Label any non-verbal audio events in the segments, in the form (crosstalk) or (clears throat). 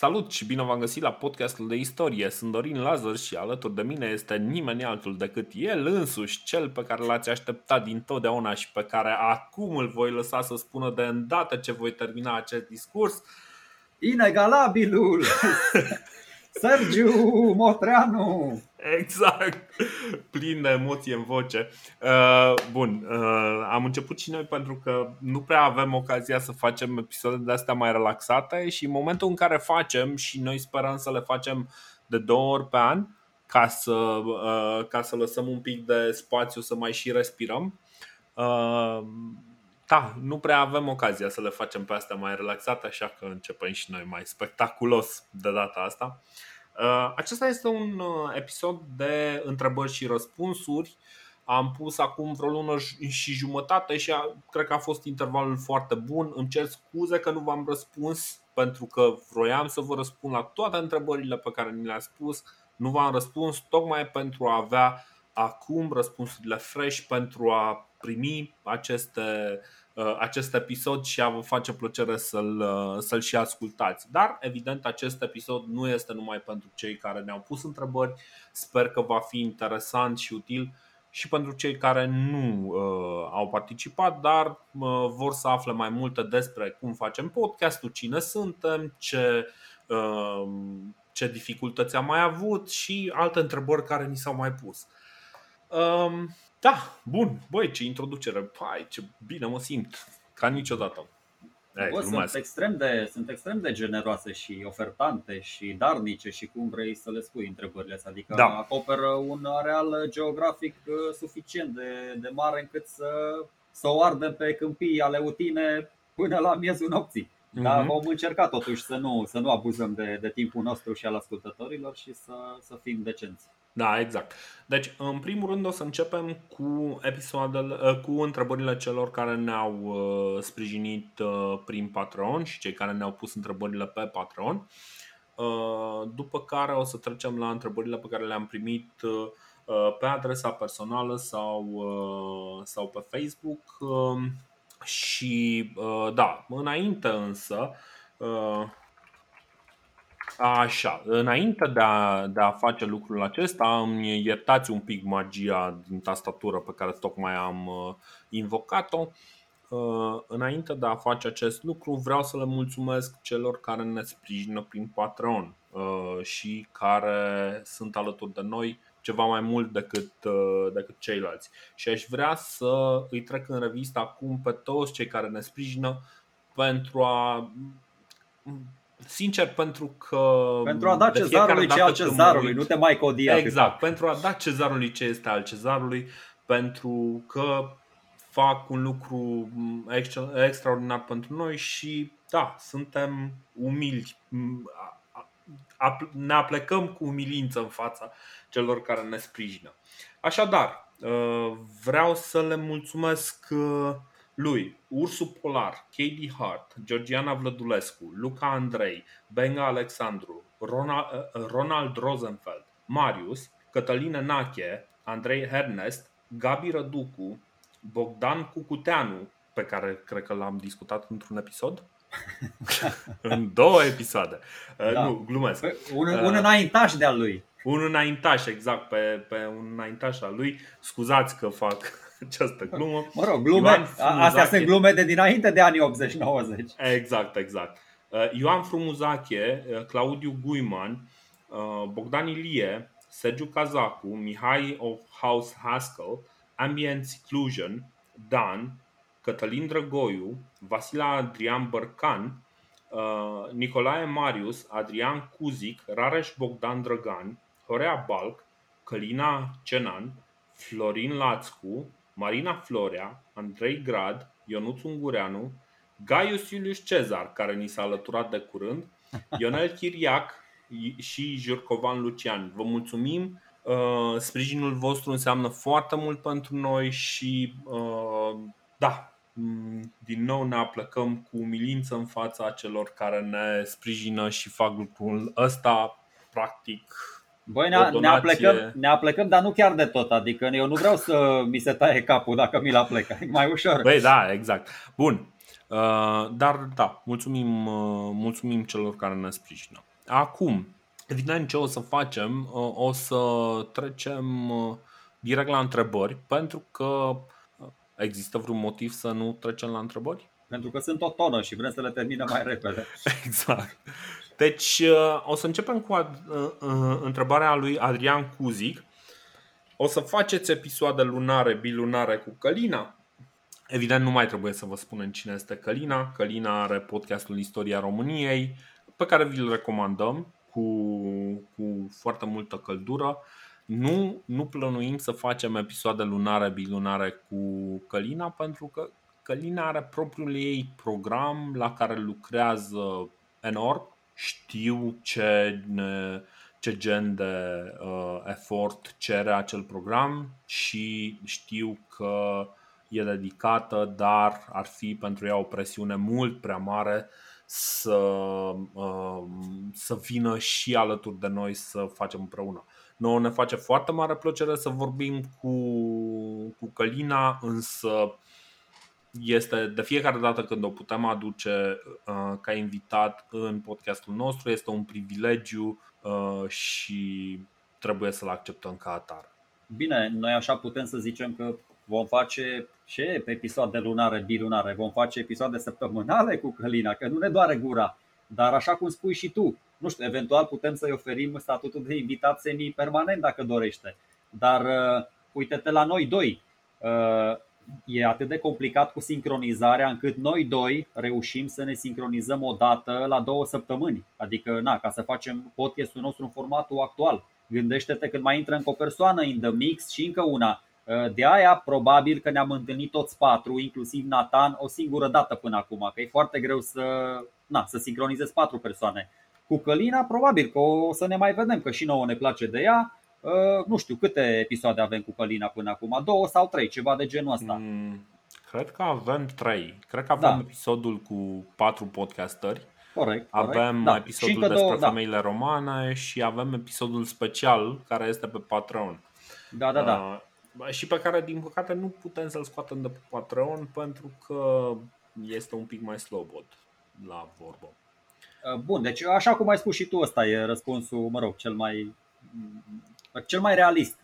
Salut și bine v-am găsit la podcastul de istorie. Sunt Dorin Lazar și alături de mine este nimeni altul decât el însuși, cel pe care l-ați așteptat din totdeauna și pe care acum îl voi lăsa să spună de îndată ce voi termina acest discurs. Inegalabilul! (laughs) Sergiu Motreanu! Exact, plin de emoție în voce. Uh, bun, uh, am început și noi pentru că nu prea avem ocazia să facem episoade de astea mai relaxate și în momentul în care facem și noi sperăm să le facem de două ori pe an ca să, uh, ca să lăsăm un pic de spațiu să mai și respirăm. Uh, da, nu prea avem ocazia să le facem pe astea mai relaxate, așa că începem și noi mai spectaculos de data asta. Uh, acesta este un uh, episod de întrebări și răspunsuri. Am pus acum vreo lună și jumătate și a, cred că a fost intervalul foarte bun. Îmi cer scuze că nu v-am răspuns pentru că vroiam să vă răspund la toate întrebările pe care mi le-ați spus. Nu v-am răspuns tocmai pentru a avea acum răspunsurile fresh, pentru a primi aceste uh, Uh, acest episod și a vă face plăcere să-l, uh, să-l și ascultați. Dar, evident, acest episod nu este numai pentru cei care ne-au pus întrebări. Sper că va fi interesant și util și pentru cei care nu uh, au participat, dar uh, vor să afle mai multe despre cum facem podcastul, cine suntem, ce, uh, ce dificultăți am mai avut și alte întrebări care ni s-au mai pus. Uh, da, bun. Băi, ce introducere. Pai, ce bine mă simt. Ca niciodată. Ei, Bă, sunt, extrem de, sunt extrem de generoase și ofertante și darnice și cum vrei să le spui întrebările astea. Adică da. acoperă un areal geografic uh, suficient de, de mare încât să, să o ardem pe câmpii ale utine până la miezul nopții. Dar mm-hmm. vom încerca totuși să nu, să nu abuzăm de, de timpul nostru și al ascultătorilor și să, să fim decenți. Da, exact. Deci, în primul rând o să începem cu episoadele, uh, cu întrebările celor care ne-au uh, sprijinit uh, prin Patreon și cei care ne-au pus întrebările pe Patreon. După care o să trecem la întrebările pe care le-am primit pe adresa personală sau, sau pe Facebook. Și da, înainte însă Așa, înainte de a, de a face lucrul acesta, îmi iertați un pic magia din tastatură pe care tocmai am uh, invocat-o. Uh, înainte de a face acest lucru, vreau să le mulțumesc celor care ne sprijină prin Patreon uh, și care sunt alături de noi ceva mai mult decât, decât ceilalți. Și aș vrea să îi trec în revistă acum pe toți cei care ne sprijină pentru a Sincer, pentru că. Pentru a da cezarului ce al cezarului, nu te mai codia. Exact, pentru a da cezarului ce este al cezarului, pentru că fac un lucru extraordinar pentru noi și, da, suntem umilți. Ne aplecăm cu umilință în fața celor care ne sprijină. Așadar, uh, vreau să le mulțumesc uh, lui, Ursu Polar, Katie Hart, Georgiana Vlădulescu, Luca Andrei, Benga Alexandru, Ronald, uh, Ronald Rosenfeld, Marius, Cătăline Nache, Andrei Hernest, Gabi Răducu, Bogdan Cucuteanu, pe care cred că l-am discutat într-un episod, (laughs) în două episoade. Uh, da. Nu, glumesc. Păi, un, un înaintaș de-al lui. Un înaintaș, exact, pe, pe un înaintaș al lui. Scuzați că fac (laughs) această glumă. Mă rog, glume, astea sunt glume de dinainte de anii 80-90. Exact, exact. Uh, Ioan Frumuzache, uh, Claudiu Guiman, uh, Bogdan Ilie, Sergiu Cazacu, Mihai of House Haskell, Ambient Seclusion, Dan, Cătălin Drăgoiu, Vasila Adrian Bărcan, Nicolae Marius, Adrian Cuzic, Rareș Bogdan Drăgan, Horea Balc, Călina Cenan, Florin Lațcu, Marina Florea, Andrei Grad, Ionuț Ungureanu, Gaius Iulius Cezar, care ni s-a alăturat de curând, (laughs) Ionel Chiriac și Jurcovan Lucian. Vă mulțumim! Uh, sprijinul vostru înseamnă foarte mult pentru noi și uh, da, mm, din nou ne aplecăm cu umilință în fața celor care ne sprijină și fac lucrul ăsta practic Băi, ne, ne, aplecăm, ne aplecăm, dar nu chiar de tot. Adică eu nu vreau să mi se taie capul dacă mi-l aplecă. E mai ușor. Băi, da, exact. Bun. Uh, dar da, mulțumim, uh, mulțumim celor care ne sprijină. acum, evident ce o să facem, o să trecem direct la întrebări, pentru că există vreun motiv să nu trecem la întrebări? Pentru că sunt o tonă și vrem să le terminăm mai repede. (laughs) Exact. Deci o să începem cu întrebarea lui Adrian Cuzic. O să faceți episoade lunare, bilunare cu Călina? Evident, nu mai trebuie să vă spunem cine este Călina. Călina are podcastul Istoria României, pe care vi-l recomandăm cu, cu foarte multă căldură. Nu, nu plănuim să facem episoade lunare, bilunare cu Călina, pentru că Călina are propriul ei program la care lucrează enorm. Știu ce, ce gen de uh, efort cere acel program și știu că e dedicată, dar ar fi pentru ea o presiune mult prea mare să, uh, să vină și alături de noi să facem împreună. Noi ne face foarte mare plăcere să vorbim cu, cu Călina, însă este de fiecare dată când o putem aduce uh, ca invitat în podcastul nostru, este un privilegiu uh, și trebuie să-l acceptăm ca atare. Bine, noi așa putem să zicem că vom face și episoade lunare, bilunare, vom face episoade săptămânale cu Călina, că nu ne doare gura. Dar așa cum spui și tu, nu știu, eventual putem să-i oferim statutul de invitat semi-permanent dacă dorește. Dar uh, uite-te la noi doi. Uh, e atât de complicat cu sincronizarea încât noi doi reușim să ne sincronizăm o dată la două săptămâni. Adică, na, ca să facem podcastul nostru în formatul actual. Gândește-te când mai intră încă o persoană în the mix și încă una Uh, de aia, probabil că ne-am întâlnit toți patru, inclusiv Nathan, o singură dată până acum, că e foarte greu să, na, să sincronizez patru persoane. Cu Călina, probabil că o să ne mai vedem, că și nouă ne place de ea. Uh, nu știu câte episoade avem cu Călina până acum, două sau trei, ceva de genul ăsta. Mm, cred că avem trei. Cred că avem da. episodul cu patru podcasteri. Corect, Avem da. episodul despre două, da. femeile da. romane și avem episodul special care este pe Patreon. Da, da, da. Uh, și pe care din păcate nu putem să-l scoatem de pe Patreon pentru că este un pic mai slobod la vorbă. Uh, bun, deci așa cum ai spus și tu, ăsta e răspunsul, mă rog, cel mai cel mai realist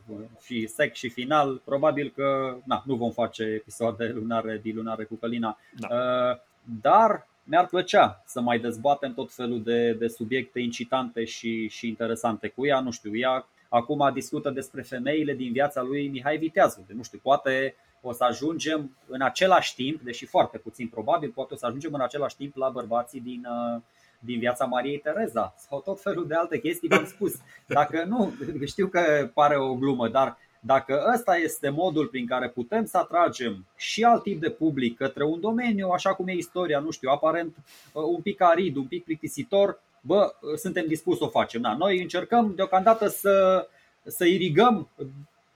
și sec și final. Probabil că na, nu vom face episoade lunare, dilunare cu Călina, da. Uh, dar mi-ar plăcea să mai dezbatem tot felul de, de subiecte incitante și, și interesante cu ea. Nu știu, ea acum discută despre femeile din viața lui Mihai Viteazu. De nu știu, poate o să ajungem în același timp, deși foarte puțin probabil, poate o să ajungem în același timp la bărbații din, uh, din viața Mariei Tereza sau tot felul de alte chestii, v-am spus. Dacă nu, știu că pare o glumă, dar dacă ăsta este modul prin care putem să atragem și alt tip de public către un domeniu, așa cum e istoria, nu știu, aparent uh, un pic arid, un pic plictisitor, bă, suntem dispuși să o facem. Da, noi încercăm deocamdată să, să irigăm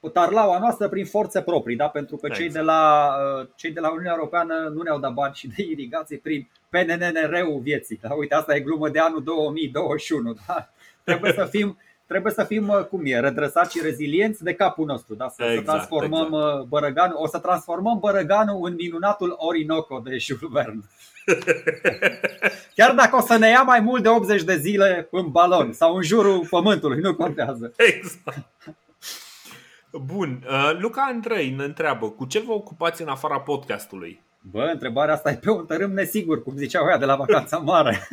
tarlaua noastră prin forțe proprii, da? pentru că cei de, la, cei de la Uniunea Europeană nu ne-au dat bani și de irigație prin PNNR-ul vieții. Da? Uite, asta e glumă de anul 2021. Da? Trebuie să fim trebuie să fim, cum e, redresați și rezilienți de capul nostru, da? să, exact, să transformăm exact. Bărăganul, o să transformăm Bărăganul în minunatul Orinoco de Jules Verne. (laughs) Chiar dacă o să ne ia mai mult de 80 de zile în balon sau în jurul pământului, nu contează. Exact. Bun, uh, Luca Andrei ne întreabă cu ce vă ocupați în afara podcastului? Bă, întrebarea asta e pe un tărâm nesigur, cum ziceau ea de la vacanța mare.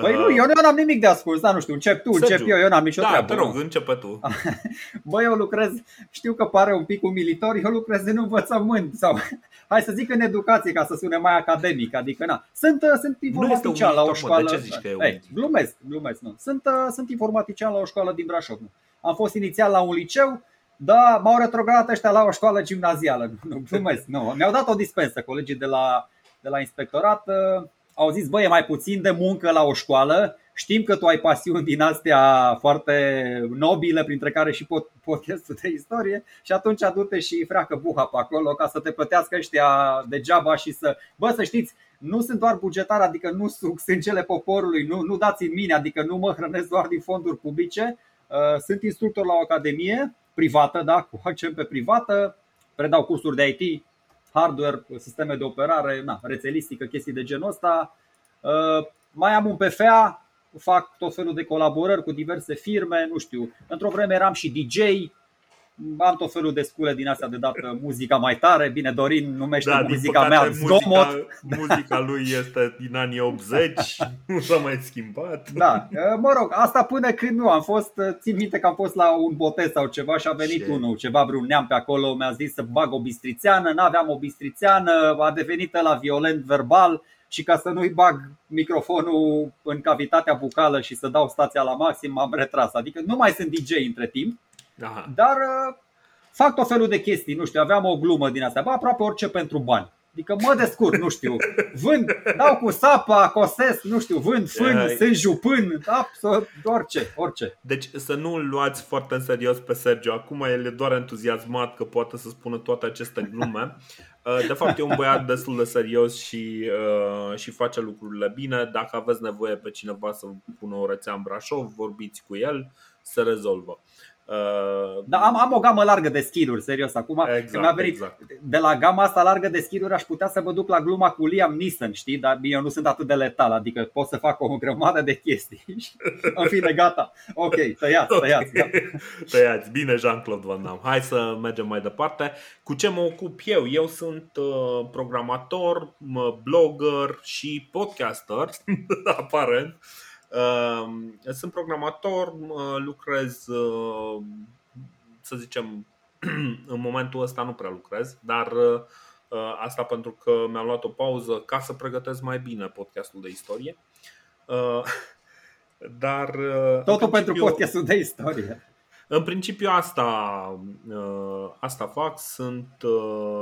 Păi nu, eu nu am nimic de ascuns, dar nu știu, încep tu, Sergiu. încep eu, eu n-am nicio da, treabă. te rog, începe tu. (laughs) Bă, eu lucrez, știu că pare un pic umilitor, eu lucrez în învățământ sau (laughs) hai să zic în educație ca să sune mai academic, adică na. Sunt, uh, sunt informatician la o școală. Mă, de ce zici că e Ei, glumesc, glumesc, nu. Sunt, uh, sunt informatician la o școală din Brașov. Nu. Am fost inițial la un liceu, da, m-au retrogradat ăștia la o școală gimnazială. Nu, glumesc, nu. Mi-au dat o dispensă colegii de la, de la inspectorat. Uh, au zis, băi, e mai puțin de muncă la o școală, știm că tu ai pasiuni din astea foarte nobile, printre care și podcastul de istorie și atunci adu-te și freacă buha pe acolo ca să te plătească ăștia degeaba și să... Bă, să știți, nu sunt doar bugetar, adică nu suc sângele poporului, nu, nu dați în mine, adică nu mă hrănesc doar din fonduri publice. Uh, sunt instructor la o academie privată, da, cu accent pe privată, predau cursuri de IT, hardware, sisteme de operare, na, rețelistică, chestii de genul ăsta. Uh, mai am un PFA fac tot felul de colaborări cu diverse firme, nu știu. Într-o vreme eram și DJ, am tot felul de scule din astea de dat muzica mai tare. Bine, Dorin numește da, muzica mea zgomot. Muzica, muzica lui este din anii (laughs) 80, nu s-a mai schimbat. Da, mă rog, asta până când nu am fost, țin minte că am fost la un botez sau ceva și a venit Ce? unul, ceva vreun neam pe acolo, mi-a zis să bag o bistrițeană, n-aveam o bistrițeană, a devenit la violent verbal și ca să nu-i bag microfonul în cavitatea bucală și să dau stația la maxim, m-am retras. Adică nu mai sunt DJ între timp, Aha. dar uh, fac tot felul de chestii. Nu știu, aveam o glumă din asta, bă, aproape orice pentru bani. Adică mă descurc, nu știu, vând, dau cu sapa, cosesc, nu știu, vând fân, sunt jupân, absolut orice, orice. Deci să nu îl luați foarte în serios pe Sergio. Acum el e doar entuziasmat că poate să spună toate aceste glume. Uh, de fapt e un băiat destul de serios și, uh, și face lucrurile bine. Dacă aveți nevoie pe cineva să pună o rețea în Brașov, vorbiți cu el, se rezolvă. Uh, da, am, am o gamă largă de skill serios. Acum, exact, mi-a venit exact. de la gama asta largă de skill aș putea să mă duc la gluma cu Liam Neeson, știi? Dar eu nu sunt atât de letal, adică pot să fac o grămadă de chestii. (laughs) În fine, gata. Ok, tăiați, tăiați. Okay. Da. (laughs) tăiați. Bine, Jean-Claude Van Damme. Hai să mergem mai departe. Cu ce mă ocup eu? Eu sunt uh, programator, blogger și podcaster, (laughs) aparent. Ehm, sunt programator, lucrez, ehm, să zicem, (clears throat) în momentul ăsta nu prea lucrez, dar eh, asta pentru că mi-am luat o pauză ca să pregătesc mai bine podcastul de istorie. Eh, (laughs) dar eh, Totul pentru podcastul de istorie. În principiu asta, asta fac, sunt,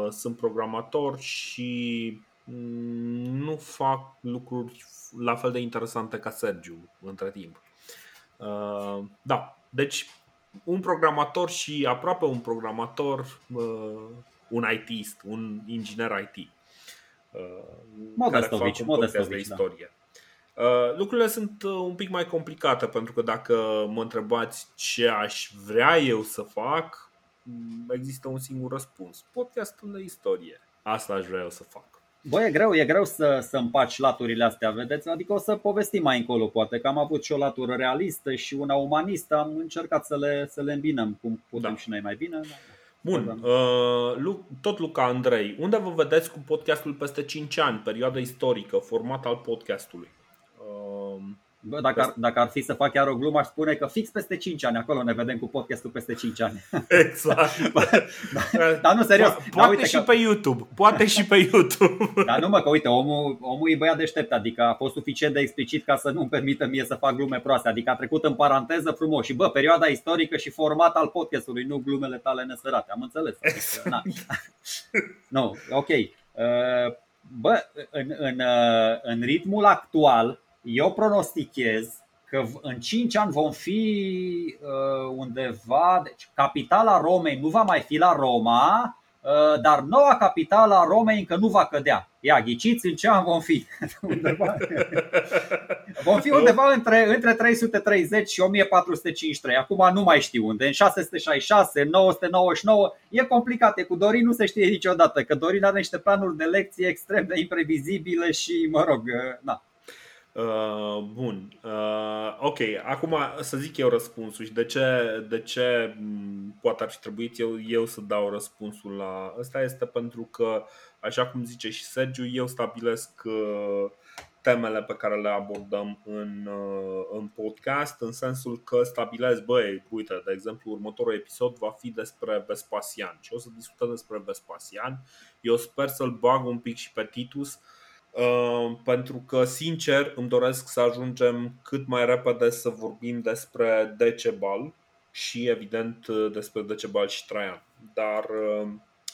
sunt programator și mm, nu fac lucruri la fel de interesante ca Sergiu între timp. Uh, da, deci un programator și aproape un programator, uh, un ITist, un inginer IT. Uh, Modestovici, care fac un de da. istorie. Da. Lucrurile sunt un pic mai complicate pentru că dacă mă întrebați ce aș vrea eu să fac, există un singur răspuns. Podcastul de istorie. Asta aș vrea eu să fac. Bă, e greu, e greu să, să împaci laturile astea, vedeți? Adică o să povestim mai încolo, poate că am avut și o latură realistă și una umanistă, am încercat să le, să le îmbinăm cum putem da. și noi mai bine. Bun, uh, tot Luca Andrei, unde vă vedeți cu podcastul peste 5 ani, perioada istorică, format al podcastului? Uh, Bă, dacă, ar, dacă ar fi să fac chiar o glumă, aș spune că fix peste 5 ani, acolo ne vedem cu podcastul peste 5 ani. (laughs) Exact. (laughs) da, dar nu, serios. Po- poate uite și că... pe YouTube. Poate și pe YouTube. (laughs) Dar nu mă, că uite, omul, omul e băiat deștept, adică a fost suficient de explicit ca să nu-mi permită mie să fac glume proaste. Adică a trecut în paranteză frumos și bă, perioada istorică și format al podcastului, nu glumele tale nesărate. Am înțeles. Adică, na. nu, ok. Uh, bă, în, în, uh, în ritmul actual, eu pronostichez că în 5 ani vom fi uh, undeva, deci capitala Romei nu va mai fi la Roma, uh, dar noua capitală a Romei încă nu va cădea. Ia, ghiciți în ce an vom fi? (laughs) undeva. (laughs) vom fi undeva între, între 330 și 1453. Acum nu mai știu unde. În 666, 999. E complicat. E cu Dorin nu se știe niciodată. Că Dorin are niște planuri de lecție extrem de imprevizibile și, mă rog, uh, na. Uh, bun. Uh, ok, acum să zic eu răspunsul și de ce, de ce poate ar fi trebuit eu, eu să dau răspunsul la ăsta este pentru că, așa cum zice și Sergiu, eu stabilesc uh, temele pe care le abordăm în, uh, în podcast, în sensul că stabilesc, băi, uite, de exemplu, următorul episod va fi despre Vespasian și o să discutăm despre Vespasian. Eu sper să-l bag un pic și pe Titus, uh, Uh, pentru că, sincer, îmi doresc să ajungem cât mai repede să vorbim despre Decebal și, evident, despre Decebal și Traian. Dar uh,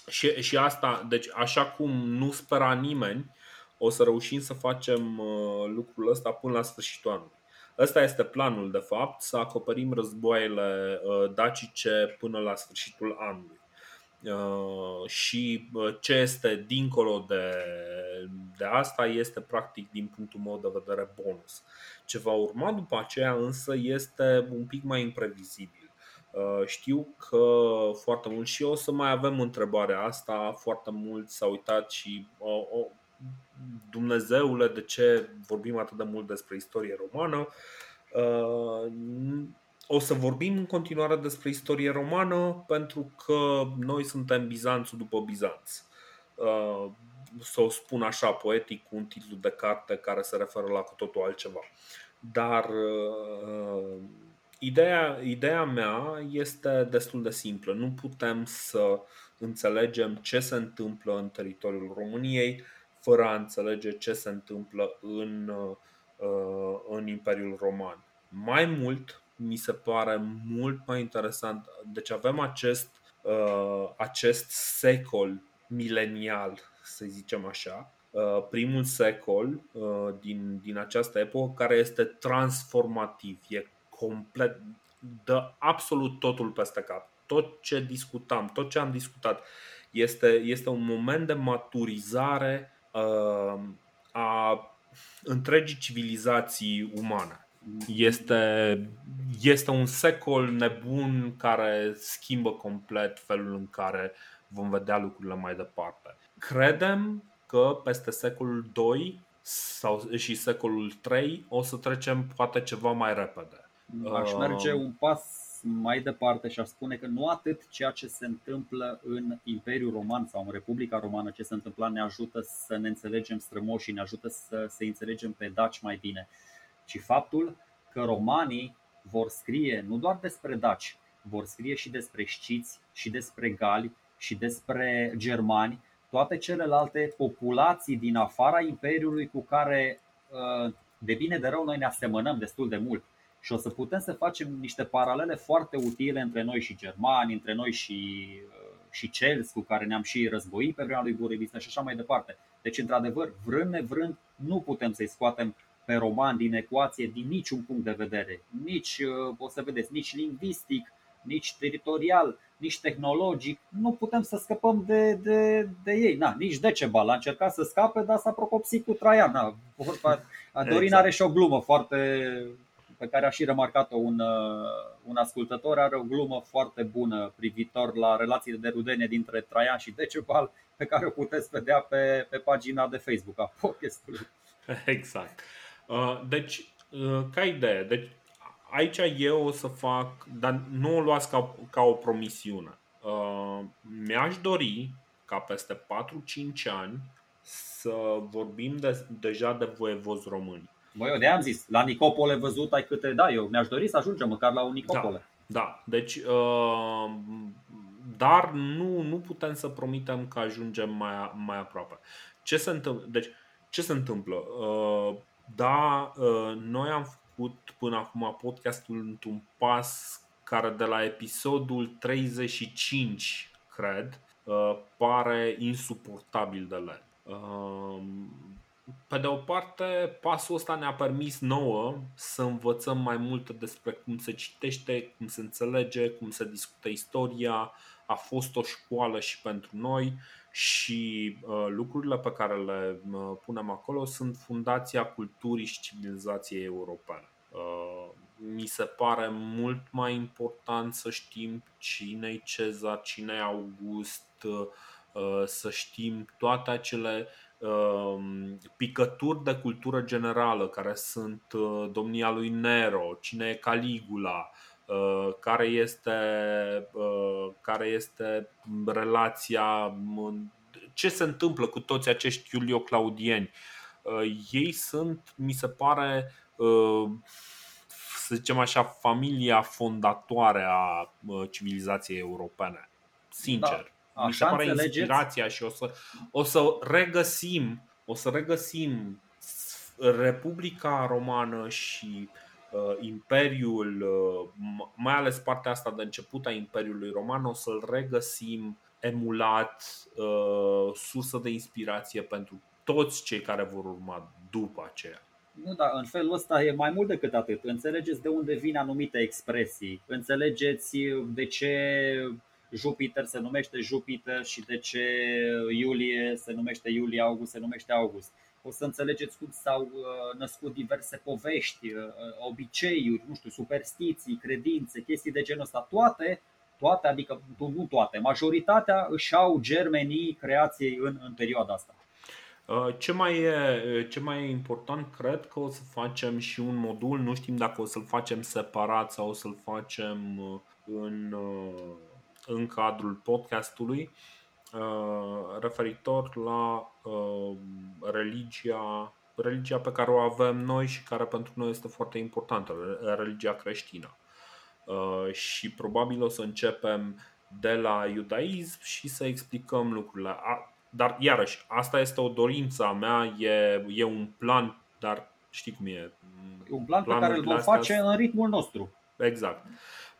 și, și asta, deci, așa cum nu spera nimeni, o să reușim să facem uh, lucrul ăsta până la sfârșitul anului. Ăsta este planul, de fapt, să acoperim războaiele dacice până la sfârșitul anului. Uh, și uh, ce este dincolo de, de asta este practic din punctul meu de vedere bonus. Ce va urma după aceea însă este un pic mai imprevizibil. Uh, știu că foarte mult și o să mai avem întrebarea asta, foarte mult s-a uitat și o, o, Dumnezeule, de ce vorbim atât de mult despre istorie romană? O să vorbim în continuare despre istorie romană pentru că noi suntem Bizanțul după Bizanț. Să o spun așa poetic cu un titlu de carte care se referă la cu totul altceva. Dar ideea, ideea mea este destul de simplă. Nu putem să înțelegem ce se întâmplă în teritoriul României fără a înțelege ce se întâmplă în, în Imperiul Roman. Mai mult, mi se pare mult mai interesant. Deci avem acest, uh, acest secol milenial, să zicem așa, uh, primul secol uh, din, din această epocă care este transformativ, e complet, dă absolut totul peste cap. Tot ce discutam, tot ce am discutat este, este un moment de maturizare uh, a întregii civilizații umane. Este, este un secol nebun care schimbă complet felul în care vom vedea lucrurile mai departe. Credem că peste secolul 2 sau și secolul 3 o să trecem poate ceva mai repede. Aș merge un pas mai departe și aș spune că nu atât ceea ce se întâmplă în Imperiul Roman sau în Republica Romană, ce se întâmplă ne ajută să ne înțelegem strămoșii, ne ajută să, să înțelegem pe daci mai bine, ci faptul că romanii vor scrie nu doar despre daci, vor scrie și despre știți, și despre gali, și despre germani, toate celelalte populații din afara Imperiului cu care, uh, de bine de rău, noi ne asemănăm destul de mult. Și o să putem să facem niște paralele foarte utile între noi și germani, între noi și, uh, și celți cu care ne-am și războit pe vremea lui Burebista și așa mai departe. Deci, într-adevăr, vrând nevrând, nu putem să-i scoatem pe roman din ecuație din niciun punct de vedere. Nici, uh, o să vedeți, nici lingvistic, nici teritorial, nici tehnologic. Nu putem să scăpăm de, de, de ei. Na, nici Decebal a încercat să scape, dar s-a procopsit cu Traian. Na, vorba, Dorin exact. are și o glumă foarte pe care a și remarcat-o un, uh, un ascultător, are o glumă foarte bună privitor la relațiile de rudenie dintre Traian și Decebal, pe care o puteți vedea pe, pe pagina de Facebook a podcastului. Exact. Uh, deci, uh, ca idee, deci aici eu o să fac, dar nu o luați ca, ca o promisiune. Uh, mi-aș dori ca peste 4-5 ani să vorbim de, deja de voievozi români. Băi, eu de am zis, la Nicopole văzut ai câte, da, eu mi-aș dori să ajungem măcar la un Nicopole. Da, da. deci, uh, dar nu, nu putem să promitem că ajungem mai, mai aproape. Ce se întâmplă? Deci, ce se întâmplă? Uh, da, ă, noi am făcut până acum podcastul într-un pas care de la episodul 35, cred, ă, pare insuportabil de lent. Ă, pe de o parte, pasul ăsta ne-a permis nouă să învățăm mai multe despre cum se citește, cum se înțelege, cum se discută istoria. A fost o școală și pentru noi și uh, lucrurile pe care le uh, punem acolo sunt fundația culturii și civilizației europene. Uh, mi se pare mult mai important să știm cine e Cezar, cine e August, uh, să știm toate acele uh, picături de cultură generală care sunt uh, domnia lui Nero, cine e Caligula, Uh, care este, uh, care este relația, ce se întâmplă cu toți acești Iulio-Claudieni. Uh, ei sunt, mi se pare, să zicem așa, familia fondatoare a civilizației europene. Sincer. Da. mi se pare înțelegeți? inspirația și o să, o să regăsim o să regăsim Republica Romană și uh, Uh, Imperiul, uh, mai ales partea asta de început a Imperiului Roman, o să-l regăsim emulat, uh, sursă de inspirație pentru toți cei care vor urma după aceea. Nu, dar în felul ăsta e mai mult decât atât. Înțelegeți de unde vin anumite expresii, înțelegeți de ce Jupiter se numește Jupiter și de ce Iulie se numește Iulie, August se numește August o să înțelegeți cum s-au uh, născut diverse povești, uh, obiceiuri, nu știu, superstiții, credințe, chestii de genul ăsta. Toate, toate, adică nu toate, majoritatea își au germenii creației în, în perioada asta. Ce mai, e, ce mai e important, cred că o să facem și un modul, nu știm dacă o să-l facem separat sau o să-l facem în, în cadrul podcastului, referitor la religia religia pe care o avem noi și care pentru noi este foarte importantă, religia creștină. Uh, și probabil o să începem de la iudaism și să explicăm lucrurile. Dar, iarăși, asta este o dorință a mea, e, e un plan, dar știi cum e. Un plan pe care îl vom face în ritmul nostru. Exact.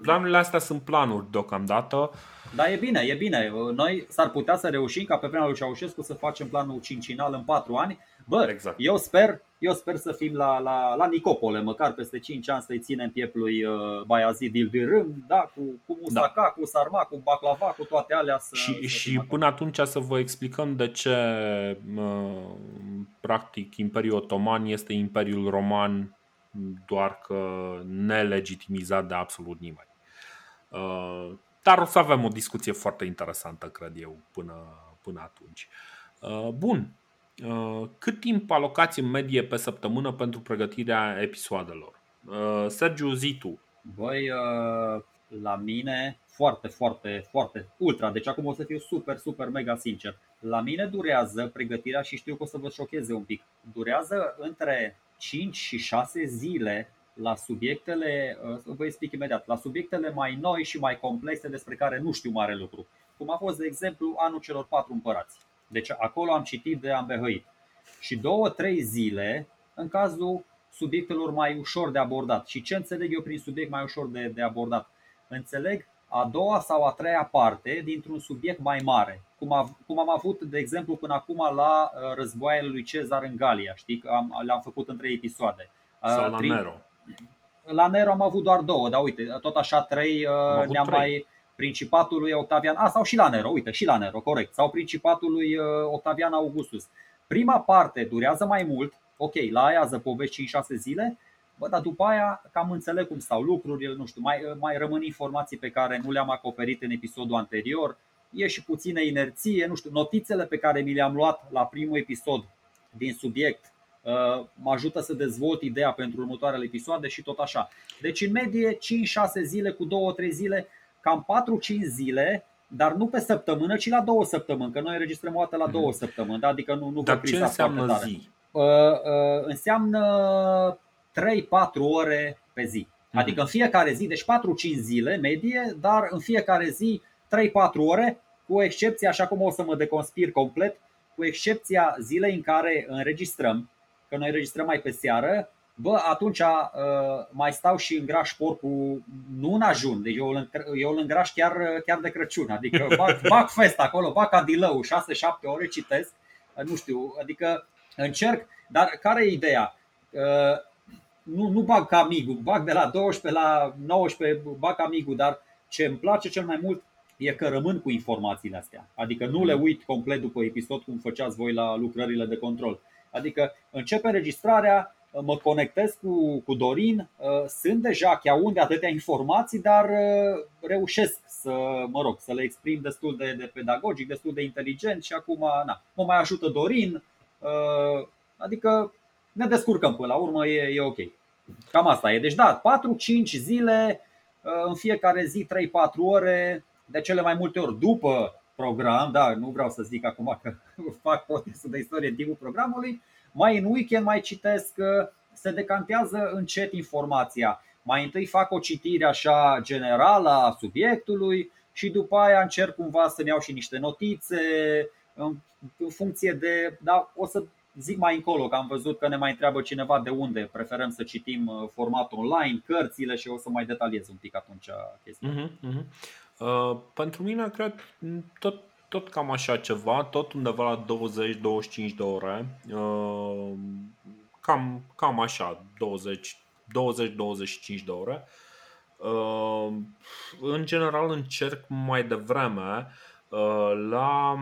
Planurile astea sunt planuri deocamdată. Da, e bine, e bine. Noi s-ar putea să reușim ca pe vremea lui Ceaușescu să facem planul cincinal în 4 ani. Bă, exact. eu sper eu sper să fim la, la, la Nicopole, măcar peste 5 ani să-i ținem pieplui uh, Baiazid Ildirâm, da, cu, cu musaca, da. cu sarma, cu baclava, cu toate alea. Să, și să și până atunci să vă explicăm de ce, uh, practic, Imperiul Otoman este Imperiul Roman doar că nelegitimizat de absolut nimeni. Uh, dar o să avem o discuție foarte interesantă, cred eu, până, până atunci. Uh, bun, Uh, cât timp alocați în medie pe săptămână pentru pregătirea episoadelor? Uh, Sergiu, zi tu. Băi, uh, la mine foarte, foarte, foarte ultra. Deci acum o să fiu super, super, mega sincer. La mine durează pregătirea și știu că o să vă șocheze un pic. Durează între 5 și 6 zile la subiectele, vă explic imediat, la subiectele mai noi și mai complexe despre care nu știu mare lucru. Cum a fost, de exemplu, anul celor patru împărați. Deci acolo am citit de ambehăit. Și două, trei zile în cazul subiectelor mai ușor de abordat. Și ce înțeleg eu prin subiect mai ușor de, de abordat? Înțeleg a doua sau a treia parte dintr-un subiect mai mare. Cum, a, cum am avut, de exemplu, până acum la uh, războaiele lui Cezar în Galia. Știi că am, le-am făcut în trei episoade. Uh, sau la Nero. La Nero am avut doar două, dar uite, tot așa trei ne-am trei. mai Principatul lui Octavian, a, sau și la Nero, uite, și la Nero, corect, sau Principatul lui uh, Octavian Augustus. Prima parte durează mai mult, ok, la aia zăpovești 5-6 zile, bă, dar după aia cam înțeleg cum stau lucrurile, nu știu, mai, uh, mai rămân informații pe care nu le-am acoperit în episodul anterior, e și puțină inerție, nu știu, notițele pe care mi le-am luat la primul episod din subiect uh, mă ajută să dezvolt ideea pentru următoarele episoade și tot așa. Deci în medie 5-6 zile cu 2-3 zile cam 4-5 zile, dar nu pe săptămână, ci la două săptămâni, că noi înregistrăm o dată la două mhm. săptămâni, da? adică nu, nu dar ce înseamnă tare. zi? Uh, uh, înseamnă 3-4 ore pe zi. Mhm. Adică în fiecare zi, deci 4-5 zile medie, dar în fiecare zi 3-4 ore, cu excepția, așa cum o să mă deconspir complet, cu excepția zilei în care înregistrăm, că noi înregistrăm mai pe seară, bă, atunci uh, mai stau și îngraș porcul, nu în ajun, deci eu îl, eu îl îngraș chiar, chiar de Crăciun, adică (laughs) bag, bag fest acolo, bag cadilău, 6-7 ore citesc, uh, nu știu, adică încerc, dar care e ideea? Uh, nu, nu bag ca amigu, bag de la 12 la 19, bag ca amigu, dar ce îmi place cel mai mult e că rămân cu informațiile astea. Adică nu le uit complet după episod cum făceați voi la lucrările de control. Adică începe înregistrarea, mă conectez cu, cu Dorin, uh, sunt deja chiar unde atâtea informații, dar uh, reușesc să, mă rog, să le exprim destul de, de pedagogic, destul de inteligent și acum na, mă mai ajută Dorin, uh, adică ne descurcăm până la urmă, e, e ok. Cam asta e. Deci da, 4-5 zile, în fiecare zi 3-4 ore, de cele mai multe ori după program, da, nu vreau să zic acum că (laughs) fac podcastul de istorie în timpul programului, mai în weekend mai citesc, se decantează încet informația. Mai întâi fac o citire așa generală a subiectului și după aia încerc cumva să-mi iau și niște notițe în, în funcție de. Da, o să zic mai încolo, că am văzut că ne mai întreabă cineva de unde preferăm să citim uh, format online, cărțile și o să mai detaliez un pic atunci chestia. Uh-huh, uh-huh. Uh, pentru mine, cred, tot tot cam așa ceva, tot undeva la 20-25 de ore. Uh, cam, cam așa, 20 20-25 de ore. Uh, în general încerc mai devreme uh, la,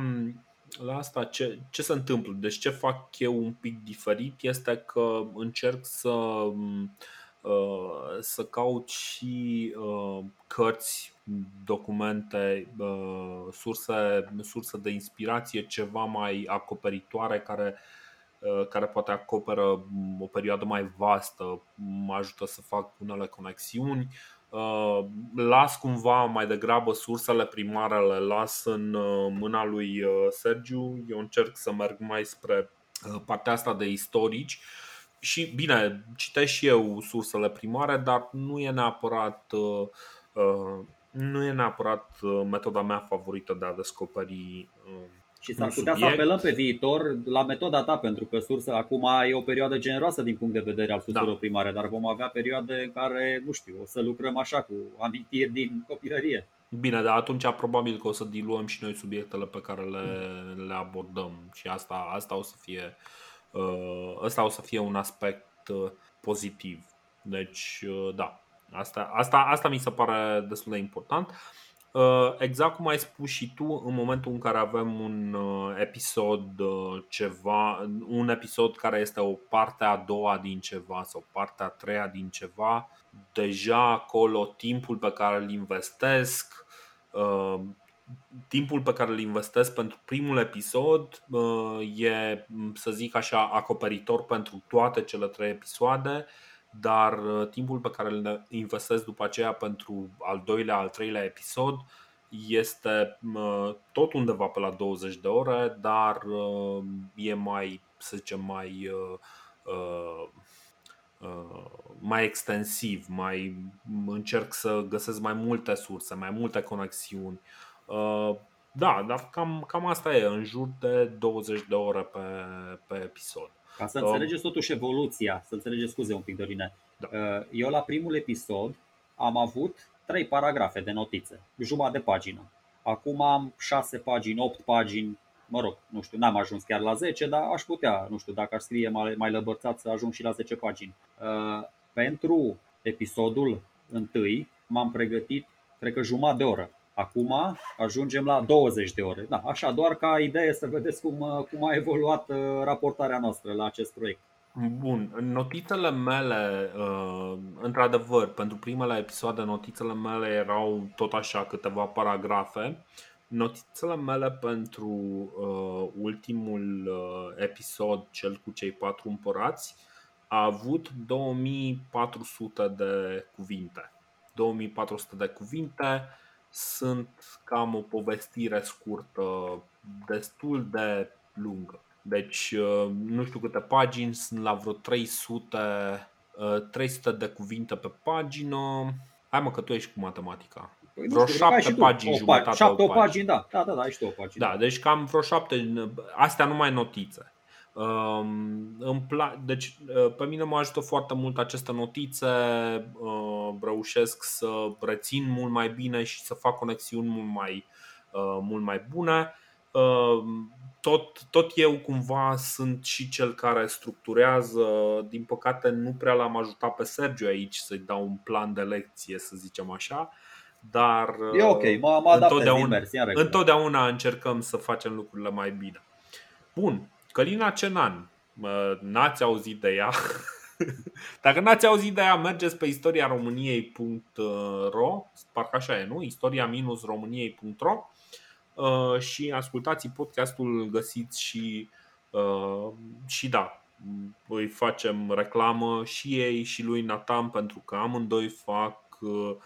la asta ce, ce se întâmplă. Deci ce fac eu un pic diferit este că încerc să să caut și cărți, documente, surse, surse de inspirație ceva mai acoperitoare care care poate acoperă o perioadă mai vastă, mă ajută să fac unele conexiuni. Las cumva mai degrabă sursele primare, le las în mâna lui Sergiu. Eu încerc să merg mai spre partea asta de istorici și bine, citesc și eu sursele primare, dar nu e neapărat uh, uh, nu e neapărat uh, metoda mea favorită de a descoperi și s-ar putea subiect. să apelăm pe viitor la metoda ta, pentru că sursa acum e o perioadă generoasă din punct de vedere al surselor da. primare, dar vom avea perioade în care, nu știu, o să lucrăm așa cu amintiri din copilărie. Bine, dar atunci probabil că o să diluăm și noi subiectele pe care le, le abordăm și asta, asta o să fie uh, Uh, ăsta o să fie un aspect uh, pozitiv. Deci, uh, da, asta, asta, asta mi se pare destul de important. Exact cum ai spus și tu, în momentul în care avem un episod ceva, un episod care este o parte a doua din ceva sau partea a treia din ceva, deja acolo timpul pe care îl investesc, timpul pe care îl investesc pentru primul episod e, să zic așa, acoperitor pentru toate cele trei episoade, dar uh, timpul pe care îl investesc după aceea pentru al doilea, al treilea episod este tot undeva pe la 20 de ore, dar uh, e mai, să zicem, mai uh, mai extensiv, mai încerc să găsesc mai multe surse, mai multe conexiuni Uh, da, dar cam, cam asta e, în jur de 20 de ore pe, pe episod. Ca să înțelegeți totuși evoluția, să înțelegeți scuze un pic, Dorine. Da. Uh, eu la primul episod am avut trei paragrafe de notițe, jumătate de pagină. Acum am 6 pagini, 8 pagini, mă rog, nu știu, n-am ajuns chiar la 10, dar aș putea, nu știu, dacă aș scrie mai, mai lăbărțat să ajung și la 10 pagini. Uh, pentru episodul întâi m-am pregătit, cred că jumătate de oră. Acum ajungem la 20 de ore. Da, așa, doar ca idee să vedeți cum, cum a evoluat uh, raportarea noastră la acest proiect. Bun, notițele mele, uh, într-adevăr, pentru primele episoade, notițele mele erau tot așa câteva paragrafe. Notițele mele pentru uh, ultimul uh, episod, cel cu cei patru împărați, a avut 2400 de cuvinte. 2400 de cuvinte sunt cam o povestire scurtă, destul de lungă. Deci, uh, nu știu câte pagini, sunt la vreo 300, 300 uh, de cuvinte pe pagină. Hai mă că tu ești cu matematica. Păi, vreo știu, șapte pagini, o, jumătate șapte o pagini, da. Da, da, da, ești o pagini. Da, deci cam vreo șapte, astea numai notițe. Um, îmi pla- deci uh, pe mine mă ajută foarte mult aceste notițe, uh, reușesc să rețin mult mai bine și să fac conexiuni mult mai, uh, mult mai bune. Um, tot, tot eu cumva sunt și cel care structurează, din păcate nu prea l-am ajutat pe Sergiu aici să-i dau un plan de lecție, să zicem așa, dar e ok, mă, mă întotdeauna, întotdeauna încercăm să facem lucrurile mai bine. Bun, Călina Cenan, n-ați auzit de ea? (laughs) Dacă n-ați auzit de ea, mergeți pe istoria româniei.ro Parcă așa e, nu? Istoria-româniei.ro uh, Și ascultați podcastul, îl găsiți și, uh, și da, îi facem reclamă și ei și lui Nathan pentru că amândoi fac uh,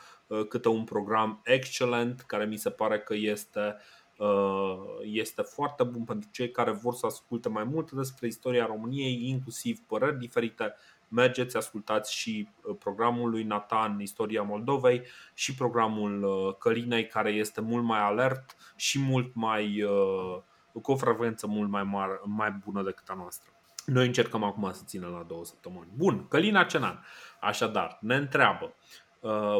câte un program excelent care mi se pare că este uh, Uh, este foarte bun pentru cei care vor să asculte mai multe despre istoria României, inclusiv păreri diferite. Mergeți, ascultați și uh, programul lui Nathan, Istoria Moldovei, și programul uh, Călinei, care este mult mai alert și mult mai cu o frecvență mult mai mare, mai bună decât a noastră. Noi încercăm acum să ținem la două săptămâni. Bun, Călina Cenan. Așadar, ne întreabă.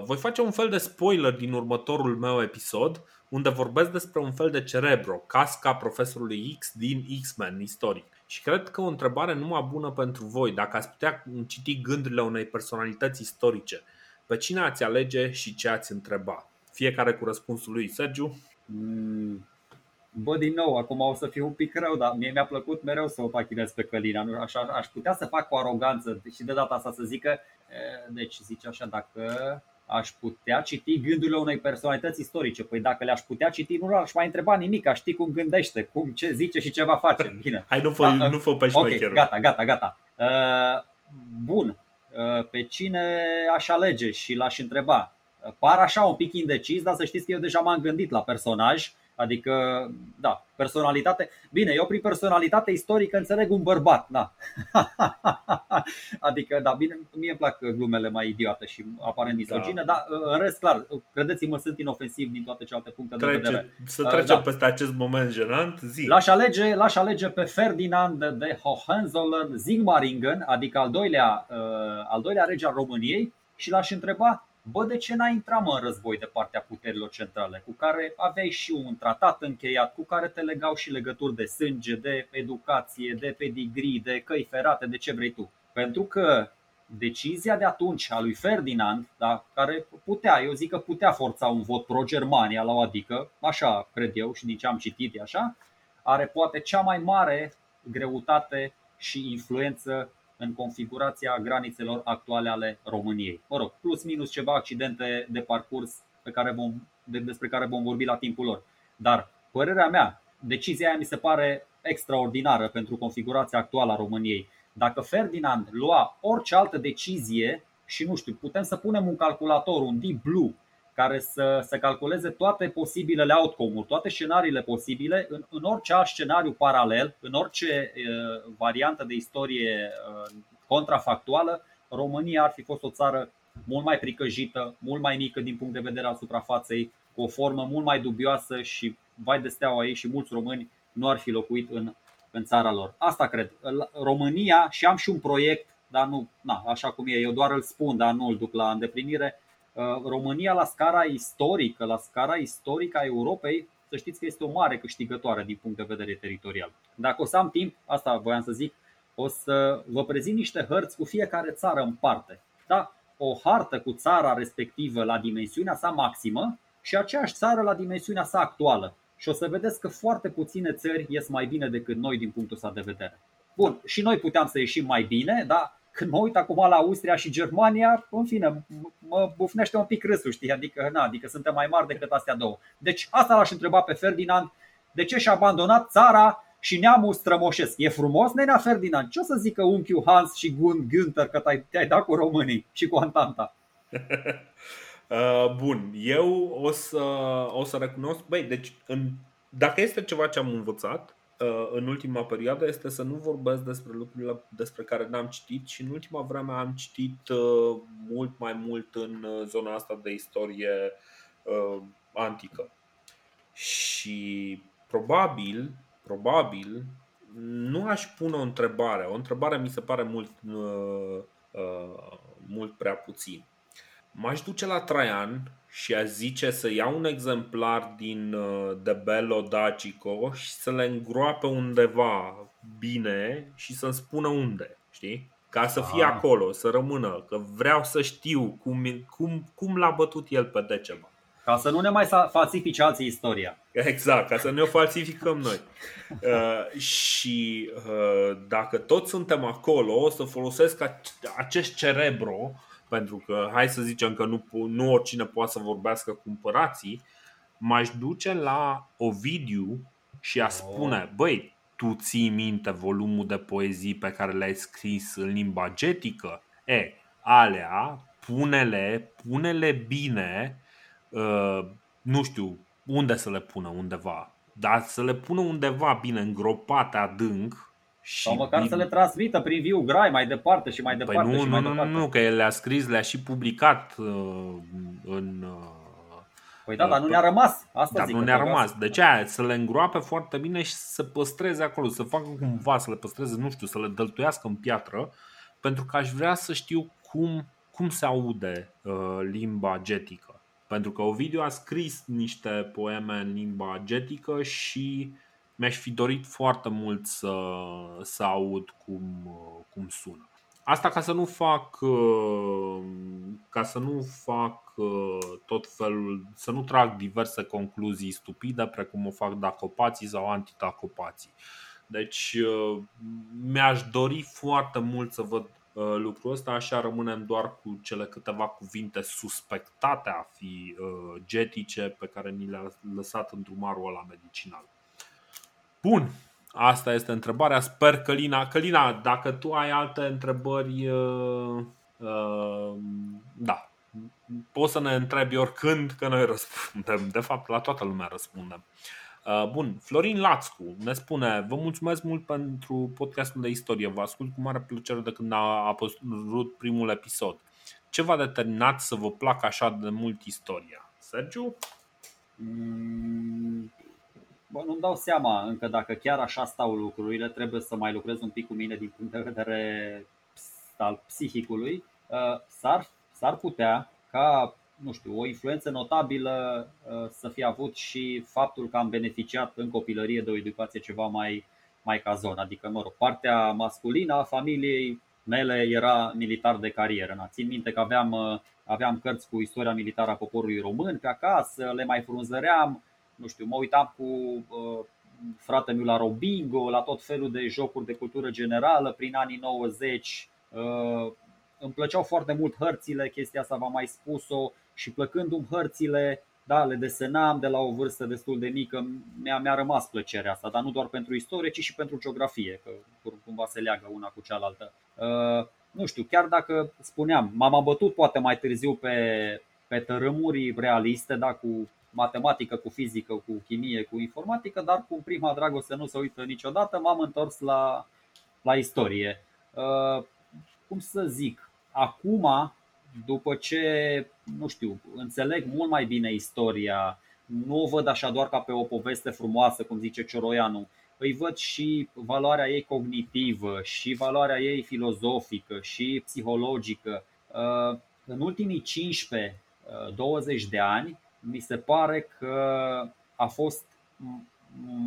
Voi face un fel de spoiler din următorul meu episod unde vorbesc despre un fel de cerebro, casca profesorului X din X-Men istoric. Și cred că o întrebare numai bună pentru voi, dacă ați putea citi gândurile unei personalități istorice, pe cine ați alege și ce ați întreba? Fiecare cu răspunsul lui. Sergiu? Mm, Bă, din nou, acum o să fiu un pic rău, dar mie mi-a plăcut mereu să o pachinez pe Călina. Nu, așa, aș putea să fac cu aroganță și de data asta să zică, deci zice așa, dacă aș putea citi gândurile unei personalități istorice. Păi dacă le-aș putea citi, nu aș mai întreba nimic, aș ști cum gândește, cum ce zice și ce va face. Bine. Hai, nu fă, da, nu fă pe okay, gata, gata, gata. Uh, bun, uh, pe cine aș alege și l-aș întreba? Par așa un pic indecis, dar să știți că eu deja m-am gândit la personaj Adică, da, personalitate. Bine, eu prin personalitate istorică înțeleg un bărbat, da. (laughs) adică, da, bine, mie îmi plac glumele mai idiote și aparent misogine, da. dar în rest, clar, credeți-mă, sunt inofensiv din toate celelalte puncte Trece, de vedere. Să trecem da. peste acest moment jenant, zi. L-aș alege, l-aș alege pe Ferdinand de Hohenzollern Zingmaringen, adică al doilea, uh, al doilea rege al României, și l-aș întreba Bă, de ce n-ai intrat mă în război de partea puterilor centrale, cu care aveai și un tratat încheiat, cu care te legau și legături de sânge, de educație, de pedigree, de căi ferate, de ce vrei tu? Pentru că decizia de atunci a lui Ferdinand, da, care putea, eu zic că putea forța un vot pro-Germania la o adică, așa cred eu și din ce am citit e așa, are poate cea mai mare greutate și influență în configurația granițelor actuale ale României. Mă rog, plus minus ceva accidente de parcurs pe care vom, de, despre care vom vorbi la timpul lor. Dar părerea mea, decizia aia mi se pare extraordinară pentru configurația actuală a României. Dacă Ferdinand lua orice altă decizie și nu știu, putem să punem un calculator, un Deep Blue, care să, să calculeze toate posibilele outcome-uri, toate scenariile posibile, în, în orice alt scenariu paralel, în orice uh, variantă de istorie uh, contrafactuală, România ar fi fost o țară mult mai pricăjită, mult mai mică din punct de vedere al suprafaței, cu o formă mult mai dubioasă și vai de steaua ei și mulți români nu ar fi locuit în, în țara lor. Asta cred. România, și am și un proiect, dar nu, na, așa cum e, eu doar îl spun, dar nu îl duc la îndeplinire, Uh, România la scara istorică, la scara istorică a Europei, să știți că este o mare câștigătoare din punct de vedere teritorial. Dacă o să am timp, asta voiam să zic, o să vă prezint niște hărți cu fiecare țară în parte. Da? O hartă cu țara respectivă la dimensiunea sa maximă și aceeași țară la dimensiunea sa actuală. Și o să vedeți că foarte puține țări ies mai bine decât noi din punctul ăsta de vedere. Bun, și noi puteam să ieșim mai bine, dar când mă uit acum la Austria și Germania, în fine, mă bufnește un pic râsul, știi? Adică, na, adică suntem mai mari decât astea două. Deci asta l-aș întreba pe Ferdinand, de ce și-a abandonat țara și neamul strămoșesc. E frumos, nenea Ferdinand? Ce o să zică unchiul Hans și Gun Günther că te-ai dat cu românii și cu Antanta? (laughs) uh, bun, eu o să, o să recunosc, băi, deci în, dacă este ceva ce am învățat, Uh, în ultima perioadă este să nu vorbesc despre lucrurile despre care n-am citit și în ultima vreme am citit uh, mult mai mult în uh, zona asta de istorie antică. Și probabil, probabil nu aș pune o întrebare. O întrebare mi se pare mult, mult prea puțin. M-aș duce la Traian și aș zice să iau un exemplar din uh, De Bello Dacico și să le îngroape undeva bine și să-mi spună unde, știi? Ca să fie ah. acolo, să rămână, că vreau să știu cum, cum, cum l-a bătut el pe Decema. Ca să nu ne mai falsifice alții istoria. Exact, ca să ne o falsificăm noi. (laughs) Uh, și uh, dacă toți suntem acolo, o să folosesc acest cerebro pentru că hai să zicem că nu, nu oricine poate să vorbească cu împărații, m-aș duce la Ovidiu și a oh. spune, băi, tu ții minte volumul de poezii pe care le-ai scris în limba getică? E, alea, pune-le, pune-le bine, uh, nu știu, unde să le pună undeva, dar să le pună undeva bine îngropate adânc și Sau măcar din... să le transmită prin viu grai mai departe și mai păi departe. Păi nu, și mai nu, departe. nu, nu, că el le-a scris, le-a și publicat uh, în. Uh, păi da, uh, dar nu ne-a rămas. Asta dar zic nu ne-a rămas. De ce? Să le îngroape foarte bine și să păstreze acolo, să facă cumva, să le păstreze, nu știu, să le dăltuiască în piatră, pentru că aș vrea să știu cum, cum se aude uh, limba getică. Pentru că Ovidiu a scris niște poeme în limba getică și uh, mi-aș fi dorit foarte mult să, să aud cum, cum sună. Asta ca să nu fac ca să nu fac tot felul, să nu trag diverse concluzii stupide precum o fac dacopații sau antidacopații. Deci mi-aș dori foarte mult să văd lucrul ăsta, așa rămânem doar cu cele câteva cuvinte suspectate a fi getice pe care ni le-a lăsat îndrumarul ăla medicinal. Bun, Asta este întrebarea. Sper că Lina, Călina, dacă tu ai alte întrebări, uh, uh, da, poți să ne întrebi oricând că noi răspundem. De fapt, la toată lumea răspundem. Uh, bun, Florin Lațcu ne spune Vă mulțumesc mult pentru podcastul de istorie Vă ascult cu mare plăcere de când a apărut primul episod Ce v-a determinat să vă placă așa de mult istoria? Sergiu? Mm, Bă, nu-mi dau seama încă dacă chiar așa stau lucrurile, trebuie să mai lucrez un pic cu mine din punct de vedere al psihicului. Uh, s-ar, s-ar putea ca, nu știu, o influență notabilă uh, să fie avut și faptul că am beneficiat în copilărie de o educație ceva mai, mai cazon. Adică, mă rog, partea masculină a familiei mele era militar de carieră. Na, țin minte că aveam, uh, aveam cărți cu istoria militară a poporului român pe acasă, le mai frunzăream, nu știu, mă uitam cu uh, fratele meu la Robingo, la tot felul de jocuri de cultură generală prin anii 90. Uh, îmi plăceau foarte mult hărțile, chestia asta v-am mai spus-o și plăcându-mi hărțile, da, le desenam de la o vârstă destul de mică, mi-a, mi-a rămas plăcerea asta, dar nu doar pentru istorie, ci și pentru geografie, că cumva se leagă una cu cealaltă. Uh, nu știu, chiar dacă spuneam, m-am bătut poate mai târziu pe, pe tărâmuri realiste, da, cu matematică, cu fizică, cu chimie, cu informatică, dar cu prima dragoste nu se uită niciodată, m-am întors la, la istorie. Uh, cum să zic, acum, după ce, nu știu, înțeleg mult mai bine istoria, nu o văd așa doar ca pe o poveste frumoasă, cum zice Cioroianu, îi văd și valoarea ei cognitivă, și valoarea ei filozofică, și psihologică. Uh, în ultimii 15-20 de ani, mi se pare că a fost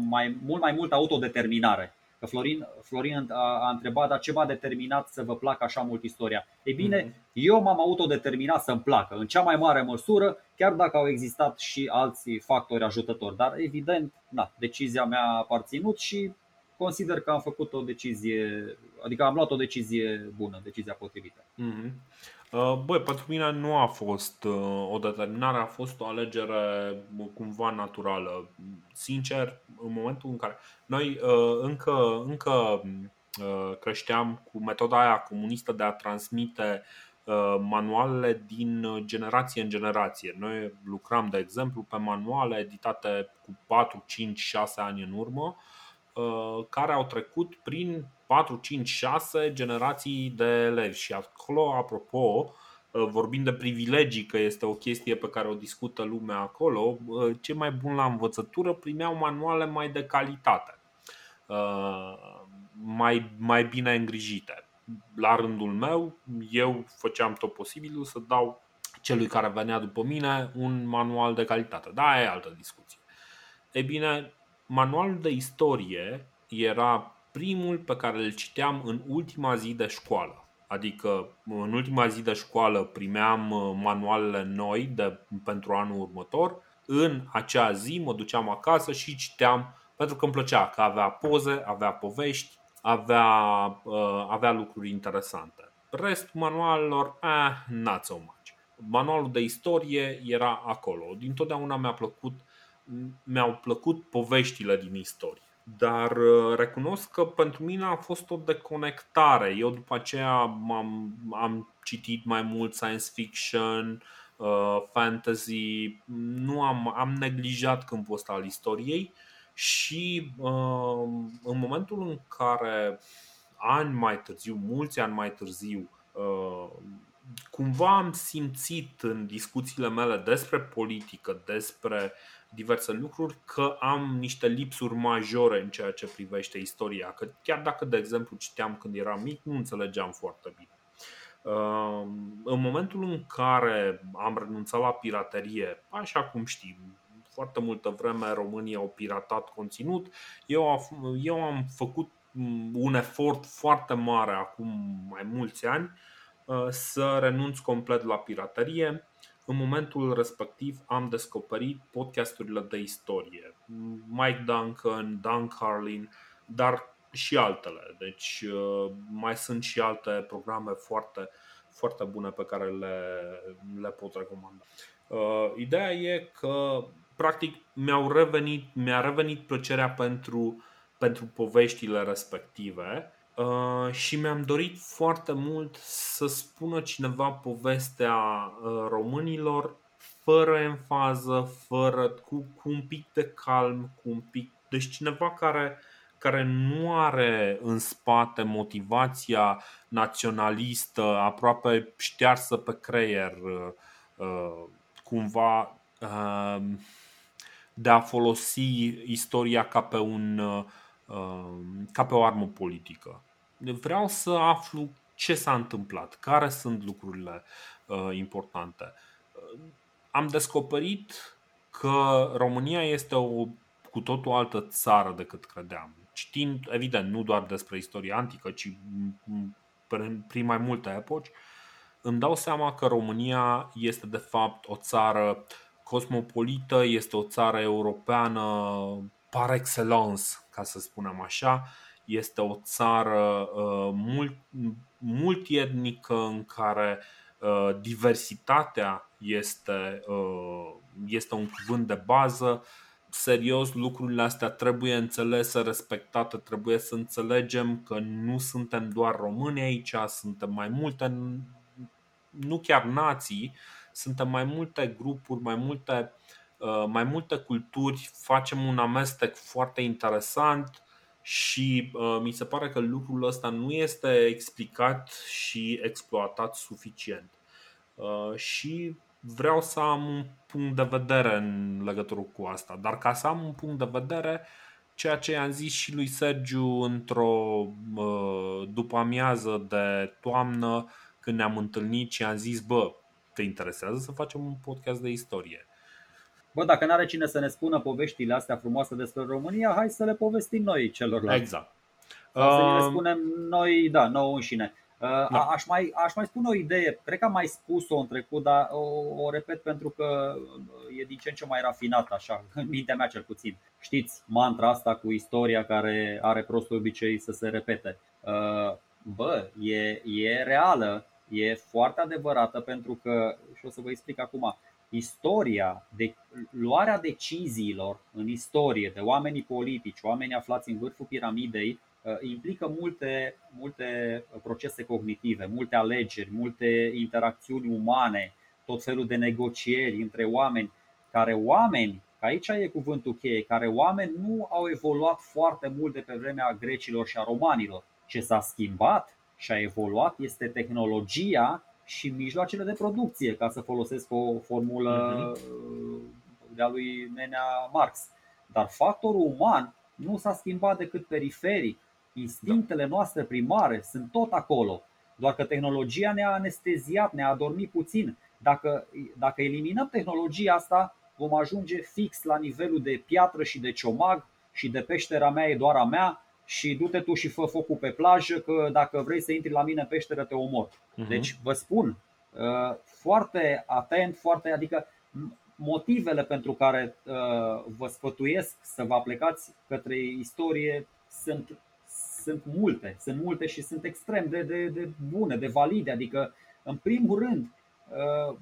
mai, mult mai mult autodeterminare. Că Florin, Florin a, a întrebat, dar ce v-a determinat să vă placă așa mult istoria? Ei bine, mm-hmm. eu m-am autodeterminat să-mi placă, în cea mai mare măsură, chiar dacă au existat și alți factori ajutători. Dar evident, da, decizia mea a aparținut și consider că am făcut o decizie, adică am luat o decizie bună, decizia potrivită. Mm-hmm. Uh, băi, pentru mine nu a fost uh, o determinare, a fost o alegere cumva naturală. Sincer, în momentul în care noi uh, încă, încă creșteam cu metoda aia comunistă de a transmite manualele din generație în generație. Noi lucram, de exemplu, pe manuale editate cu 4, 5, 6 ani în urmă, care au trecut prin 4, 5, 6 generații de elevi și acolo, apropo, uh, vorbind de privilegii, că este o chestie pe care o discută lumea acolo, uh, cei mai buni la învățătură primeau manuale mai de calitate, uh, mai, mai bine îngrijite. La rândul meu, eu făceam tot posibilul să dau celui care venea după mine un manual de calitate. Da, e altă discuție. Ei bine, manualul de istorie era primul pe care îl citeam în ultima zi de școală. Adică în ultima zi de școală primeam uh, manualele noi de, pentru anul următor. În acea zi mă duceam acasă și citeam pentru că îmi plăcea că avea poze, avea povești, avea, uh, avea lucruri interesante. Restul manualelor, eh, not so much. Manualul de istorie era acolo. Dintotdeauna mi-a plăcut, mi-au plăcut poveștile din istorie. Dar uh, recunosc că pentru mine a fost o deconectare. Eu după aceea am am citit mai mult science fiction, uh, fantasy, nu am, am neglijat câmpul ăsta al istoriei și uh, în momentul în care ani mai târziu, mulți ani mai târziu, cumva am simțit în discuțiile mele despre politică, despre diverse lucruri, că am niște lipsuri majore în ceea ce privește istoria. Că chiar dacă, de exemplu, citeam când eram mic, nu înțelegeam foarte bine. Ehm, în momentul în care am renunțat la piraterie, așa cum știm, foarte multă vreme românii au piratat conținut, eu, eu am făcut un efort foarte mare acum mai mulți ani uh, să renunț complet la piraterie în momentul respectiv am descoperit podcasturile de istorie. Mike Duncan, Dan Carlin, dar și altele. Deci uh, mai sunt și alte programe foarte, foarte bune pe care le, le pot recomanda. Uh, ideea e că practic mi-au revenit, mi-a revenit plăcerea pentru, pentru poveștile respective Uh, și mi-am dorit foarte mult să spună cineva povestea uh, românilor fără enfază, fără, cu, cu un pic de calm, cu un pic. Deci cineva care, care nu are în spate motivația naționalistă, aproape ștearsă pe creier, uh, cumva de a folosi istoria ca pe un ca pe o armă politică vreau să aflu ce s-a întâmplat, care sunt lucrurile uh, importante. Uh, am descoperit că România este o cu totul altă țară decât credeam. Citind, evident, nu doar despre istoria antică, ci prin mai multe epoci, îmi dau seama că România este de fapt o țară cosmopolită, este o țară europeană par excellence, ca să spunem așa, este o țară uh, mult, multietnică în care uh, diversitatea este, uh, este un cuvânt de bază. Serios, lucrurile astea trebuie înțelese, respectate, trebuie să înțelegem că nu suntem doar români aici, suntem mai multe, nu chiar nații, suntem mai multe grupuri, mai multe, mai multe culturi, facem un amestec foarte interesant și uh, mi se pare că lucrul ăsta nu este explicat și exploatat suficient. Uh, și vreau să am un punct de vedere în legătură cu asta. Dar ca să am un punct de vedere, ceea ce i-am zis și lui Sergiu într-o uh, după amiază de toamnă, când ne-am întâlnit și am zis, bă, te interesează să facem un podcast de istorie? Bă, dacă n-are cine să ne spună poveștile astea frumoase despre România, hai să le povestim noi celorlalți. Exact. Sau să ne spunem noi, da, nouă înșine. Uh, da. Aș, mai, aș mai spune o idee, cred că am mai spus-o în trecut, dar o, o repet pentru că e din ce în ce mai rafinat, așa, (laughs) în mintea mea cel puțin. Știți, mantra asta cu istoria care are prostul obicei să se repete. Uh, bă, e, e reală, e foarte adevărată pentru că, și o să vă explic acum, istoria, de luarea deciziilor în istorie de oamenii politici, oameni aflați în vârful piramidei, uh, implică multe, multe procese cognitive, multe alegeri, multe interacțiuni umane, tot felul de negocieri între oameni, care oameni, aici e cuvântul cheie, care oameni nu au evoluat foarte mult de pe vremea grecilor și a romanilor. Ce s-a schimbat și a evoluat este tehnologia și mijloacele de producție, ca să folosesc o formulă uh-huh. de-a lui Nenea Marx. Dar factorul uman nu s-a schimbat decât periferic. Instinctele noastre primare sunt tot acolo, doar că tehnologia ne-a anesteziat, ne-a adormit puțin. Dacă, dacă eliminăm tehnologia asta, vom ajunge fix la nivelul de piatră și de ciomag și de peștera mea e doar a mea și du-te tu și fă focul pe plajă că dacă vrei să intri la mine în peșteră te omor. Uh-huh. Deci vă spun, uh, foarte atent, foarte, adică motivele pentru care uh, vă sfătuiesc să vă aplicați către istorie sunt, sunt multe, sunt multe și sunt extrem de, de, de bune, de valide. Adică, în primul rând, uh,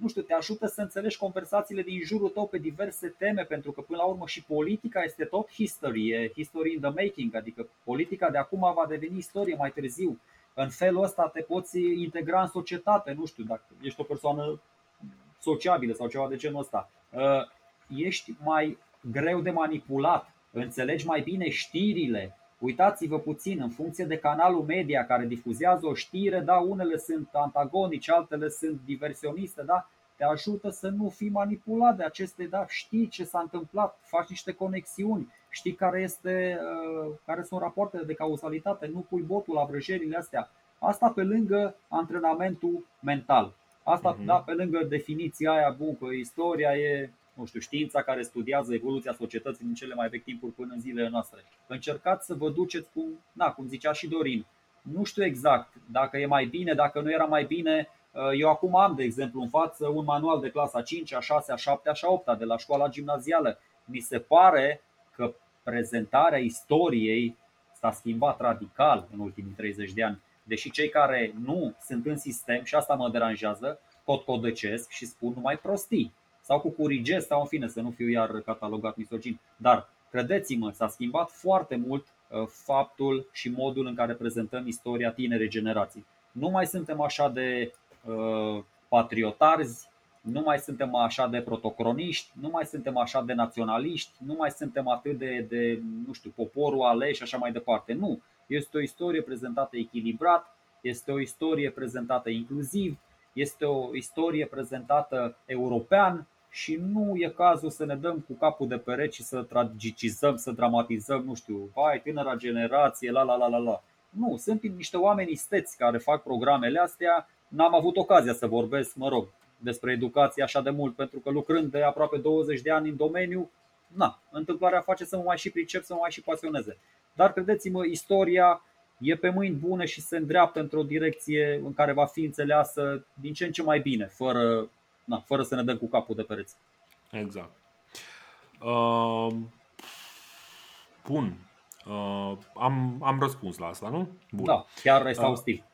nu știu, te ajută să înțelegi conversațiile din jurul tău pe diverse teme, pentru că până la urmă și politica este tot history, e history in the making, adică politica de acum va deveni istorie mai târziu. În felul ăsta te poți integra în societate, nu știu, dacă ești o persoană sociabilă sau ceva de genul ăsta. Uh, ești mai greu de manipulat, înțelegi mai bine știrile, Uitați-vă puțin, în funcție de canalul media care difuzează o știre, da, unele sunt antagonice, altele sunt diversioniste, da, te ajută să nu fii manipulat de aceste, da, știi ce s-a întâmplat, faci niște conexiuni, știi care, este, uh, care sunt rapoartele de cauzalitate, nu pui botul la vrăjerile astea. Asta pe lângă antrenamentul mental. Asta, uh-huh. da, pe lângă definiția aia, bun, că istoria e nu știu, știința care studiază evoluția societății din cele mai vechi timpuri până în zilele noastre. Încercați să vă duceți cum, na, cum zicea și Dorin. Nu știu exact dacă e mai bine, dacă nu era mai bine, Eu acum am, de exemplu, în față un manual de clasa 5, a 6, a 7, a 8 de la școala gimnazială. Mi se pare că prezentarea istoriei s-a schimbat radical în ultimii 30 de ani. Deși cei care nu sunt în sistem, și asta mă deranjează, tot codăcesc și spun numai prostii. Sau cu curigez sau în fine să nu fiu iar catalogat misogin. Dar credeți-mă, s-a schimbat foarte mult uh, faptul și modul în care prezentăm istoria tinere generații. Nu mai suntem așa de uh, patriotarzi, nu mai suntem așa de protocroniști, nu mai suntem așa de naționaliști, nu mai suntem atât de, de nu știu, poporul ales și așa mai departe. Nu. Este o istorie prezentată echilibrat, este o istorie prezentată inclusiv, este o istorie prezentată european și nu e cazul să ne dăm cu capul de pereți și să tragicizăm, să dramatizăm, nu știu, vai, tânăra generație, la la la la la. Nu, sunt niște oameni isteți care fac programele astea. N-am avut ocazia să vorbesc, mă rog, despre educație așa de mult, pentru că lucrând de aproape 20 de ani în domeniu, na, întâmplarea face să mă mai și pricep, să mă mai și pasioneze. Dar credeți-mă, istoria e pe mâini bune și se îndreaptă într-o direcție în care va fi înțeleasă din ce în ce mai bine, fără, na, fără să ne dăm cu capul de pereți. Exact. Uh, bun. Uh, am, am răspuns la asta, nu? Bun. Da, chiar exhaustiv. Uh,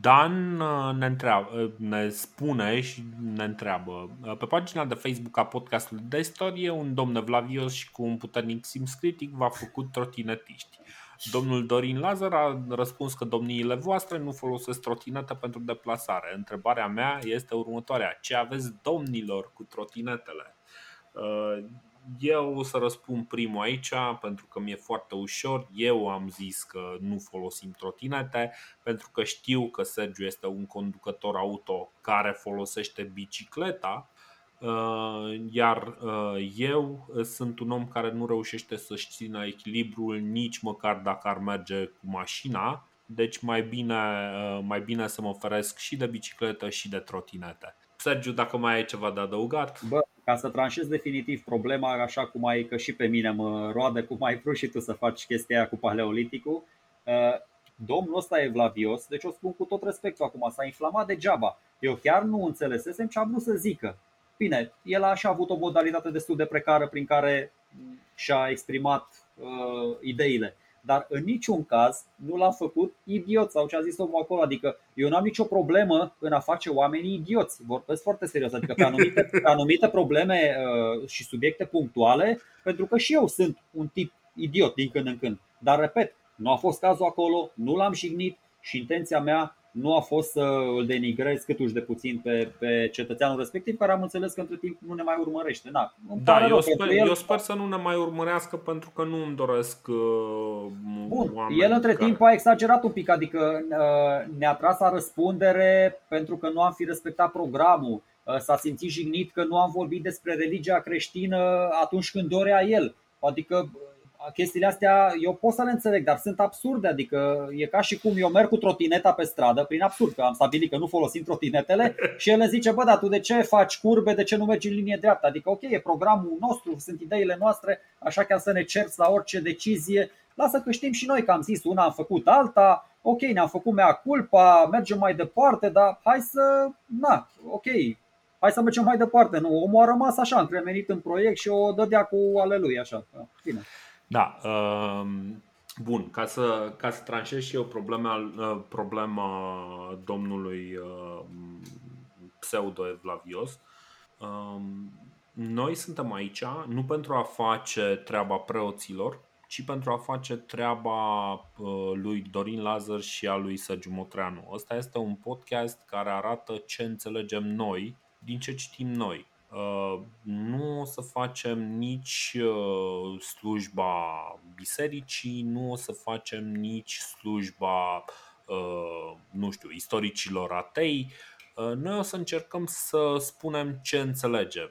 Dan uh, ne, întreabă, uh, ne spune și ne întreabă uh, Pe pagina de Facebook a podcastului de istorie Un domn evlavios și cu un puternic simț critic V-a făcut trotinetiști Domnul Dorin Lazar a răspuns că domniile voastre nu folosesc trotinete pentru deplasare Întrebarea mea este următoarea Ce aveți domnilor cu trotinetele? eu o să răspund primul aici pentru că mi-e foarte ușor. Eu am zis că nu folosim trotinete pentru că știu că Sergiu este un conducător auto care folosește bicicleta uh, iar uh, eu sunt un om care nu reușește să-și țină echilibrul nici măcar dacă ar merge cu mașina deci mai bine, uh, mai bine să mă oferesc și de bicicletă și de trotinete. Sergiu, dacă mai ai ceva de adăugat? Bă, ca să tranșez definitiv problema, așa cum ai că și pe mine mă roade, cum ai vrut și tu să faci chestia aia cu paleoliticul, uh, domnul ăsta e Vlavios, deci o spun cu tot respectul acum, s-a inflamat degeaba. Eu chiar nu înțelesesem ce a vrut să zică. Bine, el a și avut o modalitate destul de precară prin care și-a exprimat uh, ideile dar în niciun caz nu l-am făcut idiot sau ce a zis omul acolo. Adică eu nu am nicio problemă în a face oamenii idioți. Vorbesc foarte serios. Adică pe anumite, (laughs) pe anumite probleme uh, și subiecte punctuale, pentru că și eu sunt un tip idiot din când în când. Dar repet, nu a fost cazul acolo, nu l-am jignit și intenția mea nu a fost să îl denigrez cât uși de puțin pe, pe cetățeanul respectiv, care am înțeles că între timp nu ne mai urmărește. Da, da eu, sper, el... eu sper să nu ne mai urmărească pentru că nu îmi doresc uh, Bun, el între care... timp a exagerat un pic, adică uh, ne-a tras la răspundere pentru că nu am fi respectat programul. Uh, s-a simțit jignit că nu am vorbit despre religia creștină atunci când dorea el. Adică chestiile astea eu pot să le înțeleg, dar sunt absurde. Adică e ca și cum eu merg cu trotineta pe stradă, prin absurd, că am stabilit că nu folosim trotinetele (laughs) și el zice, bă, dar tu de ce faci curbe, de ce nu mergi în linie dreaptă? Adică, ok, e programul nostru, sunt ideile noastre, așa că să ne cerți la orice decizie. Lasă că știm și noi că am zis una, am făcut alta, ok, ne-am făcut mea culpa, mergem mai departe, dar hai să, na, ok, hai să mergem mai departe. Nu, omul a rămas așa, încremenit în proiect și o dădea cu aleluia, așa. Bine. Da. Um, bun, ca să, ca să tranșez și eu problema, uh, problema domnului uh, pseudo-evlavios, um, noi suntem aici nu pentru a face treaba preoților, ci pentru a face treaba uh, lui Dorin Lazar și a lui Sergiu Motreanu. Ăsta este un podcast care arată ce înțelegem noi din ce citim noi. Uh, nu o să facem nici uh, slujba bisericii, nu o să facem nici slujba, uh, nu știu, istoricilor atei. Noi o să încercăm să spunem ce înțelegem.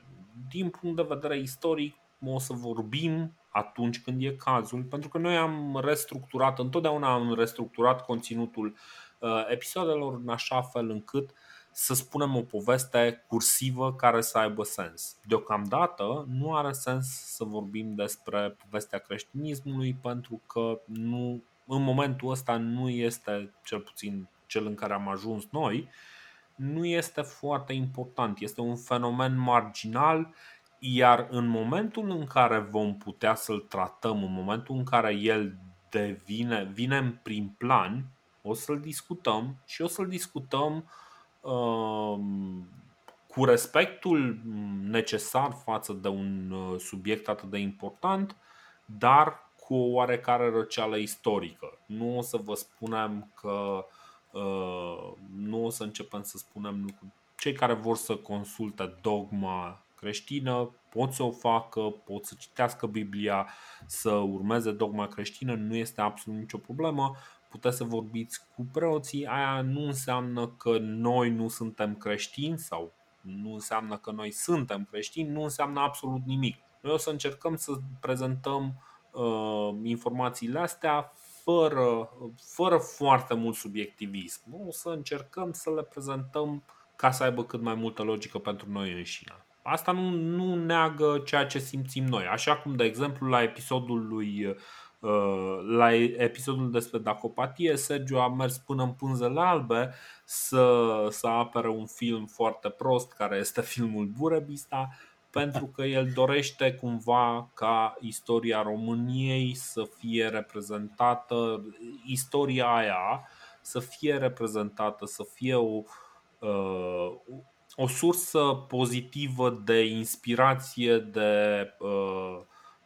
Din punct de vedere istoric, o să vorbim atunci când e cazul, pentru că noi am restructurat, întotdeauna am restructurat conținutul episodelor în așa fel încât uh, să spunem o poveste cursivă care să aibă sens. Deocamdată nu are sens să vorbim despre povestea creștinismului pentru că nu, în momentul ăsta nu este cel puțin cel în care am ajuns noi nu este foarte important, este un fenomen marginal, iar în momentul în care vom putea să-l tratăm, în momentul în care el devine, vine în prim plan, o să-l discutăm și o să-l discutăm uh, cu respectul necesar față de un uh, subiect atât de important, dar cu o oarecare răceală istorică. Nu o să vă spunem că uh, nu o să începem să spunem lucruri. Cei care vor să consulte dogma creștină pot să o facă, pot să citească Biblia, să urmeze dogma creștină, nu este absolut nicio problemă. Puteți să vorbiți cu preoții, aia nu înseamnă că noi nu suntem creștini sau nu înseamnă că noi suntem creștini, nu înseamnă absolut nimic. Noi o să încercăm să prezentăm uh, informațiile astea fără, fără foarte mult subiectivism. O să încercăm să le prezentăm ca să aibă cât mai multă logică pentru noi înșine. Asta nu, nu neagă ceea ce simțim noi. Așa cum, de exemplu, la episodul lui uh, la episodul despre dacopatie, Sergio a mers până în pânzele albe să, să apere un film foarte prost, care este (laughs) filmul Burebista, pentru că el dorește cumva ca istoria României să fie reprezentată, istoria aia să fie reprezentată, să fie o, uh, o sursă pozitivă de inspirație, de, uh,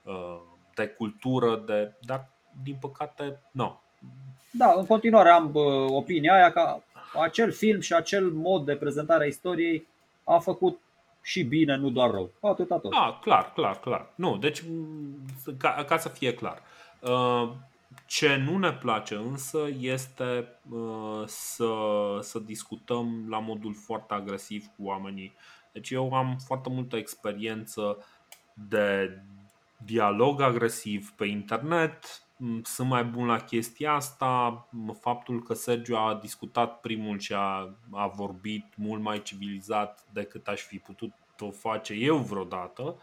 uh, de cultură, de, dar din păcate nu. Da, în continuare am opinia aia că acel film și acel mod de prezentare a istoriei a făcut și bine, nu doar rău. Atâta tot. Ah, clar, clar, clar. Nu, deci ca, ca să fie clar. Uh, ce nu ne place însă este uh, să, să discutăm la modul foarte agresiv cu oamenii. Deci eu am foarte multă experiență de dialog agresiv pe internet, sunt mai bun la chestia asta. Faptul că Sergio a discutat primul și a, a vorbit mult mai civilizat decât aș fi putut o face eu vreodată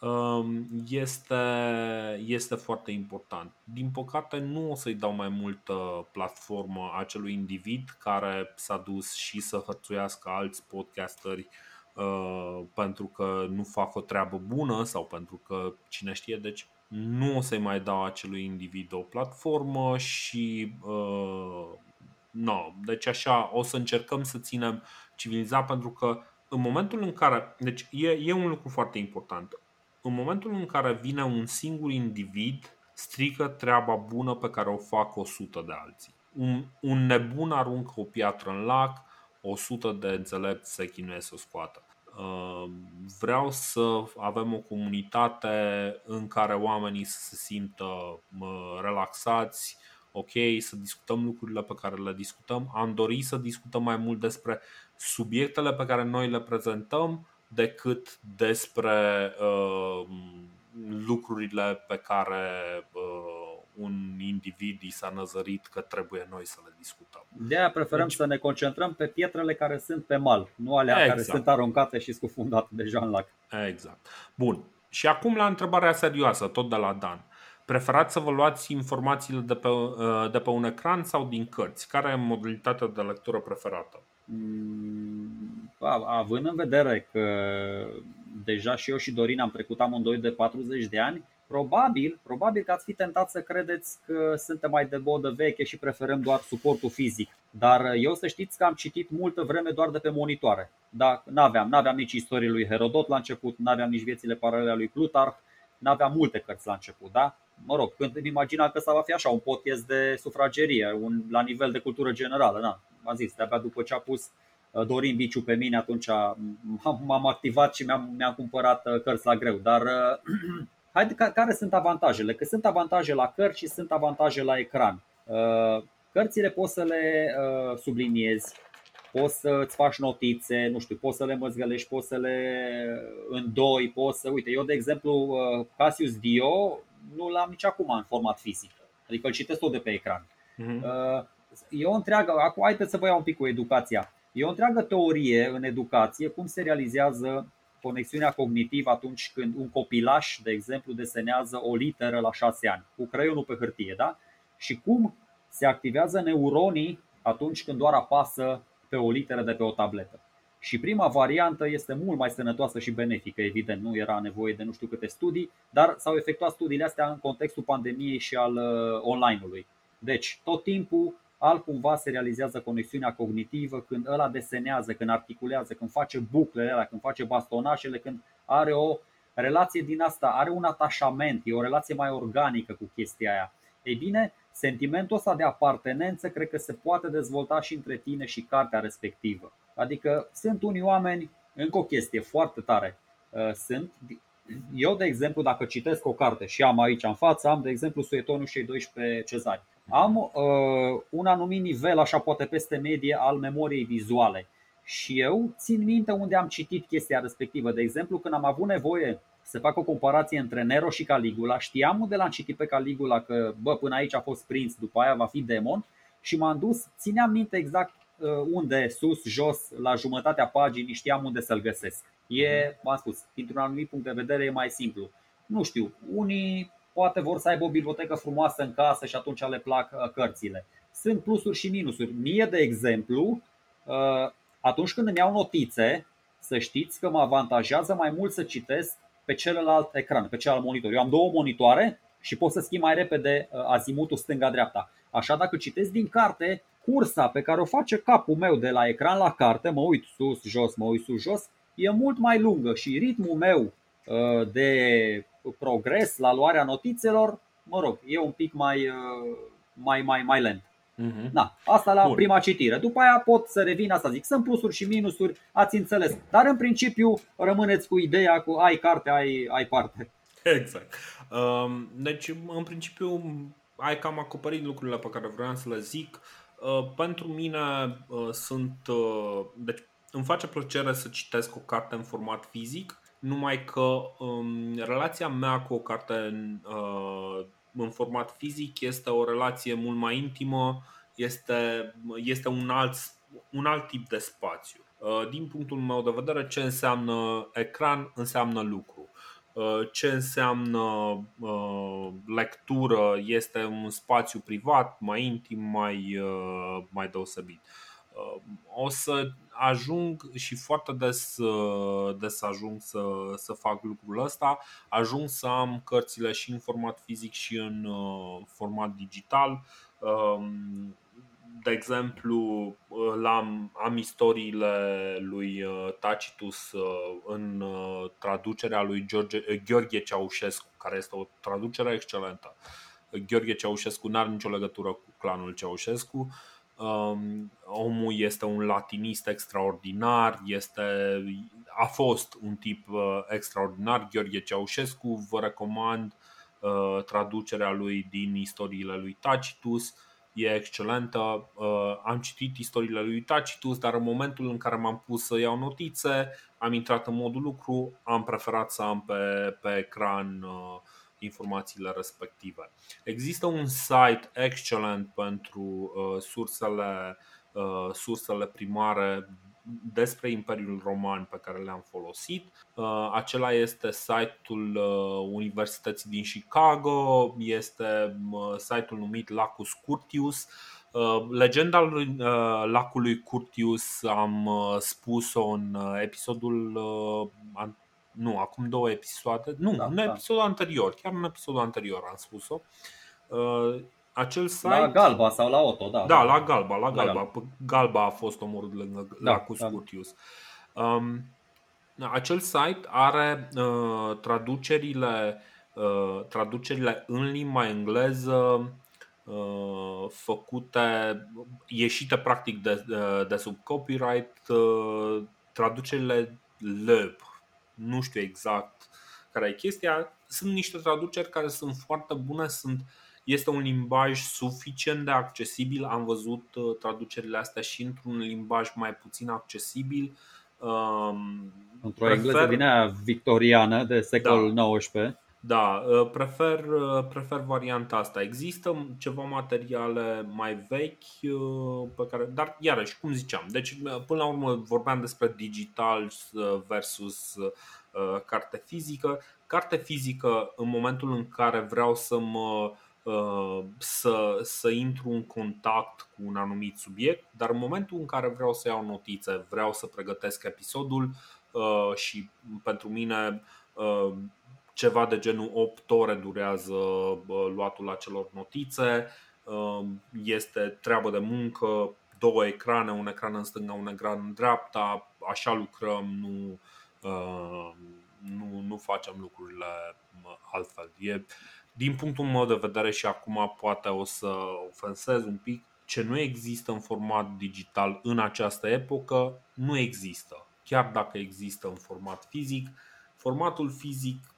um, este, este foarte important. Din păcate, nu o să-i dau mai multă platformă acelui individ care s-a dus și să hărțuiască alți podcasteri uh, pentru că nu fac o treabă bună sau pentru că cine știe. Deci, nu o să-i mai dau acelui individ o platformă și uh, no, deci așa o să încercăm să ținem civilizat pentru că în momentul în care, deci e, e un lucru foarte important, în momentul în care vine un singur individ, strică treaba bună pe care o fac 100 de alții. Un, un nebun aruncă o piatră în lac, 100 de înțelepți se chinuie să o scoată. Uh, vreau să avem o comunitate în care oamenii să se simtă relaxați, ok, să discutăm lucrurile pe care le discutăm. Am dorit să discutăm mai mult despre subiectele pe care noi le prezentăm decât despre uh, lucrurile pe care uh, un individ i s-a năzărit că trebuie noi să le discutăm. De aia preferăm deci, să ne concentrăm pe pietrele care sunt pe mal, nu alea exact. care sunt aruncate și scufundate deja în lac. Exact. Bun. Și acum la întrebarea serioasă, tot de la Dan. Preferați să vă luați informațiile de pe, uh, de pe un ecran sau din cărți? Care e modalitatea de lectură preferată? Mm, având în vedere că deja și eu și Dorin am trecut amândoi de 40 de ani, probabil, probabil că ați fi tentat să credeți că suntem mai de bodă veche și preferăm doar suportul fizic. Dar eu să știți că am citit multă vreme doar de pe monitoare. Da, n-aveam, n-aveam nici istorie lui Herodot la început, n-aveam nici viețile paralele lui Plutarh, n-aveam multe cărți la început, da? Mă rog, când îmi imagina că s-a fi așa un podcast de sufragerie, un, la nivel de cultură generală, da? am zis, de-abia după ce a pus uh, Dorin Biciu pe mine, atunci m-am activat și mi-am, mi-am cumpărat uh, cărți la greu. Dar uh, (clears throat) haide, care sunt avantajele? Că sunt avantaje la cărți și sunt avantaje la ecran. Cărțile poți să le subliniezi, poți să-ți faci notițe, nu știu, poți să le măzgălești, poți să le îndoi, poți să... Uite, eu de exemplu Cassius Dio nu l-am nici acum în format fizic, adică îl citesc tot de pe ecran. Uh-huh e o întreagă, acum haideți să vă iau un pic cu educația. E o întreagă teorie în educație cum se realizează conexiunea cognitivă atunci când un copilaș, de exemplu, desenează o literă la șase ani, cu creionul pe hârtie, da? Și cum se activează neuronii atunci când doar apasă pe pe o literă de pe o tabletă. Și prima variantă este mult mai sănătoasă și benefică, evident, nu era nevoie de nu știu câte studii, dar s-au efectuat studiile astea în contextul pandemiei și al uh, online-ului. Deci, tot timpul altcumva se realizează conexiunea cognitivă când ăla desenează, când articulează, când face buclele alea, când face bastonașele, când are o relație din asta, are un atașament, e o relație mai organică cu chestia aia. Ei bine, sentimentul ăsta de apartenență cred că se poate dezvolta și între tine și cartea respectivă. Adică sunt unii oameni, încă o chestie foarte tare, uh, sunt eu, de exemplu, dacă citesc o carte și am aici în față, am, de exemplu, Suetonul și 12 cezari. Am uh, un anumit nivel, așa poate peste medie, al memoriei vizuale. Și eu țin minte unde am citit chestia respectivă. De exemplu, când am avut nevoie să fac o comparație între Nero și Caligula, știam de l-am citit pe Caligula că bă, până aici a fost prinț, după aia va fi demon și m-am dus, țineam minte exact uh, unde, sus, jos, la jumătatea paginii, știam unde să-l găsesc. E, v-am spus, dintr-un anumit punct de vedere e mai simplu. Nu știu, unii poate vor să aibă o bibliotecă frumoasă în casă și atunci le plac uh, cărțile. Sunt plusuri și minusuri. Mie, de exemplu, uh, atunci când îmi iau notițe, să știți că mă avantajează mai mult să citesc pe celălalt ecran, pe celălalt monitor. Eu am două monitoare și pot să schimb mai repede uh, azimutul stânga-dreapta. Așa dacă citesc din carte, cursa pe care o face capul meu de la ecran la carte, mă uit sus, jos, mă uit sus, jos, e mult mai lungă și ritmul meu de progres la luarea notițelor, mă rog, e un pic mai, uh, mai, mai, mai lent. Uh-huh. Da, asta la Bun. prima citire. După aia pot să revin, asta zic, sunt plusuri și minusuri, ați înțeles. Dar în principiu rămâneți cu ideea cu ai carte, ai, ai parte. Exact. Um, deci, în principiu, ai cam acoperit lucrurile pe care vreau să le zic. Uh, pentru mine uh, sunt. Deci, îmi face plăcere să citesc o carte în format fizic numai că um, relația mea cu o carte în, uh, în format fizic este o relație mult mai intimă, este, este un, alt, un alt tip de spațiu. Uh, din punctul meu de vedere, ce înseamnă ecran înseamnă lucru. Uh, ce înseamnă uh, lectură este un spațiu privat, mai intim, mai, uh, mai deosebit. Uh, o să ajung și foarte des, uh, des ajung să, să fac lucrul ăsta. Ajung să am cărțile și în format fizic și în uh, format digital. Um, de exemplu, am, am istoriile lui Tacitus în traducerea lui George, Gheorghe Ceaușescu, care este o traducere excelentă. Gheorghe Ceaușescu nu are nicio legătură cu clanul Ceaușescu, Um, omul este un latinist extraordinar, este, a fost un tip uh, extraordinar, Gheorghe Ceaușescu. Vă recomand uh, traducerea lui din istoriile lui Tacitus. E excelentă. Uh, am citit istoriile lui Tacitus, dar în momentul în care m-am pus să iau notițe, am intrat în modul lucru, am preferat să am pe, pe ecran uh, informațiile respective. Există un site excelent pentru uh, sursele, uh, sursele primare despre Imperiul Roman pe care le-am folosit. Uh, acela este site-ul uh, Universității din Chicago, este uh, site-ul numit Lacus Curtius. Uh, legenda lui uh, lacului Curtius am uh, spus-o în episodul nu, acum două episoade, nu, da, în da. episodul anterior, chiar în episodul anterior am spus-o. Uh, acel site... La Galba sau la Otto, da. Da, la Galba, la Galba. La Galba a fost omorât lângă da, la Cuscutius. Da. Um, acel site are uh, traducerile, uh, traducerile în limba engleză uh, făcute, ieșite practic de, de, de sub copyright, uh, traducerile LEP, nu știu exact care e chestia. Sunt niște traduceri care sunt foarte bune, sunt, este un limbaj suficient de accesibil. Am văzut uh, traducerile astea și într-un limbaj mai puțin accesibil. Um, Într-o prefer... engleză din aia victoriană de secolul da. XIX. Da, uh, prefer, uh, prefer varianta asta. Există ceva materiale mai vechi pe care, dar iarăși, cum ziceam, deci până la urmă vorbeam despre digital versus carte fizică. Carte fizică în momentul în care vreau să mă să, să intru în contact cu un anumit subiect, dar în momentul în care vreau să iau notițe, vreau să pregătesc episodul și pentru mine ceva de genul 8 ore durează luatul acelor notițe, este treabă de muncă, două ecrane, un ecran în stânga, un ecran în dreapta, așa lucrăm, nu, nu, nu facem lucrurile altfel. E, din punctul meu de vedere și acum poate o să ofensez un pic, ce nu există în format digital în această epocă, nu există. Chiar dacă există în format fizic, formatul fizic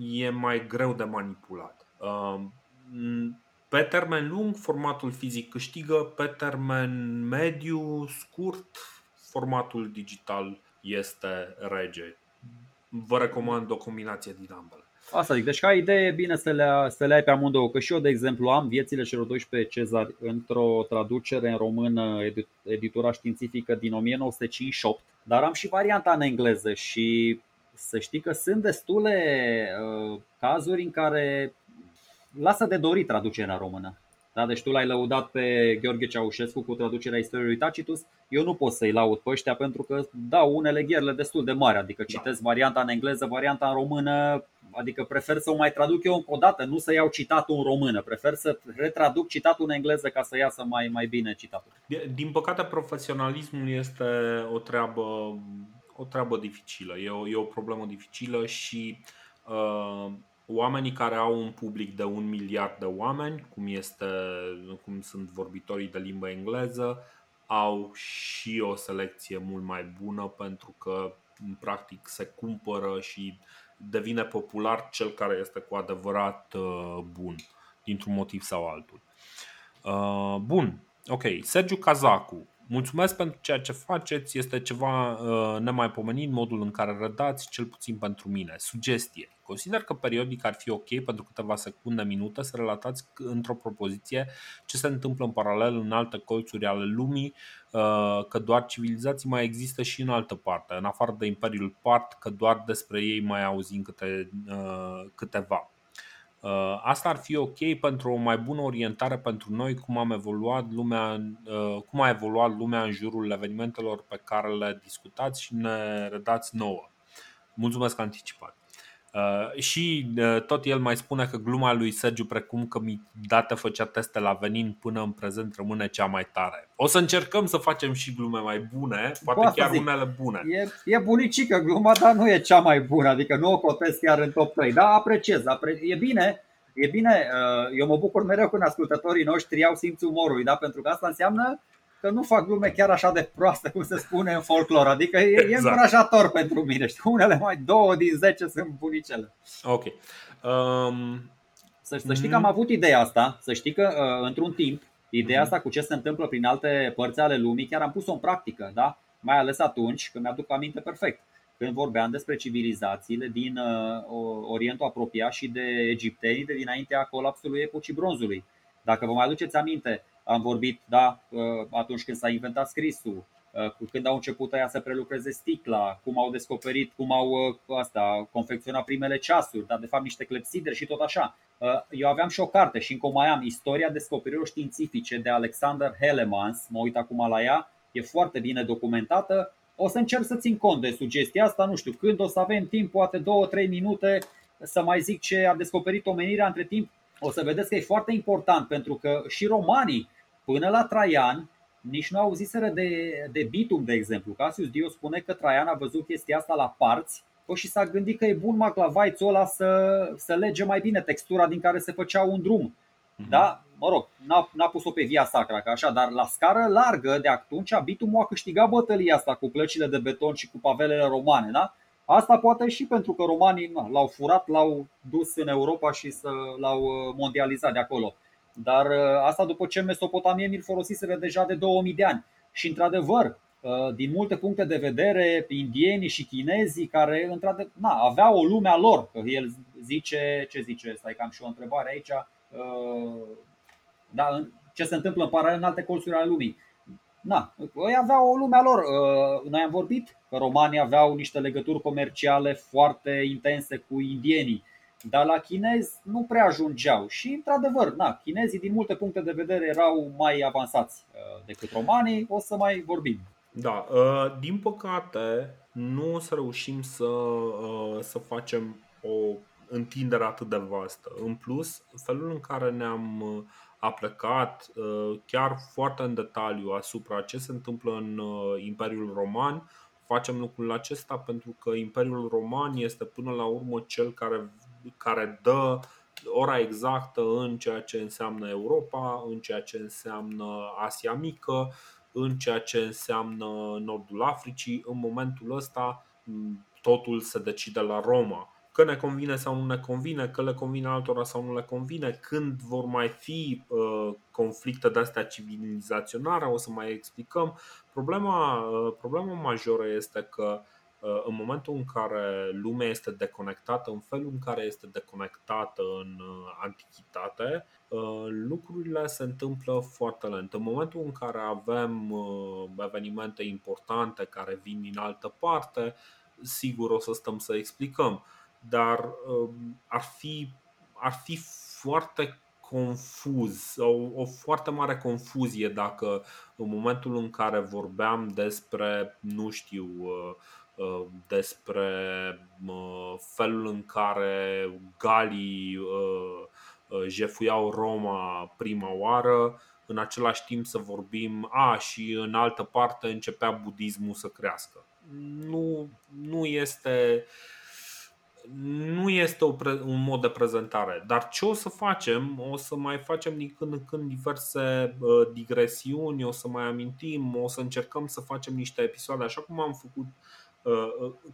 e mai greu de manipulat. Pe termen lung, formatul fizic câștigă, pe termen mediu, scurt, formatul digital este rege. Vă recomand o combinație din ambele. Asta zic, deci ca idee e bine să le, să le ai pe amândouă, că și eu, de exemplu, am Viețile celor 12 cezari într-o traducere în română, editura științifică din 1958, dar am și varianta în engleză și să știi că sunt destule uh, cazuri în care lasă de dorit traducerea română. Da? Deci tu l-ai lăudat pe Gheorghe Ceaușescu cu traducerea istoriei lui Tacitus. Eu nu pot să-i laud pe ăștia pentru că dau unele gherle destul de mari. Adică da. citesc varianta în engleză, varianta în română. Adică prefer să o mai traduc eu încă o dată, nu să iau citatul în română. Prefer să retraduc citatul în engleză ca să iasă mai, mai bine citatul. Din păcate, profesionalismul este o treabă, o treabă dificilă. E o, e o problemă dificilă și uh, oamenii care au un public de un miliard de oameni, cum, este, cum sunt vorbitorii de limbă engleză, au și o selecție mult mai bună pentru că în practic se cumpără și devine popular cel care este cu adevărat uh, bun, dintr-un motiv sau altul. Uh, bun, ok. Sergiu Cazacu Mulțumesc pentru ceea ce faceți, este ceva uh, nemaipomenit modul în care rădați, cel puțin pentru mine. Sugestie. Consider că periodic ar fi ok pentru câteva secunde, minute să relatați într-o propoziție ce se întâmplă în paralel în alte colțuri ale lumii, uh, că doar civilizații mai există și în altă parte, în afară de Imperiul Part, că doar despre ei mai auzim câte, uh, câteva. Uh, asta ar fi ok pentru o mai bună orientare pentru noi cum am evoluat lumea, uh, cum a evoluat lumea în jurul evenimentelor pe care le discutați și ne redați nouă. Mulțumesc anticipat. Uh, și uh, tot el mai spune că gluma lui Sergiu, precum că mi dată făcea teste la venin până în prezent, rămâne cea mai tare. O să încercăm să facem și glume mai bune, poate Poate chiar zic, unele bune. E, e bunicică gluma, dar nu e cea mai bună, adică nu o cotez chiar în top 3, dar apreciez, apre... e bine. E bine, uh, eu mă bucur mereu când ascultătorii noștri au simțul umorului, da? pentru că asta înseamnă că nu fac glume chiar așa de proaste cum se spune în folclor. Adică e, exact. e încurajator pentru mine. Știu, unele mai două din zece sunt bunicele. Ok. Um... Să, să știi că am avut ideea asta, să știi că uh, într-un timp, ideea mhm. asta cu ce se întâmplă prin alte părți ale lumii, chiar am pus-o în practică, da? mai ales atunci când mi-aduc aminte perfect când vorbeam despre civilizațiile din uh, Orientul apropiat și de egiptenii de dinaintea colapsului epocii bronzului. Dacă vă mai aduceți aminte, am vorbit da, uh, atunci când s-a inventat scrisul, uh, când au început aia să prelucreze sticla, cum au descoperit, cum au asta, confecționat primele ceasuri, dar de fapt niște clepsidre și tot așa. Eu aveam și o carte și încă mai am, Istoria descoperirilor științifice de Alexander Hellemans, mă uit acum la ea, e foarte bine documentată o să încerc să țin cont de sugestia asta, nu știu, când o să avem timp, poate 2-3 minute să mai zic ce a descoperit omenirea între timp. O să vedeți că e foarte important pentru că și romanii până la Traian nici nu auziseră de, de bitum, de exemplu. Casius Dio spune că Traian a văzut chestia asta la parți păi și s-a gândit că e bun maclavaițul ăla să, să lege mai bine textura din care se făcea un drum. Mhm. Da? Mă rog, n-a, n-a pus-o pe via sacra, ca așa, dar la scară largă de atunci bitumul a câștigat bătălia asta cu plăcile de beton și cu pavelele romane. Da? Asta poate și pentru că romanii na, l-au furat, l-au dus în Europa și să l-au uh, mondializat de acolo. Dar uh, asta după ce Mesopotamie îl folosiseră deja de 2000 de ani. Și într-adevăr, uh, din multe puncte de vedere, indienii și chinezii care într-adevăr na, aveau o lume a lor, că el zice, ce zice, stai că am și o întrebare aici, da, ce se întâmplă în paralel în alte colțuri ale lumii. Na, ei aveau o lume a lor. Uh, noi am vorbit că romanii aveau niște legături comerciale foarte intense cu indienii. Dar la chinezi nu prea ajungeau și, într-adevăr, na, chinezii din multe puncte de vedere erau mai avansați uh, decât romanii, o să mai vorbim. Da, uh, din păcate nu o să reușim să, uh, să facem o întindere atât de vastă. În plus, felul în care ne-am aplecat chiar foarte în detaliu asupra ce se întâmplă în Imperiul Roman, facem lucrul acesta pentru că Imperiul Roman este până la urmă cel care care dă ora exactă în ceea ce înseamnă Europa, în ceea ce înseamnă Asia Mică, în ceea ce înseamnă Nordul Africii. În momentul ăsta totul se decide la Roma. Că ne convine sau nu ne convine, că le convine altora sau nu le convine, când vor mai fi uh, conflicte de astea civilizaționare, o să mai explicăm. Problema, uh, problema majoră este că uh, Uh, în momentul în care lumea este deconectată, în felul în care este deconectată în uh, antichitate, uh, lucrurile se întâmplă foarte lent. În momentul în care avem evenimente importante care vin din altă parte, sigur o să stăm să explicăm, dar ar fi, ar fi foarte confuz, o, o foarte mare confuzie dacă în momentul în care vorbeam despre, nu știu, Uh, despre uh, felul în care galii uh, jefuiau Roma prima oară, în același timp să vorbim, a, și în altă parte începea budismul să crească. Nu, nu este nu este o pre- un mod de prezentare. Dar ce o să facem? O să mai facem din când în când diverse uh, digresiuni, o să mai amintim, o să încercăm să facem niște episoade, așa cum am făcut Uh, uh,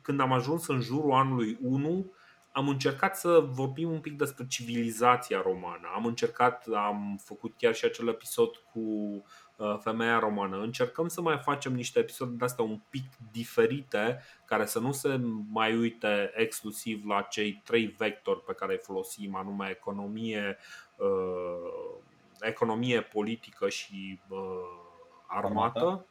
când am ajuns în jurul anului 1, am încercat să vorbim un pic despre civilizația romană. Am încercat, am făcut chiar și acel episod cu uh, femeia romană. Încercăm să mai facem niște episoade de astea un pic diferite, care să nu se mai uite exclusiv la cei trei vectori pe care îi folosim, anume economie, economie politică și armată. armată.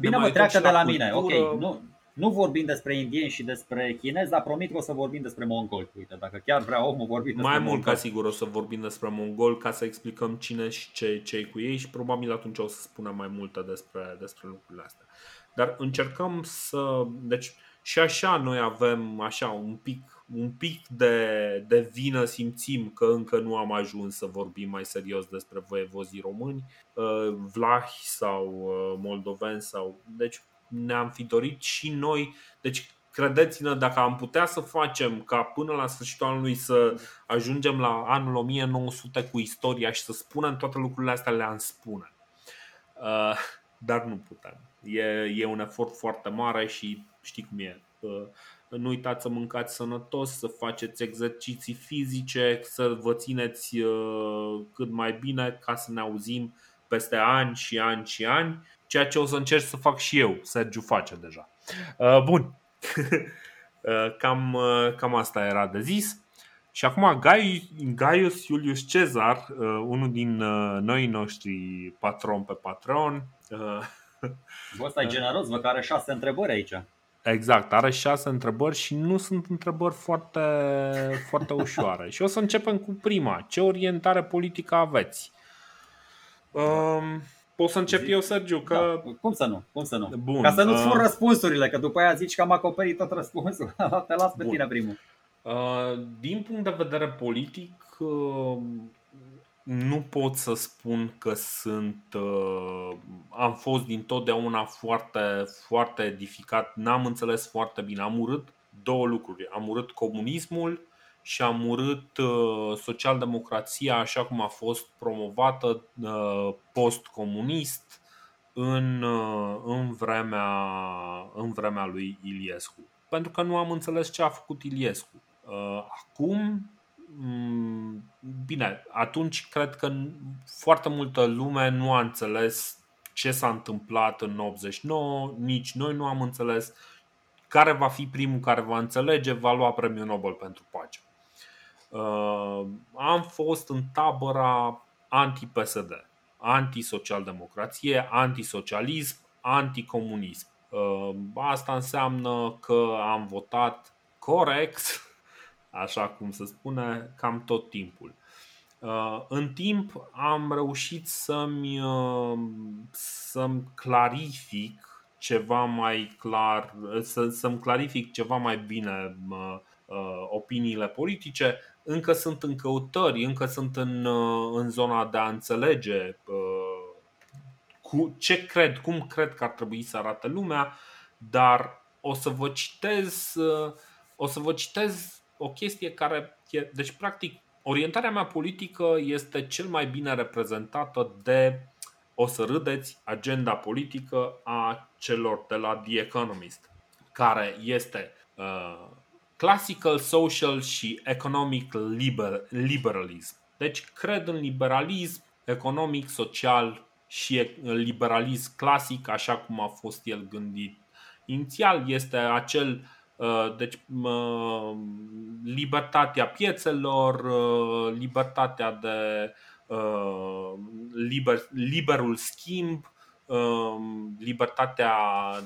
Bine, mă, treacă de la mine. Ok, nu, nu vorbim despre indieni și despre chinezi, dar promit că o să vorbim despre mongoli. Uite, dacă chiar vrea omul vorbim despre Mai mult ca sigur o să vorbim despre mongoli ca să explicăm cine și ce, ce cu ei și probabil atunci o să spunem mai multe despre, despre lucrurile astea. Dar încercăm să... Deci și așa noi avem așa un pic, un pic de, de vină simțim că încă nu am ajuns să vorbim mai serios despre voievozii români, uh, vlahi sau uh, moldoveni sau deci ne-am fi dorit și noi, deci credeți-ne, dacă am putea să facem ca până la sfârșitul anului să ajungem la anul 1900 cu istoria și să spunem toate lucrurile astea, le-am spune. Uh, dar nu putem. E, e un efort foarte mare și știi cum e. Nu uitați să mâncați sănătos, să faceți exerciții fizice, să vă țineți uh, cât mai bine ca să ne auzim peste ani și ani și ani, ceea ce o să încerc să fac și eu. Sergiu face deja. Uh, bun. (laughs) Uh, cam, cam asta era de zis. Și acum Gaius Iulius Cezar, unul din noi noștri patron pe Patreon. Bă, ăsta e generos, vă care șase întrebări aici. Exact, are șase întrebări și nu sunt întrebări foarte, foarte (laughs) ușoare. și o să începem cu prima. Ce orientare politică aveți? Um, pot să încep eu, Sergiu? Că... Da, cum să nu? Cum să nu? Bun, Ca să nu-ți uh... fur răspunsurile, că după aia zici că am acoperit tot răspunsul. (laughs) Te las pe Bun. tine primul. Uh, din punct de vedere politic, uh, nu pot să spun că sunt. Uh, am fost din totdeauna foarte, foarte edificat. N-am înțeles foarte bine. Am urât două lucruri. Am urât comunismul și am urât uh, socialdemocrația așa cum a fost promovată uh, post-comunist în, uh, în, vremea, în vremea lui Iliescu. Pentru că nu am înțeles ce a făcut Iliescu. Uh, acum Mm, bine, atunci cred că foarte multă lume nu a înțeles ce s-a întâmplat în 89, nici noi nu am înțeles care va fi primul care va înțelege, va lua premiul Nobel pentru pace. Uh, am fost în tabăra anti-PSD, anti-socialdemocrație, anti-socialism, anti-comunism. Uh, asta înseamnă că am votat corect așa cum se spune, cam tot timpul. În timp am reușit să-mi, să-mi clarific ceva mai clar, să, să-mi clarific ceva mai bine opiniile politice. Încă sunt în căutări, încă sunt în, în zona de a înțelege cu ce cred, cum cred că ar trebui să arate lumea, dar o să vă citez, o să vă citez o chestie care, deci practic, orientarea mea politică este cel mai bine reprezentată de, o să râdeți, agenda politică a celor de la The Economist, care este uh, classical social și economic liber, liberalism. Deci cred în liberalism economic, social și liberalism clasic, așa cum a fost el gândit inițial. Este acel uh, deci, libertatea piețelor, uh, libertatea de uh, liber, liberul schimb, libertatea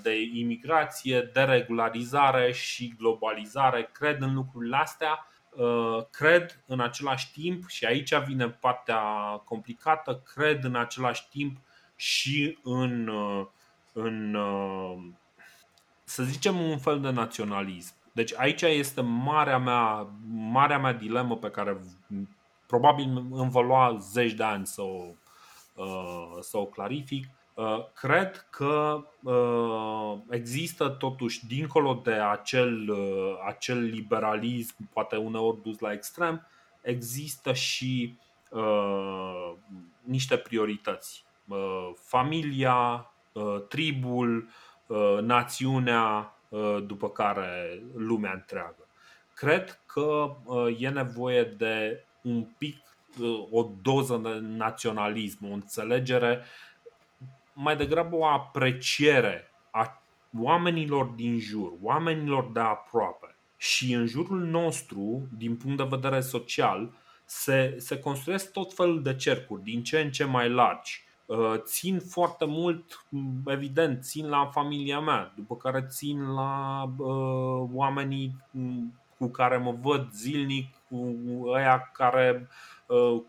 de imigrație, deregularizare și globalizare. Cred în lucrurile astea Uh, cred în același timp, și aici vine partea complicată, cred în același timp și în, uh, în uh, să zicem, un fel de naționalism. Deci aici este marea mea, marea mea dilemă pe care probabil îmi va lua zeci de ani să o, să o clarific. Uh, cred că uh, există totuși, dincolo de acel, uh, acel liberalism, poate uneori dus la extrem, există și uh, niște priorități. Uh, familia, uh, tribul, uh, națiunea, uh, după care lumea întreagă. Cred că uh, e nevoie de un pic, uh, o doză de naționalism, o înțelegere uh, mai degrabă o apreciere a oamenilor din jur, oamenilor de aproape. Și în jurul nostru, din punct de vedere social, se, se construiesc tot felul de cercuri, din ce în ce mai largi. Uh, țin foarte mult, evident, țin la familia mea, după care țin la uh, oamenii cu care mă văd zilnic, cu ăia care uh,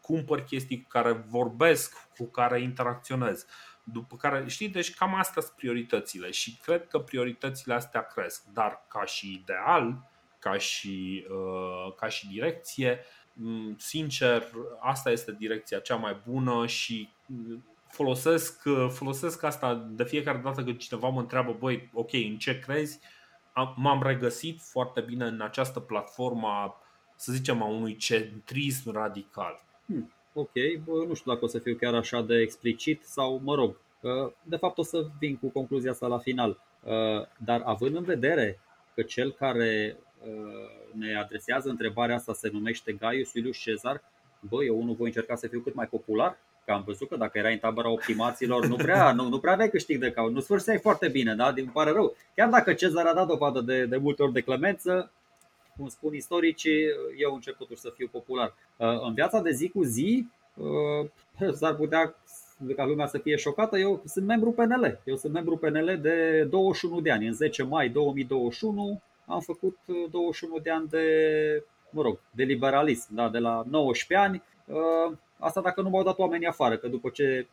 cumpăr chestii, cu care vorbesc, cu care interacționez. După care, știi, deci cam astea sunt prioritățile și cred că prioritățile astea cresc, dar ca și ideal, ca și, uh, ca și direcție, sincer, asta este direcția cea mai bună și folosesc, folosesc asta de fiecare dată când cineva mă întreabă, băi, ok, în ce crezi? M-am regăsit foarte bine în această platformă, să zicem, a unui centrism radical. Hmm ok, bă, nu știu dacă o să fiu chiar așa de explicit sau mă rog, de fapt o să vin cu concluzia asta la final. Dar având în vedere că cel care ne adresează întrebarea asta se numește Gaius Iulius Cezar, bă, eu unul voi încerca să fiu cât mai popular, că am văzut că dacă erai în tabăra optimaților, nu prea, nu, nu prea aveai câștig de caut, nu sfârșeai foarte bine, da? Din pare rău. Chiar dacă Cezar a dat dovadă de, de multe ori de clemență, cum spun istoricii, eu încep totuși să fiu popular. Uh, în viața de zi cu zi, uh, s-ar putea ca lumea să fie șocată, eu sunt membru PNL. Eu sunt membru PNL de 21 de ani. În 10 mai 2021 am făcut 21 uh, de ani de, mă rog, de liberalism, da, de la 19 ani. Asta dacă nu m-au dat oamenii afară, că după ce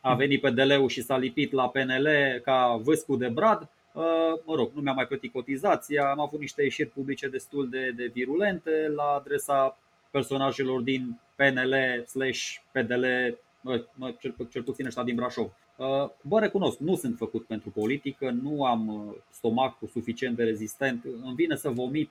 a venit PDL-ul și s-a lipit la PNL ca vâscu de brad, Uh, mă rog, nu mi-am mai plătit cotizația, am avut niște ieșiri publice destul de, de virulente la adresa personajelor din PNL slash PDL, mă, cel, cel puțin ăștia din Brașov. Uh, vă recunosc, nu sunt făcut pentru politică, nu am uh, stomacul suficient de rezistent. Îmi vine să vomit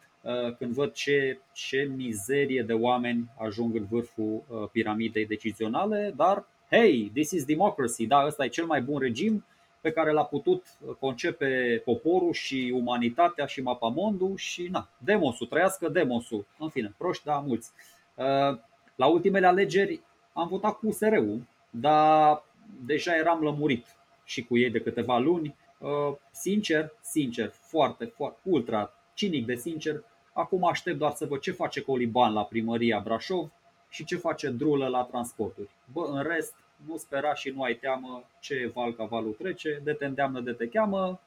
când văd ce, ce mizerie de oameni ajung în vârful piramidei decizionale, dar hey, this is democracy, da, ăsta e cel mai bun regim, pe care l-a putut concepe poporul și umanitatea și mapamondul și na, demosul, trăiască demosul. În fine, proști, da, mulți. Uh, la ultimele alegeri am votat cu USR-ul, dar deja eram lămurit și cu ei de câteva luni. Uh, sincer, sincer, foarte, foarte, ultra cinic de sincer, acum aștept doar să văd ce face Coliban la primăria Brașov și ce face Drulă la transporturi. Bă, în rest, nu spera și nu ai teamă ce val ca valul trece, de te îndeamnă de te cheamă,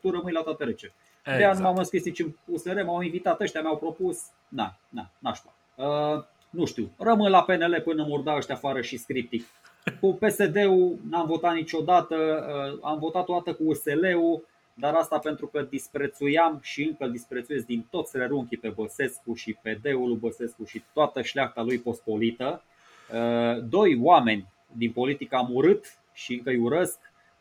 tu rămâi la toate rece. Exact. De aia nu m-am înscris nici în USR, m-au invitat ăștia, mi-au propus, na, na, nașpa. Uh, nu știu, rămân la PNL până murda ăștia afară și scriptic. Cu PSD-ul n-am votat niciodată, uh, am votat o dată cu USL-ul, dar asta pentru că disprețuiam și încă disprețuiesc din toți rerunchii pe Băsescu și pe deul lui Băsescu și toată șleachta lui pospolită. Uh, doi oameni din politică am urât și încă îi urăsc,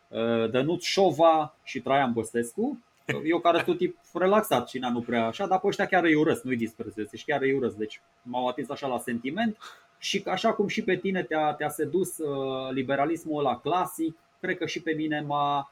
uh, Dănuț Șova și Traian Băsescu. Eu care sunt tip relaxat și nu prea așa, dar pe ăștia chiar îi urăsc, nu-i disprețuiesc, și chiar îi urăsc. Deci m-au atins așa la sentiment și așa cum și pe tine te-a, te-a sedus uh, liberalismul ăla clasic, cred că și pe mine m-a,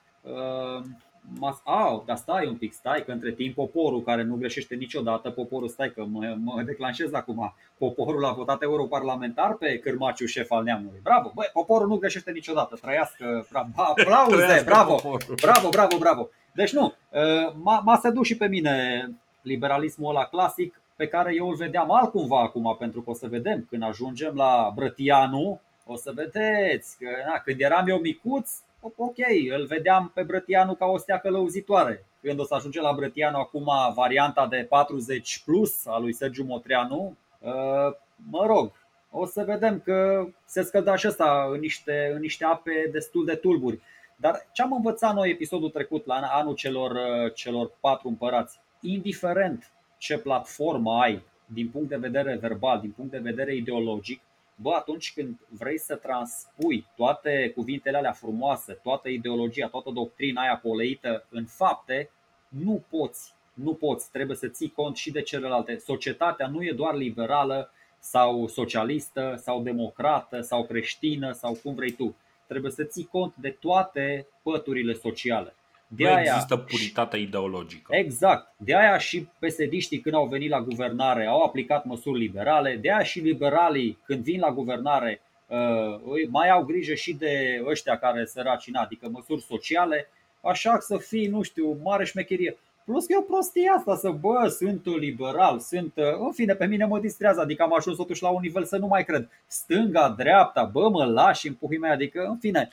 mas- a, dar stai un pic, stai că între timp poporul care nu greșește niciodată, poporul, stai că mă, mă declanșez acum, poporul a votat europarlamentar pe cârmaciu șef al neamului. Bravo, băi, poporul nu greșește niciodată, trăiască, bravo, (laughs) aplauze, trăiască bravo, poporul. bravo, bravo, bravo. Deci nu, ă, m-a, m-a sedus și pe mine liberalismul ăla clasic pe care eu îl vedeam altcumva acum, pentru că o să vedem când ajungem la Brătianu, o să vedeți că na, când eram eu micuț, ok, îl vedeam pe Brătianu ca o stea călăuzitoare. Când o să ajunge la Brătianu acum varianta de 40 plus a lui Sergiu Motreanu, uh, mă rog, o să vedem că se scălda și ăsta în niște, în niște ape destul de tulburi. Dar ce am învățat noi episodul trecut la anul celor, uh, celor patru împărați? Indiferent ce platformă ai din punct de vedere verbal, din punct de vedere ideologic, bă, atunci când vrei să transpui toate cuvintele alea frumoase, toată ideologia, toată doctrina aia poleită în fapte, nu poți. Nu poți, trebuie să ții cont și de celelalte. Societatea nu e doar liberală sau socialistă sau democrată sau creștină sau cum vrei tu. Trebuie să ții cont de toate păturile sociale. De nu aia, există puritate ideologică. Exact. De aia și psd când au venit la guvernare au aplicat măsuri liberale, de aia și liberalii când vin la guvernare uh, mai au grijă și de ăștia care săraci, adică măsuri sociale, așa să fii, nu știu, mare șmecherie. Plus că e o prostie asta să, bă, sunt liberal, sunt, uh, în fine, pe mine mă distrează, adică am ajuns totuși la un nivel să nu mai cred. Stânga, dreapta, bă, mă lași în puhii mei, adică, în fine,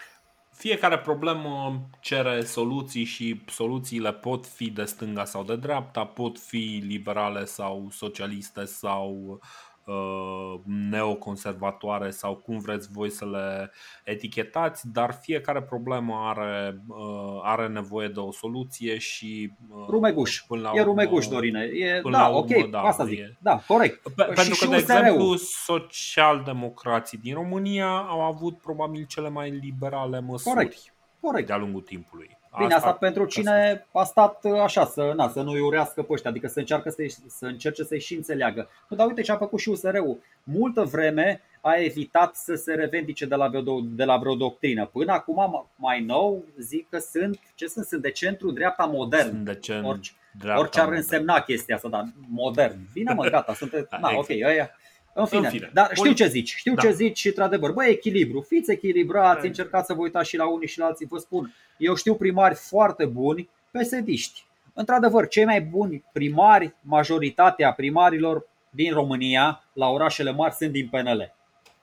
fiecare problemă cere soluții și soluțiile pot fi de stânga sau de dreapta, pot fi liberale sau socialiste sau Uh, neoconservatoare sau cum vreți voi să le etichetați, dar fiecare problemă are, uh, are nevoie de o soluție și uh, rumeguș. Până la e rumeguș, Dorine. E, da, urmă, ok, da, asta zic. E... Da, corect. Pe, pentru și că, și de exemplu, socialdemocrații din România au avut probabil cele mai liberale măsuri corect. Corect. de-a lungul timpului. Bine, asta, asta pentru cine a stat uh, așa, să, na, să nu-i urească pe ăștia, adică să, încearcă să, să încerce să-i și înțeleagă. Nu, dar uite ce a făcut și USR-ul. Multă vreme a evitat să se revendice de la, vreo, de la vreo doctrină. Până acum, mai nou, zic că sunt, ce sunt, sunt de centru dreapta modern. Sunt de centru orice, orice ar însemna chestia asta, dar modern. Bine mă, gata, sunt, na, exact. ok, aia. În fine, în fine. dar știu ce zici, știu da. ce zici și într-adevăr, băi, echilibru, fiți echilibrați, încercați să vă uitați și la unii și la alții, vă spun, eu știu primari foarte buni, pesediști. Într-adevăr, cei mai buni primari, majoritatea primarilor din România, la orașele mari, sunt din PNL.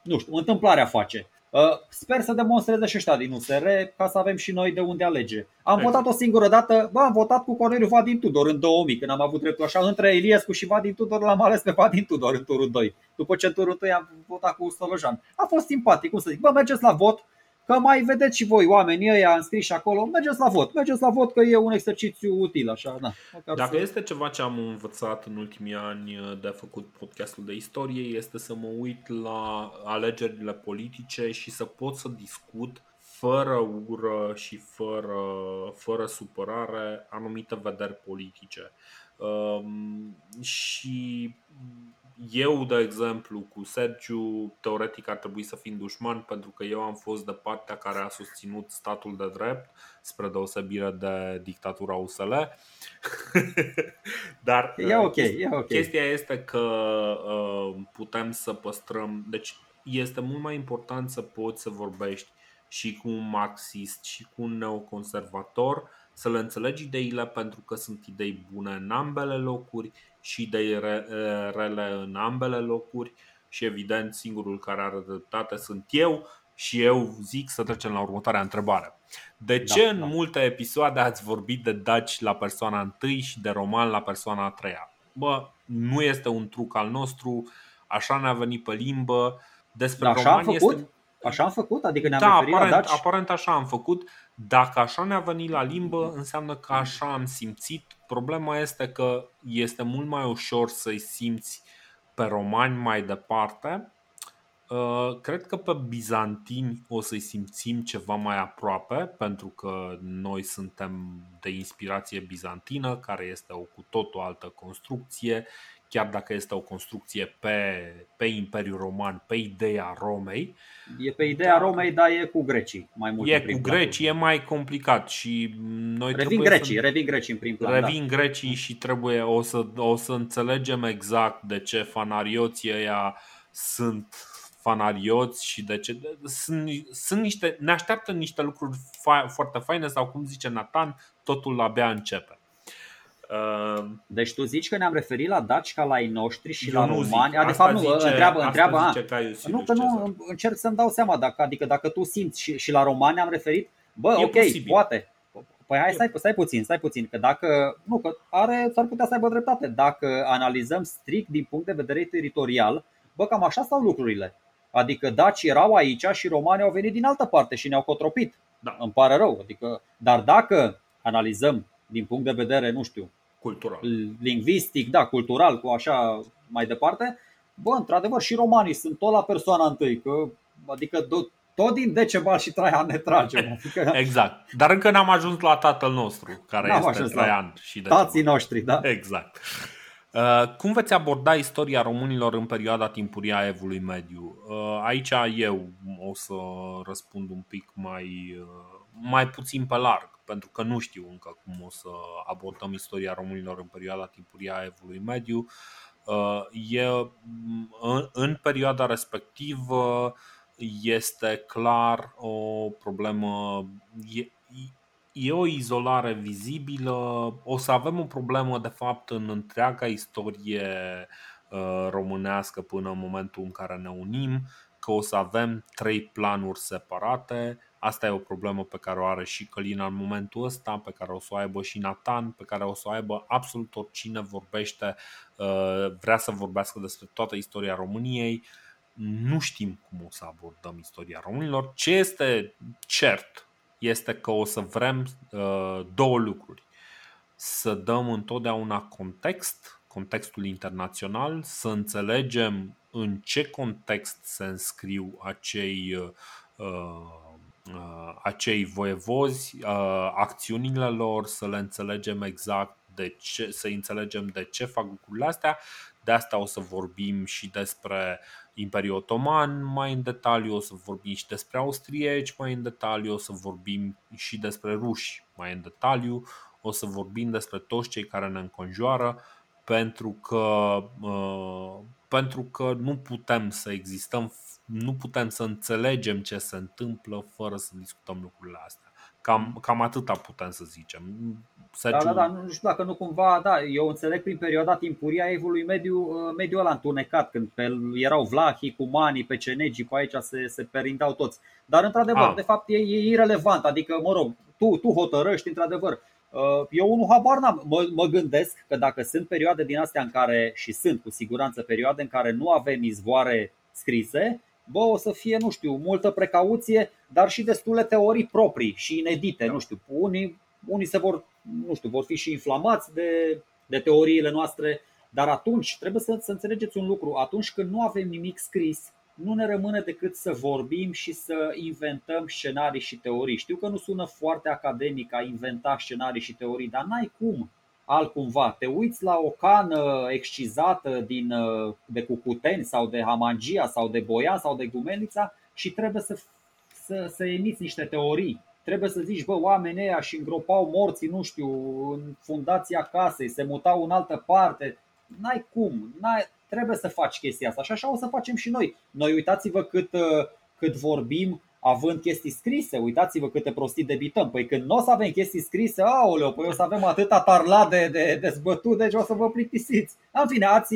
Nu știu, întâmplarea face. Uh, sper să demonstreze și ăștia din USR ca să avem și noi de unde alege. Am exact. votat o singură dată, bă, am votat cu Corneliu Vadin Tudor în 2000, când am avut dreptul așa, între Iliescu și Vadin Tudor l-am ales pe Vadin Tudor în turul 2. După ce în turul 2 am votat cu Stolojan. A fost simpatic, cum să zic, bă, mergeți la vot, Că mai vedeți și voi oamenii ăia înscriși acolo, mergeți la vot, mergeți la vot că e un exercițiu util așa, da. Dacă să... este ceva ce am învățat în ultimii ani de făcut podcastul de istorie este să mă uit la alegerile politice și să pot să discut fără ură și fără, fără supărare anumite vederi politice. Um, și eu, de exemplu, cu Sergiu, teoretic ar trebui să fim dușman pentru că eu am fost de partea care a susținut statul de drept, spre deosebire de dictatura USL. (laughs) Dar e okay, e okay. chestia este că uh, putem să păstrăm. Deci este mult mai important să poți să vorbești și cu un marxist și cu un neoconservator să le înțelegi ideile pentru că sunt idei bune în ambele locuri și idei rele în ambele locuri și evident singurul care are dreptate sunt eu și eu zic să trecem la următoarea întrebare. De ce da, în da. multe episoade ați vorbit de daci la persoana întâi și de roman la persoana a treia? Bă, nu este un truc al nostru, așa ne-a venit pe limbă. Despre da, așa roman am făcut? Este... Așa am făcut? Adică ne-am da, referit aparent, la daci? aparent așa am făcut. Dacă așa ne-a venit la limbă, înseamnă că așa am simțit. Problema este că este mult mai ușor să-i simți pe romani mai departe Uh, cred că pe bizantini o să-i simțim ceva mai aproape, pentru că noi suntem de inspirație bizantină, care este o cu totul altă construcție, chiar dacă este o construcție pe, pe Imperiul Roman, pe ideea Romei. E pe ideea Romei, dar e cu grecii mai mult. E cu grecii, e mai complicat și noi revin grecii, să... revin grecii în prim plan. Revin da. grecii și trebuie o să, o să înțelegem exact de ce fanarioții ăia sunt fanarioți și de ce. Sunt, sunt niște, ne așteaptă niște lucruri fa- foarte faine sau cum zice Nathan, totul abia începe. Uh, deci tu zici că ne-am referit la daci ca la ai noștri și la romani. De fapt, nu, zice, întreabă, întreabă. Zice nu, că nu, încerc să-mi dau seama, dacă, adică dacă tu simți și, și la romani am referit, bă, e ok, posibil. poate. Păi hai, stai, stai puțin, stai puțin, că dacă, nu, că are, s-ar putea să aibă dreptate. Dacă analizăm strict din punct de vedere teritorial, bă, cam așa stau lucrurile. Adică daci erau aici și romanii au venit din altă parte și ne-au cotropit. Da. Îmi pare rău. Adică, dar dacă analizăm din punct de vedere, nu știu, cultural, lingvistic, da, cultural, cu așa mai departe, bă, într-adevăr și romanii sunt tot la persoana întâi, că, adică tot din Decebal și Traian ne tragem. (laughs) Adică... Exact. Dar încă n-am ajuns la tatăl nostru, care n-am este Traian și Decebal. Tații noștri, da. Exact. Uh, cum veți aborda istoria românilor în perioada timpurie a evului mediu? Uh, aici eu o să răspund un pic mai, uh, mai puțin pe larg, pentru că nu știu încă cum o să abordăm istoria românilor în perioada timpurie a evului mediu. E, în, în perioada respectivă este clar o problemă, e, e o izolare vizibilă. O să avem o problemă, de fapt, în întreaga istorie uh, românească până în momentul în care ne unim, că o să avem trei planuri separate. Asta e o problemă pe care o are și Călina în momentul ăsta, pe care o să o aibă și Nathan, pe care o să o aibă absolut oricine vorbește, uh, vrea să vorbească despre toată istoria României. Nu știm cum o să abordăm istoria românilor. Ce este cert este că o să vrem uh, două lucruri. Să dăm întotdeauna context, contextul internațional, să înțelegem în ce context se înscriu acei, uh, uh, acei voievozi, uh, acțiunile lor, să le înțelegem exact de ce, să înțelegem de ce fac lucrurile astea. De asta o să vorbim și despre Imperiul Otoman mai în detaliu, o să vorbim și despre austrieci mai în detaliu, o să vorbim și despre ruși mai în detaliu, o să vorbim despre toți cei care ne înconjoară, pentru că, uh, pentru că nu putem să existăm, nu putem să înțelegem ce se întâmplă fără să discutăm lucrurile astea. Cam, cam atâta putem să zicem. Sergiu... Da, da, da, nu știu dacă nu cumva, da, eu înțeleg prin perioada timpurie a evului mediu, uh, mediul ăla întunecat, când pe, erau vlahii, cumanii, pecenegii, pe aici se, se perindau toți. Dar, într-adevăr, a. Ah. de fapt, e, e irelevant, adică, mă rog, tu, tu hotărăști, într-adevăr, uh, eu unul habar n-am. Mă, mă gândesc că dacă sunt perioade din astea în care, și sunt cu siguranță perioade în care nu avem izvoare scrise, bă, o să fie, nu știu, multă precauție, dar și destule teorii proprii și inedite, nu știu, unii, unii se vor, nu știu, vor fi și inflamați de, de teoriile noastre, dar atunci trebuie să, să înțelegeți un lucru, atunci când nu avem nimic scris, nu ne rămâne decât să vorbim și să inventăm scenarii și teorii. Știu că nu sună foarte academic a inventa scenarii și teorii, dar n-ai cum altcumva. Te uiți la o cană excizată din, uh, de Cucuteni sau de Hamangia sau de Boian sau de Gumenița și trebuie să, să, să emiți niște teorii. Trebuie să zici, bă, oamenii ăia și îngropau morții, nu știu, în fundația casei, se mutau în altă parte. N-ai cum, n-ai, trebuie să faci chestia asta și așa o să facem și noi. Noi uitați-vă cât, uh, cât vorbim având chestii scrise. Uitați-vă câte prostii debităm. Păi când nu o să avem chestii scrise, aoleu, păi o să avem atâta tarla de, de, de zbătut, deci o să vă plictisiți. În fine, ați,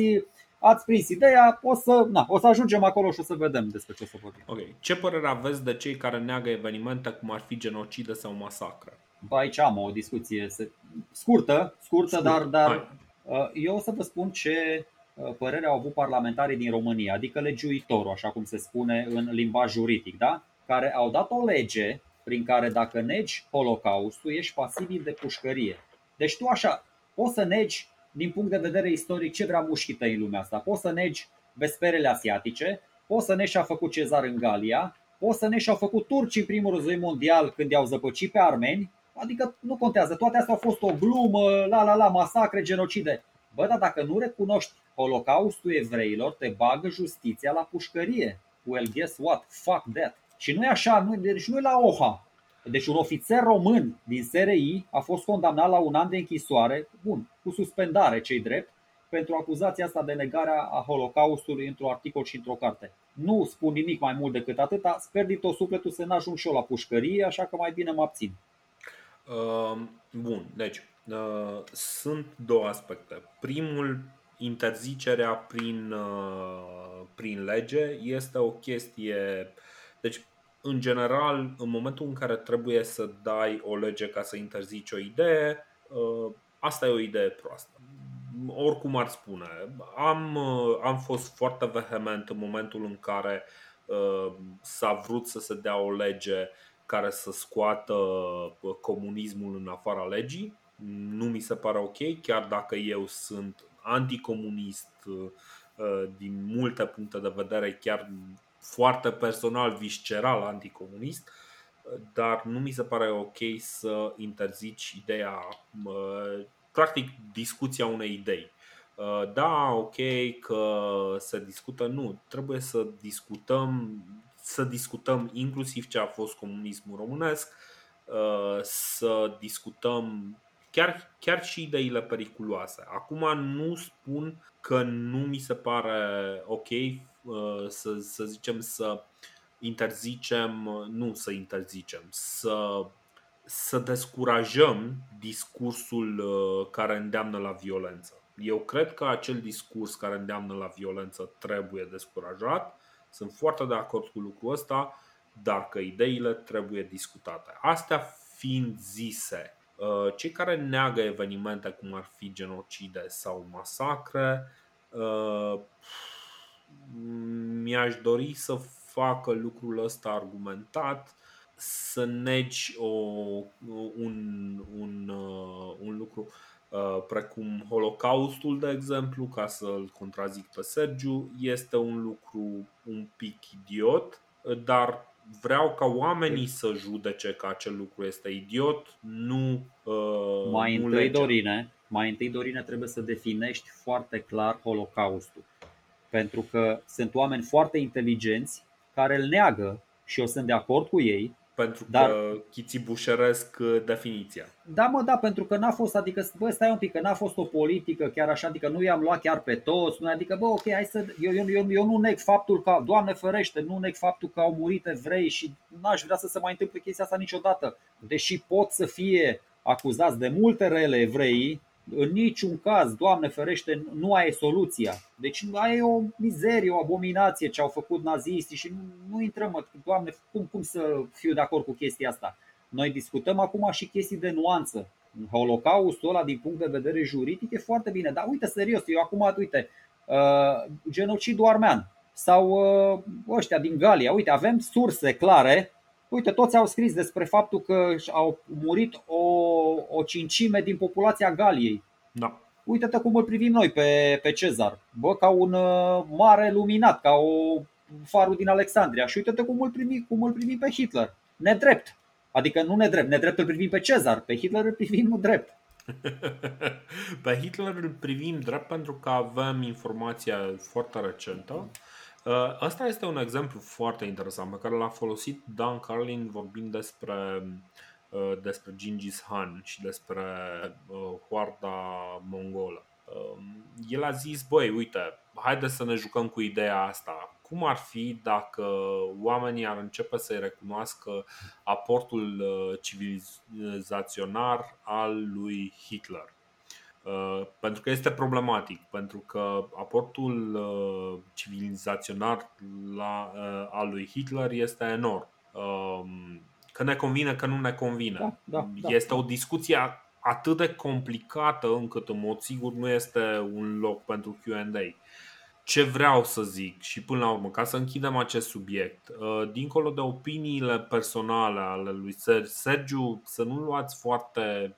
ați prins ideea, o să, na, o să ajungem acolo și o să vedem despre ce o să vorbim. Ok. Ce părere aveți de cei care neagă evenimente cum ar fi genocide sau masacre? Bă, aici am o discuție scurtă, scurtă, Scurt. dar, dar uh, eu o să vă spun ce uh, părere au avut parlamentarii din România, adică legiuitorul, așa cum se spune în limbaj juridic, da? Care au dat o lege prin care dacă negi Holocaustul, ești pasibil de pușcărie. Deci tu așa, poți să negi din punct de vedere istoric ce vrea mușchii tăi în lumea asta. Poți să negi vesperele asiatice, poți să negi ce a făcut Cezar în Galia, poți să negi ce au făcut turcii în primul război mondial când i-au zăpăcit pe armeni, adică nu contează, toate astea au fost o glumă, la la la, masacre, genocide. Bă, dar dacă nu recunoști Holocaustul evreilor, te bagă justiția la pușcărie. Well, guess what? Fuck that. Și nu e așa, nu, deci nu e la OHA. Deci un ofițer român din SRI a fost condamnat la un an de închisoare, bun, cu suspendare cei drept, pentru acuzația asta de negarea a Holocaustului într-un articol și într-o carte. Nu spun nimic mai mult decât atâta, sper din tot sufletul să n-ajung și eu la pușcărie, așa că mai bine mă abțin. Uh, bun, deci uh, sunt două aspecte. Primul, interzicerea prin, uh, prin lege este o chestie. Deci, în general, în momentul în care trebuie să dai o lege ca să interzici o idee, uh, asta e o idee proastă. Oricum ar spune. Am, uh, am fost foarte vehement în momentul în care uh, s-a vrut să se dea o lege care să scoată comunismul în afara legii. Nu mi se pare ok, chiar dacă eu sunt anticomunist din multe puncte de vedere, chiar foarte personal, visceral anticomunist, dar nu mi se pare ok să interzici ideea, practic discuția unei idei. Da, ok că se discută, nu, trebuie să discutăm, să discutăm inclusiv ce a fost comunismul românesc, să discutăm chiar, chiar și ideile periculoase. Acum nu spun că nu mi se pare ok Uh, să, să zicem să interzicem, nu să interzicem, să, să descurajăm discursul uh, care îndeamnă la violență. Eu cred că acel discurs care îndeamnă la violență trebuie descurajat. Sunt foarte de acord cu lucrul ăsta, dar că ideile trebuie discutate. Astea fiind zise, uh, cei care neagă evenimente cum ar fi genocide sau masacre, mi-aș dori să facă lucrul ăsta argumentat, să negi o, un, un, uh, un lucru uh, precum Holocaustul, de exemplu, ca să-l contrazic pe Sergiu, este un lucru un pic idiot, dar vreau ca oamenii să judece că acel lucru este idiot, nu uh, Mai nu întâi, legea. Dorine, mai întâi, Dorine, trebuie să definești foarte clar Holocaustul. Pentru că sunt oameni foarte inteligenți care îl neagă și eu sunt de acord cu ei. Pentru dar, că chițibușăresc uh, definiția. Da, mă, da, pentru că n-a fost, adică, bă, stai un pic, că n-a fost o politică chiar așa, adică nu i-am luat chiar pe toți, nu, adică, bă, ok, hai să, eu, eu, eu, eu nu neg faptul că, Doamne ferește, nu neg faptul că au murit evrei și n-aș vrea să se mai întâmple chestia asta niciodată. Deși pot să fie acuzați de multe rele evreii, în niciun caz, Doamne ferește, nu ai soluția. Deci ai o mizerie, o abominație ce au făcut naziștii și nu, nu intrăm, Doamne, cum, cum să fiu de acord cu chestia asta? Noi discutăm acum și chestii de nuanță. Holocaustul ăla, din punct de vedere juridic, e foarte bine. Dar uite, serios, eu acum, uite, uh, genocidul armean sau uh, ăștia din Galia, uite, avem surse clare Uite, toți au scris despre faptul că au murit o, o cincime din populația Galiei. Da. Uite-te cum îl privim noi pe, pe Cezar. Bă, ca un uh, mare luminat, ca o farul din Alexandria. Și uite-te cum îl privim, cum îl privim pe Hitler. Nedrept. Adică nu nedrept, nedrept îl privim pe Cezar, pe Hitler îl privim drept. (laughs) pe Hitler îl privim drept pentru că avem informația foarte recentă Uh, asta este un exemplu foarte interesant pe care l-a folosit Dan Carlin vorbind despre, uh, despre Gingis Khan și despre uh, hoarda mongolă. Um, el a zis, băi, uite, haide să ne jucăm cu ideea asta. Cum ar fi dacă oamenii ar începe să-i recunoască aportul civilizaționar al lui Hitler? Pentru că este problematic, pentru că aportul civilizaționar la, al lui Hitler este enorm. Um, că ne convine, că nu ne convine. Da, da, da, este o discuție atât de complicată încât în mod sigur nu este un loc pentru Q&A. Ce vreau să zic și până la urmă, ca să închidem acest subiect, uh, dincolo de opiniile personale ale lui Sergiu, să nu luați foarte,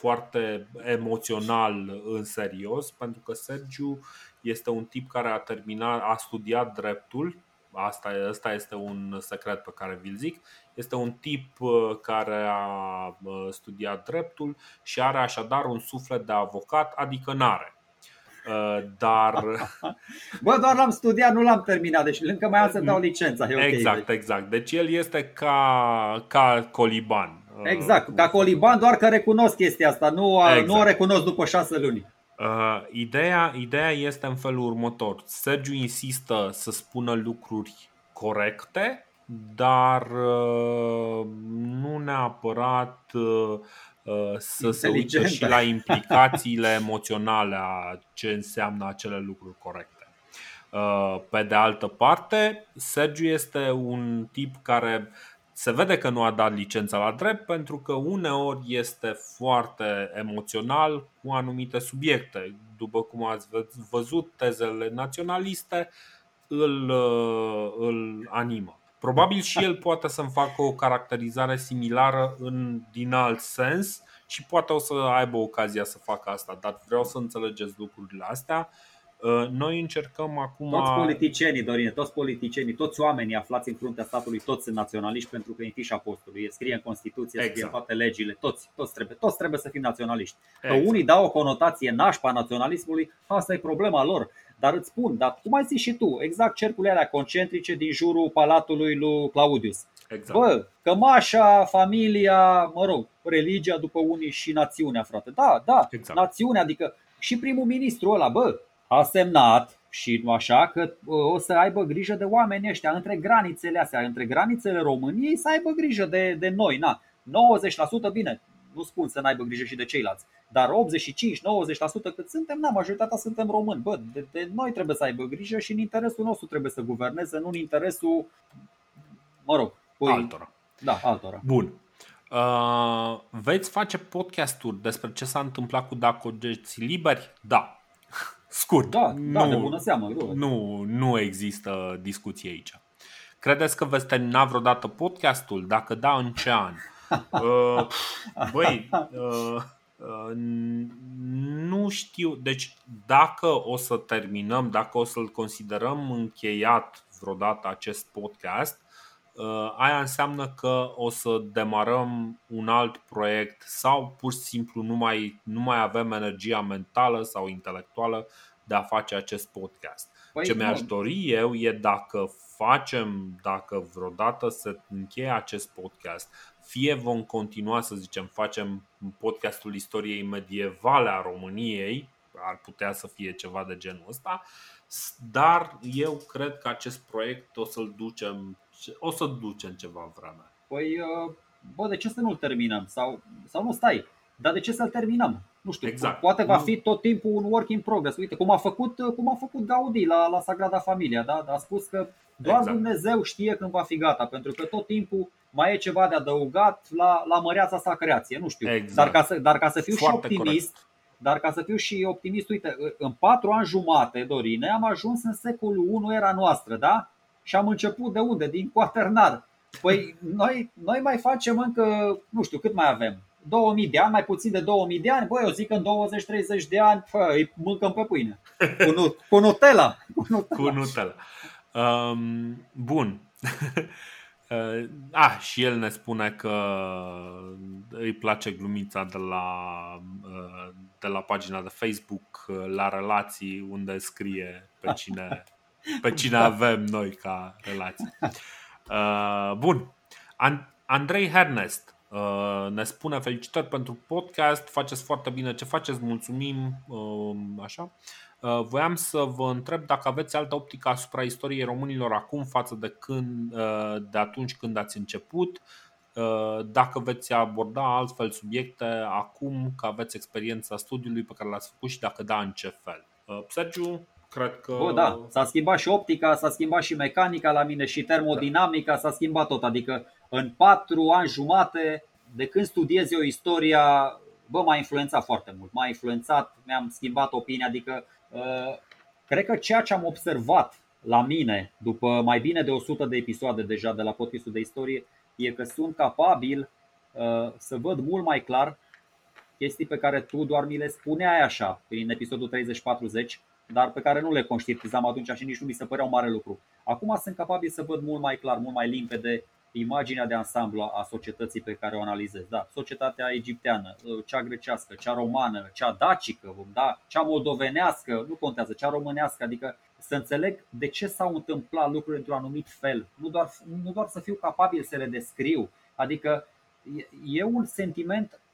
foarte emoțional în serios, pentru că Sergiu este un tip care a terminat, a studiat dreptul, asta, asta este un secret pe care vi-l zic, este un tip uh, care a uh, studiat dreptul și are așadar un suflet de avocat, adică n-are. Uh, dar. (laughs) Bă, doar l-am studiat, nu l-am terminat, deci încă mai am să dau licența. Okay, exact, deci. exact. Deci el este ca, ca Coliban. Exact, ca Coliban, doar că recunosc chestia asta, nu, exact. nu o recunosc după șase luni. Uh, ideea, ideea este în felul următor. Sergiu insistă să spună lucruri corecte, dar uh, nu neapărat uh, să se uite și la (laughs) implicațiile emoționale a ce înseamnă acele lucruri corecte. Pe de altă parte, Sergiu este un tip care se vede că nu a dat licența la drept pentru că uneori este foarte emoțional cu anumite subiecte. După cum ați văzut, tezele naționaliste îl, îl animă. Probabil și el poate să-mi facă o caracterizare similară în, din alt sens și poate o să aibă ocazia să facă asta, dar vreau să înțelegeți lucrurile astea. Uh, noi încercăm acum. Toți politicienii, Dorine, toți politicienii, toți oamenii aflați în fruntea statului, toți sunt naționaliști pentru că e în fișa postului, scrie în Constituție, exact. scrie în toate legile, toți, toți, trebuie, toți trebuie să fim naționaliști. Exact. Că unii dau o conotație nașpa naționalismului, asta e problema lor. Dar îți spun, dar cum ai zis și tu, exact cercurile alea concentrice din jurul palatului lui Claudius. Exact. Bă, cămașa, familia, mă rog, religia după unii și națiunea, frate. Da, da, exact. națiunea, adică și primul ministru ăla, bă, a semnat și nu așa că o să aibă grijă de oamenii ăștia între granițele astea, între granițele României să aibă grijă de, de noi. Na, 90% bine, nu spun să n-aibă grijă și de ceilalți, dar 85-90% cât suntem, na, majoritatea suntem români. Bă, de, de noi trebuie să aibă grijă și în interesul nostru trebuie să guverneze, nu în interesul, mă rog, pui, altora. Da, altora. Bun. Uh, veți face podcasturi despre ce s-a întâmplat cu Dacogeți liberi? Da. Scurt. Da, da nu, de bună seamă. Nu, nu există discuție aici. Credeți că veți termina vreodată podcastul? Dacă da, în ce an? (laughs) Uh, băi, uh, uh, nu știu. Deci, dacă o să terminăm, dacă o să-l considerăm încheiat vreodată acest podcast, uh, aia înseamnă că o să demarăm un alt proiect sau pur și simplu nu mai, nu mai avem energia mentală sau intelectuală de a face acest podcast. Păi Ce mi-aș dori eu e dacă facem, dacă vreodată se încheie acest podcast, fie vom continua să zicem, facem podcastul istoriei medievale a României, ar putea să fie ceva de genul ăsta, dar eu cred că acest proiect o să-l ducem, o să ducem ceva vreme. Păi, uh, bă, de ce să nu-l terminăm? Sau, sau nu stai, dar de ce să-l terminăm? Nu știu, exact. poate va fi tot timpul un work in progress. Uite, cum a făcut, cum a făcut Gaudi la, la Sagrada Familia, da? a spus că doar exact. Dumnezeu știe când va fi gata, pentru că tot timpul mai e ceva de adăugat la, la măreața sa creație, nu știu. Exact. Dar, ca să, dar ca să fiu Foarte și optimist, corect. dar ca să fiu și optimist, uite, în patru ani jumate, Dorine, am ajuns în secolul 1 era noastră, da? Și am început de unde? Din quaternar. Păi noi, noi mai facem încă, nu știu, cât mai avem? 2000 de ani, mai puțin de 2000 de ani, băi, eu zic că în 20-30 de ani pă, îi mâncăm pe pâine. Cu, nu, cu Nutella. Cu Nutella. Cu Nutella. Um, bun. (laughs) Uh, ah, și el ne spune că îi place glumița de la, uh, de la pagina de Facebook uh, la relații unde scrie pe cine, pe cine avem noi ca relații. Uh, bun. Andrei Hernest Uh, ne spune felicitări pentru podcast, faceți foarte bine ce faceți, mulțumim, uh, așa. Uh, voiam să vă întreb dacă aveți altă optică asupra istoriei românilor acum față de, când, de atunci când ați început, dacă veți aborda altfel subiecte acum că aveți experiența studiului pe care l-ați făcut și dacă da, în ce fel. Sergiu, cred că... Bă, da, s-a schimbat și optica, s-a schimbat și mecanica la mine și termodinamica, s-a schimbat tot. Adică în patru ani jumate, de când studiez eu istoria, bă, m-a influențat foarte mult. M-a influențat, mi-am schimbat opinia, adică uh, cred că ceea ce am observat la mine, după mai bine de 100 de episoade deja de la podcastul de istorie, e că sunt capabil uh, să văd mult mai clar chestii pe care tu doar mi le spuneai așa, prin episodul 30-40, dar pe care nu le conștientizam atunci și nici nu mi se părea un mare lucru. Acum sunt capabil să văd mult mai clar, mult mai limpede imaginea de ansamblu a societății pe care o analizez. Da, societatea egipteană, cea grecească, cea romană, cea dacică, da, cea moldovenească, nu contează, cea românească, adică să înțeleg de ce s-au întâmplat lucruri într-un anumit fel, nu doar, nu doar să fiu capabil să le descriu, adică e un sentiment uh,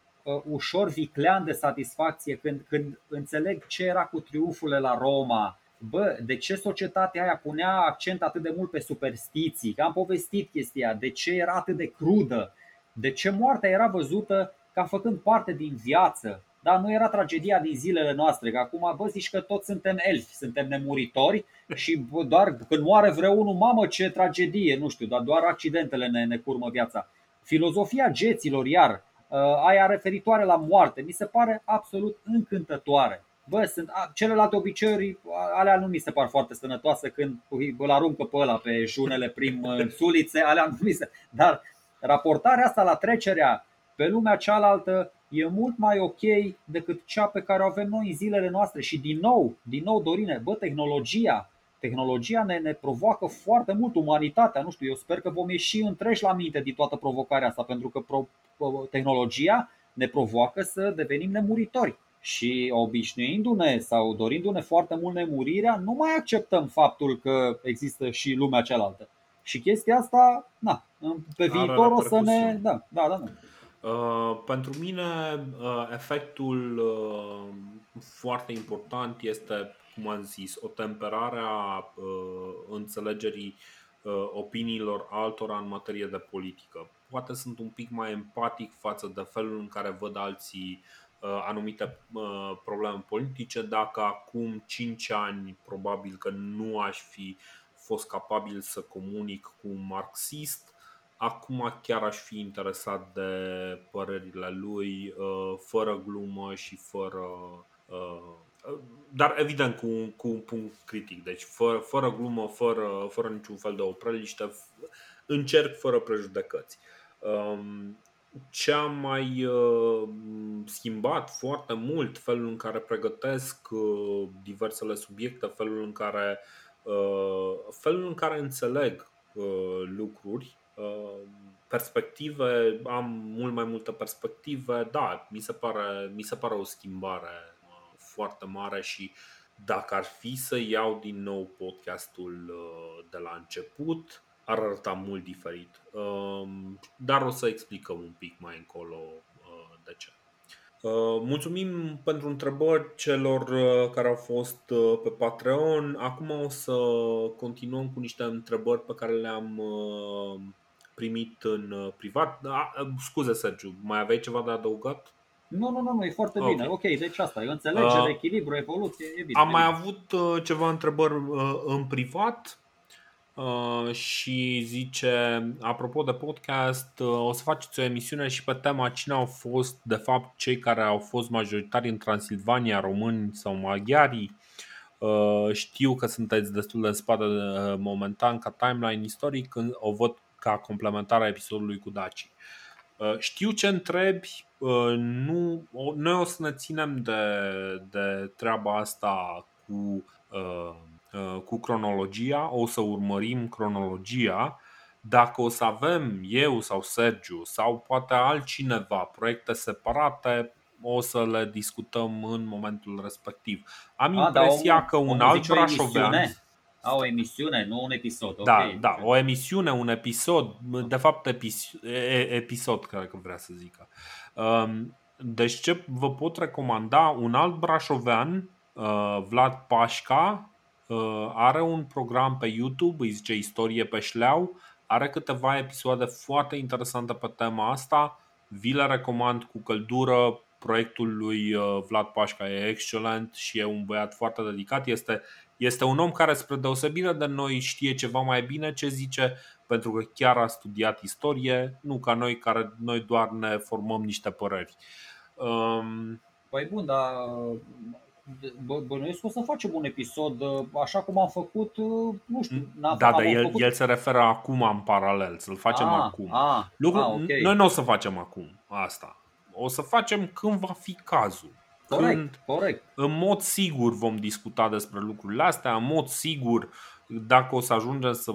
ușor viclean de satisfacție când, când înțeleg ce era cu triumfurile la Roma, bă, de ce societatea aia punea accent atât de mult pe superstiții, că am povestit chestia, de ce era atât de crudă, de ce moartea era văzută ca făcând parte din viață, dar nu era tragedia din zilele noastre, că acum bă zici că toți suntem elfi, suntem nemuritori și bă, doar când moare vreunul, mamă ce tragedie, nu știu, dar doar accidentele ne, ne curmă viața. Filozofia geților, iar, ă, aia referitoare la moarte, mi se pare absolut încântătoare. Bă, sunt celelalte obiceiuri, alea nu mi se par foarte sănătoase când îl aruncă pe ăla pe junele prim în sulițe, alea nu mi se... Dar raportarea asta la trecerea pe lumea cealaltă e mult mai ok decât cea pe care o avem noi în zilele noastre. Și din nou, din nou Dorine, bă, tehnologia, tehnologia ne, ne provoacă foarte mult umanitatea. Nu știu, eu sper că vom ieși întreși la minte din toată provocarea asta, pentru că pro, tehnologia ne provoacă să devenim nemuritori. Și obișnuindu-ne sau dorindu-ne foarte mult nemurirea, nu mai acceptăm faptul că există și lumea cealaltă. Și chestia asta, na, pe viitor o să ne. Da, da, da. da. Uh, pentru mine, uh, efectul uh, foarte important este, cum am zis, o temperare a uh, înțelegerii uh, opiniilor altora în materie de politică. Poate sunt un pic mai empatic față de felul în care văd alții uh, anumite probleme politice. Dacă acum 5 ani probabil că nu aș fi fost capabil să comunic cu un marxist, Acum chiar aș fi interesat de părerile lui, uh, fără glumă și fără. Uh, dar evident cu un, cu un punct critic, deci fără, fără glumă, fără, fără niciun fel de opreliște, încerc fără prejudecăți. Um, ce am mai uh, schimbat foarte mult felul în care pregătesc diversele subiecte, felul în care, felul în care înțeleg lucruri perspective, am mult mai multe perspective, da, mi se pare, mi se pare o schimbare uh, foarte mare și dacă ar fi să iau din nou podcastul uh, de la început, ar arăta mult diferit. Um, dar o să explicăm un pic mai încolo uh, de ce. Mulțumim pentru întrebări celor care au fost pe Patreon. Acum o să continuăm cu niște întrebări pe care le-am primit în uh, privat. Da, uh, scuze, Sergiu, mai aveai ceva de adăugat? Nu, nu, nu, nu, e foarte okay. bine. Ok, deci asta e înțelegere, uh, echilibru, evoluție, e bine. Am e mai bine. avut uh, ceva întrebări uh, în privat uh, și zice, apropo de podcast, uh, o să faceți o emisiune și pe tema cine au fost, de fapt, cei care au fost majoritari în Transilvania, români sau maghiari. Uh, știu că sunteți destul de în spate uh, momentan ca timeline istoric, când o văd ca complementare a episodului cu Daci. Uh, știu ce întrebi, uh, nu, noi o să ne ținem de, de treaba asta cu, uh, cu cronologia, o să urmărim cronologia. Dacă o să avem eu sau Sergiu sau poate altcineva proiecte separate, o să le discutăm în momentul respectiv. Am A, impresia că un alt brașovean a, o emisiune, nu un episod. Da, okay. da, o emisiune, un episod, de fapt episod, episod cred că vrea să zică. Um, deci ce vă pot recomanda, un alt brașovean, uh, Vlad Pașca, uh, are un program pe YouTube, îi zice Istorie pe șleau, are câteva episoade foarte interesante pe tema asta. Vi le recomand cu căldură. Proiectul lui uh, Vlad Pașca e excelent și e un băiat foarte dedicat. Este, este un om care, spre deosebire de noi, știe ceva mai bine ce zice, pentru că chiar a studiat istorie, nu ca noi, care noi doar ne formăm niște păreri. Um, Păi bun, dar bănuiesc că o să facem un episod uh, așa cum am făcut, uh, nu știu. Da, dar el, făcut... el se referă acum în paralel, să-l facem a, ah, acum. A, ah, Lucru, a, ah, okay. Noi nu o să facem acum asta. O să facem când va fi cazul. Corect, când, corect. În mod sigur vom discuta despre lucrurile astea, în mod sigur uh, dacă o să ajungem să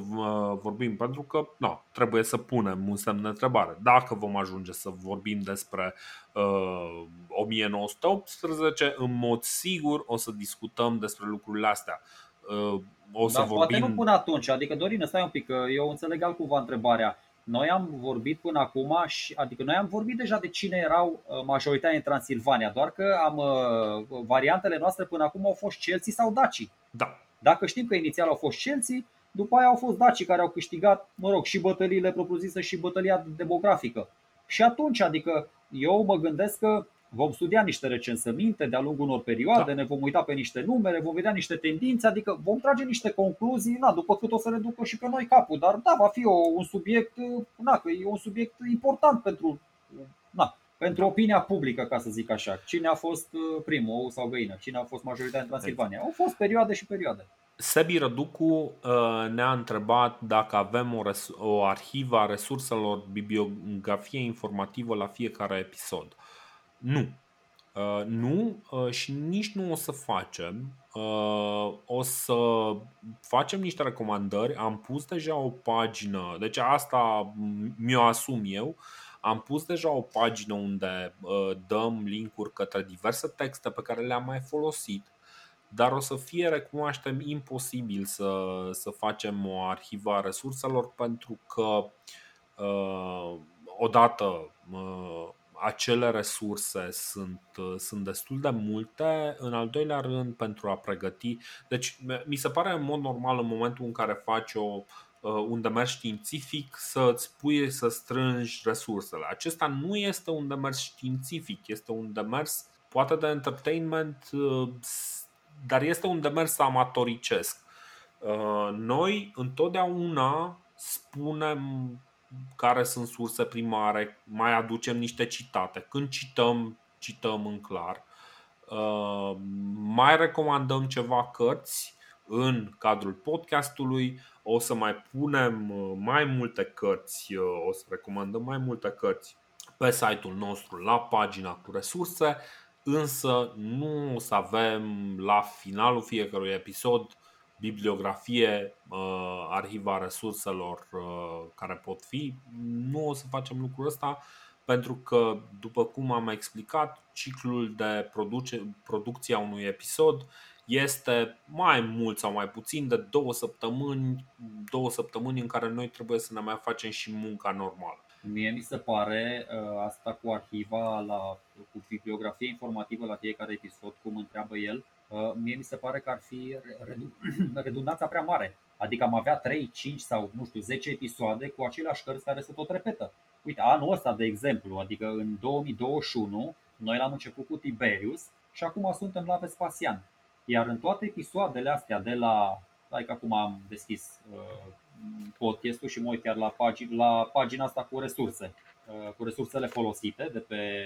vorbim, pentru că no, trebuie să punem un semn de întrebare. Dacă vom ajunge să vorbim despre uh, 1918, în mod sigur o să discutăm despre lucrurile astea. Uh, o să Dar vorbim... poate nu până atunci, adică Dorin, stai un pic, că eu înțeleg altcumva întrebarea. Noi am vorbit până acum, și, adică noi am vorbit deja de cine erau uh, majoritatea în Transilvania, doar că am uh, variantele noastre până acum au fost Chelsea sau Daci. Da. Dacă știm că inițial au fost Chelsea, după aia au fost Daci care au câștigat, mă rog, și bătăliile propriu-zise și bătălia demografică. Și atunci, adică eu mă gândesc că vom studia niște recensăminte de-a lungul unor perioade, da. ne vom uita pe niște numere, vom vedea niște tendințe, adică vom trage niște concluzii, na, după cât o să reducă și pe noi capul. Dar da, va fi o, un subiect, na, că e un subiect important pentru, na, pentru opinia publică, ca să zic așa. Cine a fost uh, primul, ou sau găină? Cine a fost majoritatea în Transilvania? Au fost perioade și perioade. Sebi Răducu uh, ne-a întrebat dacă avem o, o arhivă a resurselor bibliografie informativă la fiecare episod. Nu. Uh, nu și nici nu o să facem. O să facem niște recomandări. Am pus deja o pagină, deci asta mi-o asum eu am pus deja o pagină unde uh, dăm linkuri către diverse texte pe care le-am mai folosit, dar o să fie, recunoaștem, imposibil să, să facem o arhivă a resurselor pentru că, uh, odată, uh, acele resurse sunt, sunt destul de multe. În al doilea rând, pentru a pregăti. Deci, mi se pare în mod normal în momentul în care faci o Uh, un demers științific să-ți pui să strângi resursele. Acesta nu este un demers științific, este un demers poate de entertainment, uh, dar este un demers amatoricesc. Uh, noi întotdeauna spunem care sunt surse primare, mai aducem niște citate. Când cităm, cităm în clar. Mai recomandăm ceva cărți în cadrul podcastului. O să mai punem uh, mai multe cărți, uh, o să recomandăm mai multe cărți pe site-ul nostru la pagina cu resurse, însă nu o să avem la finalul fiecărui episod bibliografie, uh, arhiva resurselor care pot fi. Nu o să facem lucrul ăsta pentru că, după cum am explicat, ciclul de produce, producție a unui episod este mai mult sau mai puțin de două săptămâni, două săptămâni în care noi trebuie să ne mai facem și munca normală. Mie mi se pare uh, asta cu arhiva, la, cu bibliografie informativă la fiecare episod, cum întreabă el, uh, mie mi se pare că ar fi (clears throat) redundanța prea mare. Adică am avea 3, 5 sau nu știu 10 episoade cu aceleași cărți care se tot repetă. Uite, anul ăsta, de exemplu, adică în 2021, noi l-am început cu Tiberius și acum suntem la Vespasian. Iar în toate episoadele astea de la, hai că acum am deschis uh, podcastul și mă uit chiar la, pagina, la pagina asta cu resurse, uh, cu resursele folosite de pe,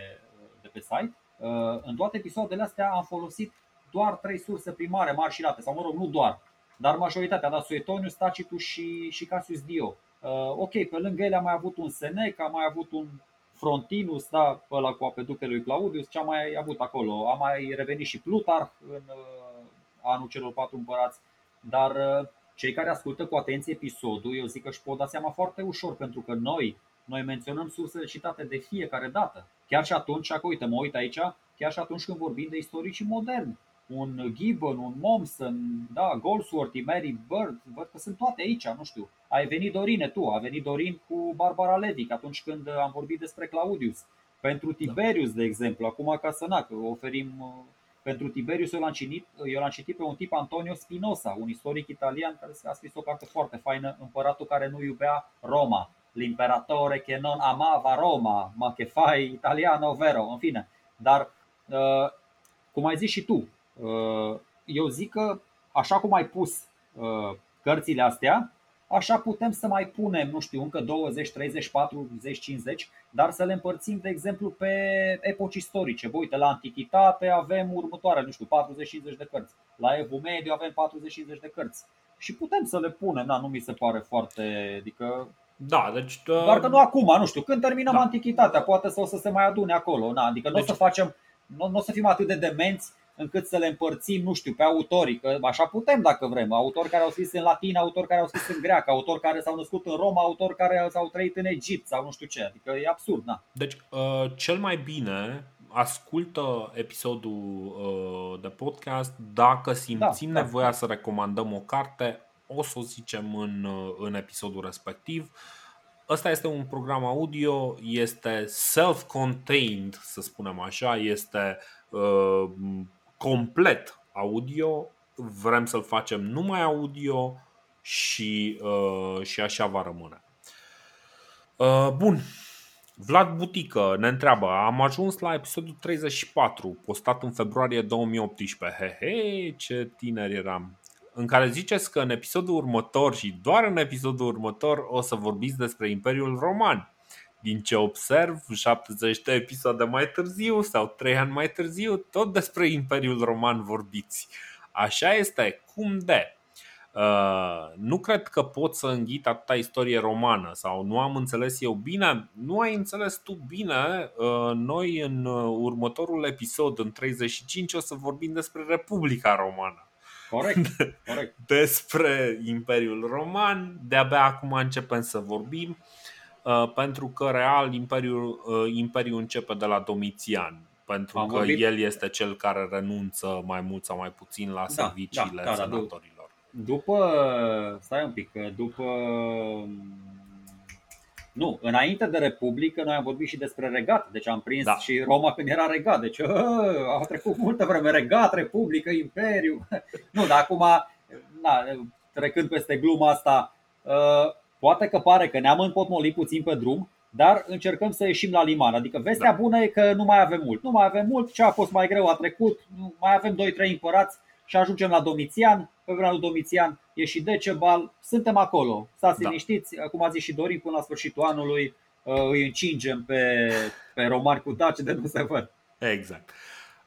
de pe site. Uh, în toate episoadele astea am folosit doar trei surse primare mari și late, sau mă rog, nu doar, dar majoritatea, da, Suetonius, Tacitus și, și Cassius Dio. Ok, pe lângă ele am mai avut un Seneca, am mai avut un Frontinus, da, ăla cu apeductele lui Claudius, ce am mai avut acolo. A mai revenit și Plutarh în anul celor patru împărați, dar uh, cei care ascultă cu atenție episodul, eu zic că își pot da seama foarte ușor, pentru că noi, noi menționăm sursele citate de fiecare dată. Chiar și atunci, că uite, mă uit aici, chiar și atunci când vorbim de istorici moderni. Un Gibbon, un Mommsen, da, Goldsworthy, Mary Bird, văd că sunt toate aici, nu știu. Ai venit Dorine tu, a venit Dorin cu Barbara Levic atunci când am vorbit despre Claudius. Pentru Tiberius, de exemplu, acum ca să na, că oferim uh, pentru Tiberius eu l-am citit, eu l-am citit pe un tip Antonio Spinoza, un istoric italian care a scris o carte foarte faină, Împăratul care nu iubea Roma, l'imperatore che non amava Roma, ma che fai italiano vero, în fine. Dar, uh, cum ai zis și tu, uh, eu zic că așa cum ai pus uh, cărțile astea, așa putem să mai punem, nu știu, încă 20, 30, 40, 50, dar să le împărțim, de exemplu, pe epoci istorice. Bă, uite, la Antichitate avem următoare, nu știu, 40-50 de cărți. La Evul Mediu avem 40-50 de cărți. Și putem să le punem, da, nu mi se pare foarte, adică da, deci... Uh... Doar că nu acum, nu știu, când terminăm da. antichitatea, poate să o să se mai adune acolo. Na, adică deci... nu o să facem, nu, nu o să fim atât de demenți încât să le împărțim, nu știu, pe autorii, că așa putem dacă vrem, autori care au scris în latină, autori care au scris în greacă, autori care s-au născut în Roma, autori care s-au trăit în Egipt sau nu știu ce, adică e absurd, na. Deci, uh, cel mai bine ascultă episodul uh, de podcast dacă simțim da, nevoia da. să recomandăm o carte, o să o zicem în, uh, în episodul respectiv. Ăsta este un program audio, este self-contained, să spunem așa, este uh, complet audio, vrem să-l facem numai audio și, uh, și așa va rămâne. Uh, bun, Vlad Butică ne întreabă, am ajuns la episodul 34, postat în februarie 2018. He, he, ce tineri eram. În care ziceți că în episodul următor și doar în episodul următor o să vorbiți despre Imperiul Roman. Din ce observ, 70 de episoade mai târziu sau 3 ani mai târziu, tot despre Imperiul Roman vorbiți. Așa este, cum de? Uh, nu cred că pot să înghit atâta istorie romană sau nu am înțeles eu bine. Nu ai înțeles tu bine. Uh, noi în următorul episod, în 35, o să vorbim despre Republica Romană. Corect, (laughs) corect. despre Imperiul Roman. De-abia acum începem să vorbim. Uh, pentru că real Imperiul, uh, Imperiul începe de la Domitian pentru Am că vorbit... el este cel care renunță mai mult sau mai puțin la da, serviciile da, da, senatorilor. După, stai un pic, după nu, înainte de Republică noi am vorbit și despre regat, deci am prins da. și Roma când era regat, deci a trecut multă vreme, regat, Republică, Imperiu. (laughs) nu, dar acum, na, trecând peste gluma asta, uh, Poate că pare că ne-am împotmolit puțin pe drum, dar încercăm să ieșim la liman. Adică vestea da. bună e că nu mai avem mult. Nu mai avem mult, ce a fost mai greu a trecut, mai avem 2-3 împărați și ajungem la Domitian. Pe vremea lui Domitian e și Decebal, suntem acolo. Stați da. liniștiți, cum a zis și Dorin, până la sfârșitul anului uh, îi încingem pe, pe romani cu daci de nu se văd. Exact.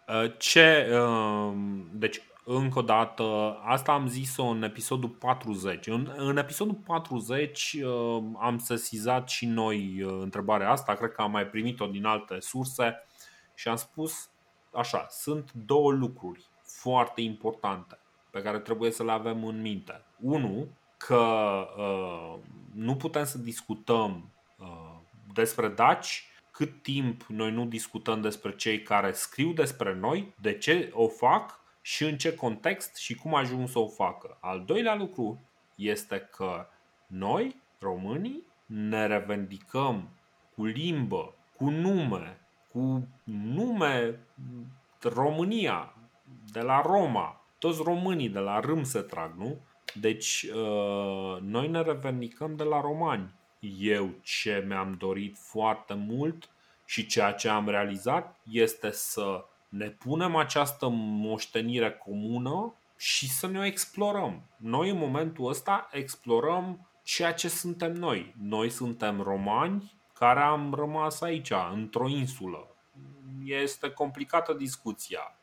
Uh, ce, uh, deci încă o dată, asta am zis-o în episodul 40. În, în episodul 40 uh, am sesizat și noi uh, întrebarea asta, cred că am mai primit-o din alte surse și am spus așa, sunt două lucruri foarte importante pe care trebuie să le avem în minte. Unu, că uh, nu putem să discutăm uh, despre daci cât timp noi nu discutăm despre cei care scriu despre noi, de ce o fac și în ce context și cum ajung să o facă. Al doilea lucru este că noi, românii, ne revendicăm cu limbă, cu nume, cu nume România, de la Roma. Toți românii de la râm se trag, nu? Deci, uh, noi ne revendicăm de la romani. Eu ce mi-am dorit foarte mult și ceea ce am realizat este să ne punem această moștenire comună și să ne o explorăm. Noi în momentul ăsta explorăm ceea ce suntem noi. Noi suntem romani care am rămas aici, într-o insulă. Este complicată discuția,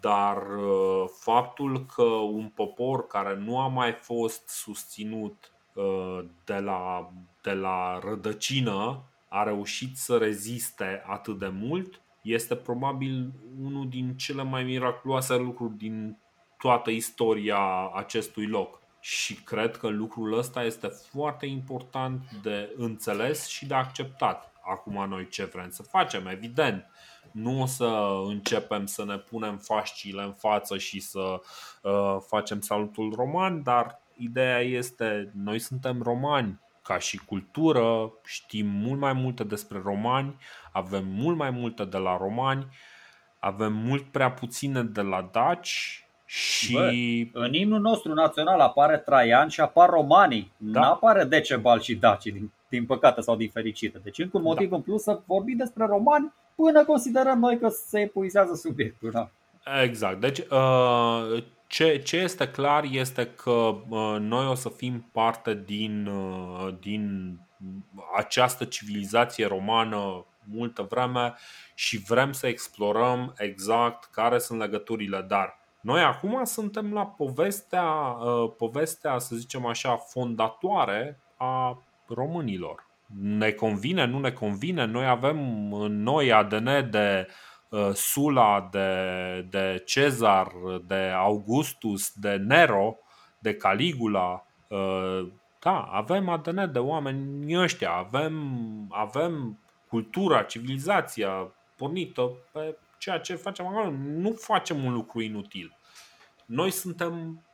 dar uh, faptul că un popor care nu a mai fost susținut uh, de la, de la rădăcină a reușit să reziste atât de mult este probabil unul din cele mai miraculoase lucruri din toată istoria acestui loc. Și cred că lucrul ăsta este foarte important de înțeles și de acceptat. Acum noi ce vrem să facem, evident. Nu o să începem să ne punem fascile în față și să uh, facem salutul roman, dar ideea este, noi suntem romani, ca și cultură, știm mult mai multe despre romani, avem mult mai multe de la romani, avem mult prea puține de la daci și... Bă, în imnul nostru național apare Traian și apar romanii. Da. Nu apare Decebal și Daci, din, din păcate sau din fericite. Deci încă un motiv da. în plus să vorbim despre romani până considerăm noi că se epuizează subiectul. Da. Exact. Deci uh, ce, ce este clar este că uh, noi o să fim parte din, uh, din această civilizație romană multă vreme și vrem să explorăm exact care sunt legăturile, dar noi acum suntem la povestea, uh, povestea să zicem așa, fondatoare a românilor. Ne convine, nu ne convine, noi avem în noi ADN de uh, Sula, de, de Cezar, de Augustus, de Nero, de Caligula. Uh, da, avem ADN de oameni ăștia, avem, avem cultura, civilizația pornită pe ceea ce facem acolo. Nu facem un lucru inutil. Noi suntem,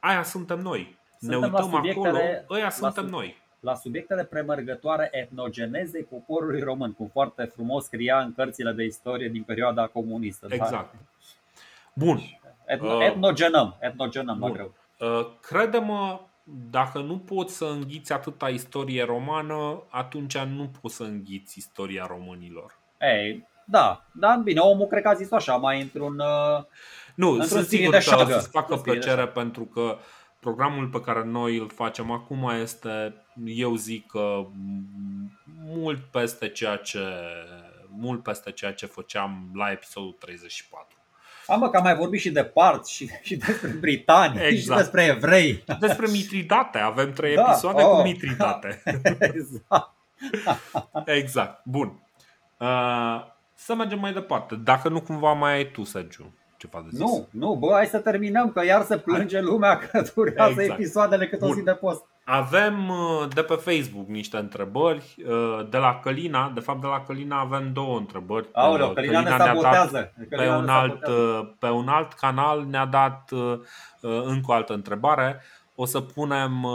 aia suntem noi. Suntem ne uităm acolo, ăia suntem sub, noi. La subiectele premergătoare etnogenezei poporului român, cum foarte frumos scria în cărțile de istorie din perioada comunistă. Exact. Da? Bun. Etno, uh, etnogenăm, etnogenăm bun. la greu. Uh, crede-mă, dacă nu poți să înghiți atâta istorie romană, atunci nu poți să înghiți istoria românilor. Ei, da, da, bine, omul cred că a zis așa, mai într-un uh, Nu, sunt sigur că o să-ți facă plăcere pentru că programul pe care noi îl facem acum este, eu zic că mult peste ceea ce mult peste ceea ce făceam la episodul 34. Am mă, că am mai vorbit și de parți și, (laughs) și despre britani exact. și despre evrei. Despre Mitridate. Avem trei (laughs) da. episoade oh. cu Mitridate. (laughs) exact. exact. Bun. Uh, să mergem mai departe. Dacă nu cumva mai ai tu, Sergiu, ceva de zis. Nu, nu, bă, hai să terminăm, că iar se plânge hai. lumea că durează exact. episoadele cât Bun. o zi de post. Avem uh, de pe Facebook niște întrebări uh, de la Călina. De fapt, de la Călina avem două întrebări. Aoleu, uh, Călina, Călina ne sabotează. Pe, un alt, pe un alt canal ne-a dat încă o altă întrebare. O să punem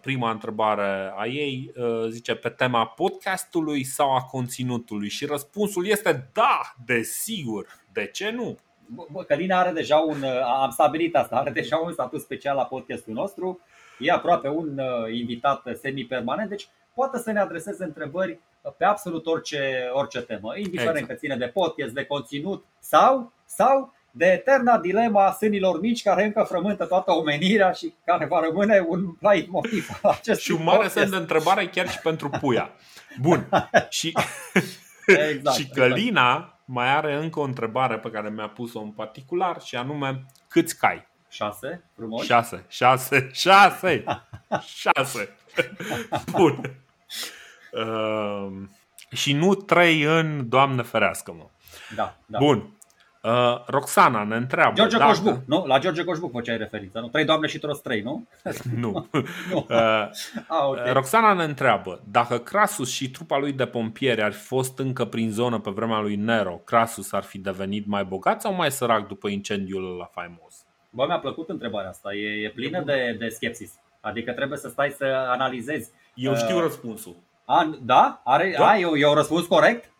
prima întrebare a ei. Zice pe tema podcastului sau a conținutului? Și răspunsul este da, desigur. De ce nu? Bă, Călina are deja un, am stabilit asta, are deja un statut special la podcastul nostru e aproape un uh, invitat semi-permanent, deci poate să ne adreseze întrebări pe absolut orice, orice temă, indiferent exact. că ține de podcast, de conținut sau, sau de eterna dilema sânilor mici care încă frământă toată omenirea și care va rămâne un light motiv acest Și un mare semn de întrebare chiar și pentru puia. Bun. (laughs) și, exact, (laughs) și Călina exact. Mai are încă o întrebare pe care mi-a pus-o în particular și anume câți cai? Șase, frumos. Șase, șase, șase, șase. Bun. Uh, și nu trei în Doamne ferească, mă. Da, da. Bun. Uh, Roxana ne întreabă George dacă... Coșbuc, nu? La George Coșbuc făceai referință, nu? Trei doamne și toți trei, nu? (laughs) nu. (laughs) nu. Uh, ah, okay. Roxana ne întreabă Dacă Crasus și trupa lui de pompieri ar fi fost încă prin zonă pe vremea lui Nero Crasus ar fi devenit mai bogat sau mai sărac după incendiul la faimos? Bă, mi-a plăcut întrebarea asta, e, e plină de, de skepsis. Adică trebuie să stai să analizezi. Eu uh, știu răspunsul. A, da? Are, da? A, e, e un răspuns corect?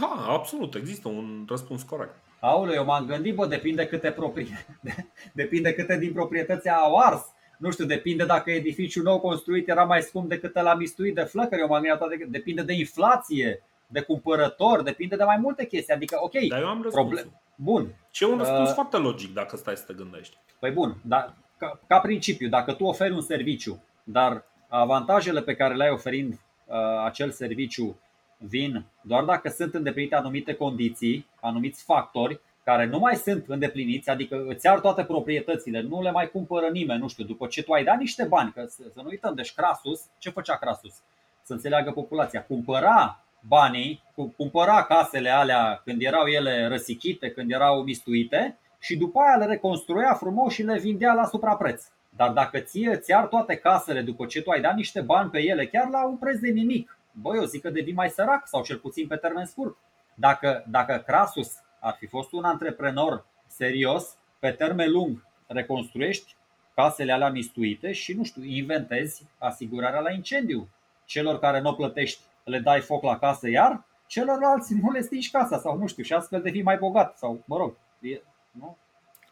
Da, absolut, există un răspuns corect. Aoleu, eu m-am gândit, bă, depinde câte, proprie... (laughs) depinde câte din proprietăți au ars. Nu știu, depinde dacă edificiul nou construit era mai scump decât la mistuit de flăcări. Eu m-am gândit, depinde de inflație, de cumpărător, depinde de mai multe chestii. Adică, ok, Dar eu am problem, Bun. Și e un răspuns uh, foarte logic dacă stai să te gândești. Păi bun, dar ca, ca principiu, dacă tu oferi un serviciu, dar avantajele pe care le ai oferind uh, acel serviciu vin doar dacă sunt îndeplinite anumite condiții, anumiți factori care nu mai sunt îndepliniți, adică îți iar toate proprietățile, nu le mai cumpără nimeni, nu știu, după ce tu ai dat niște bani, că să, să nu uităm, deci Crasus, ce făcea Crasus? Să înțeleagă populația, cumpăra banii, cumpăra casele alea când erau ele răsichite, când erau mistuite și după aia le reconstruia frumos și le vindea la suprapreț. Dar dacă ție îți iar toate casele după ce tu ai dat niște bani pe ele, chiar la un preț de nimic, băi, eu zic că devii mai sărac sau cel puțin pe termen scurt. Dacă, dacă Crasus ar fi fost un antreprenor serios, pe termen lung reconstruiești casele alea mistuite și, nu știu, inventezi asigurarea la incendiu. Celor care nu o plătești le dai foc la casă iar, celorlalți nu le stingi casa sau nu știu și astfel devii mai bogat sau mă rog, e, nu?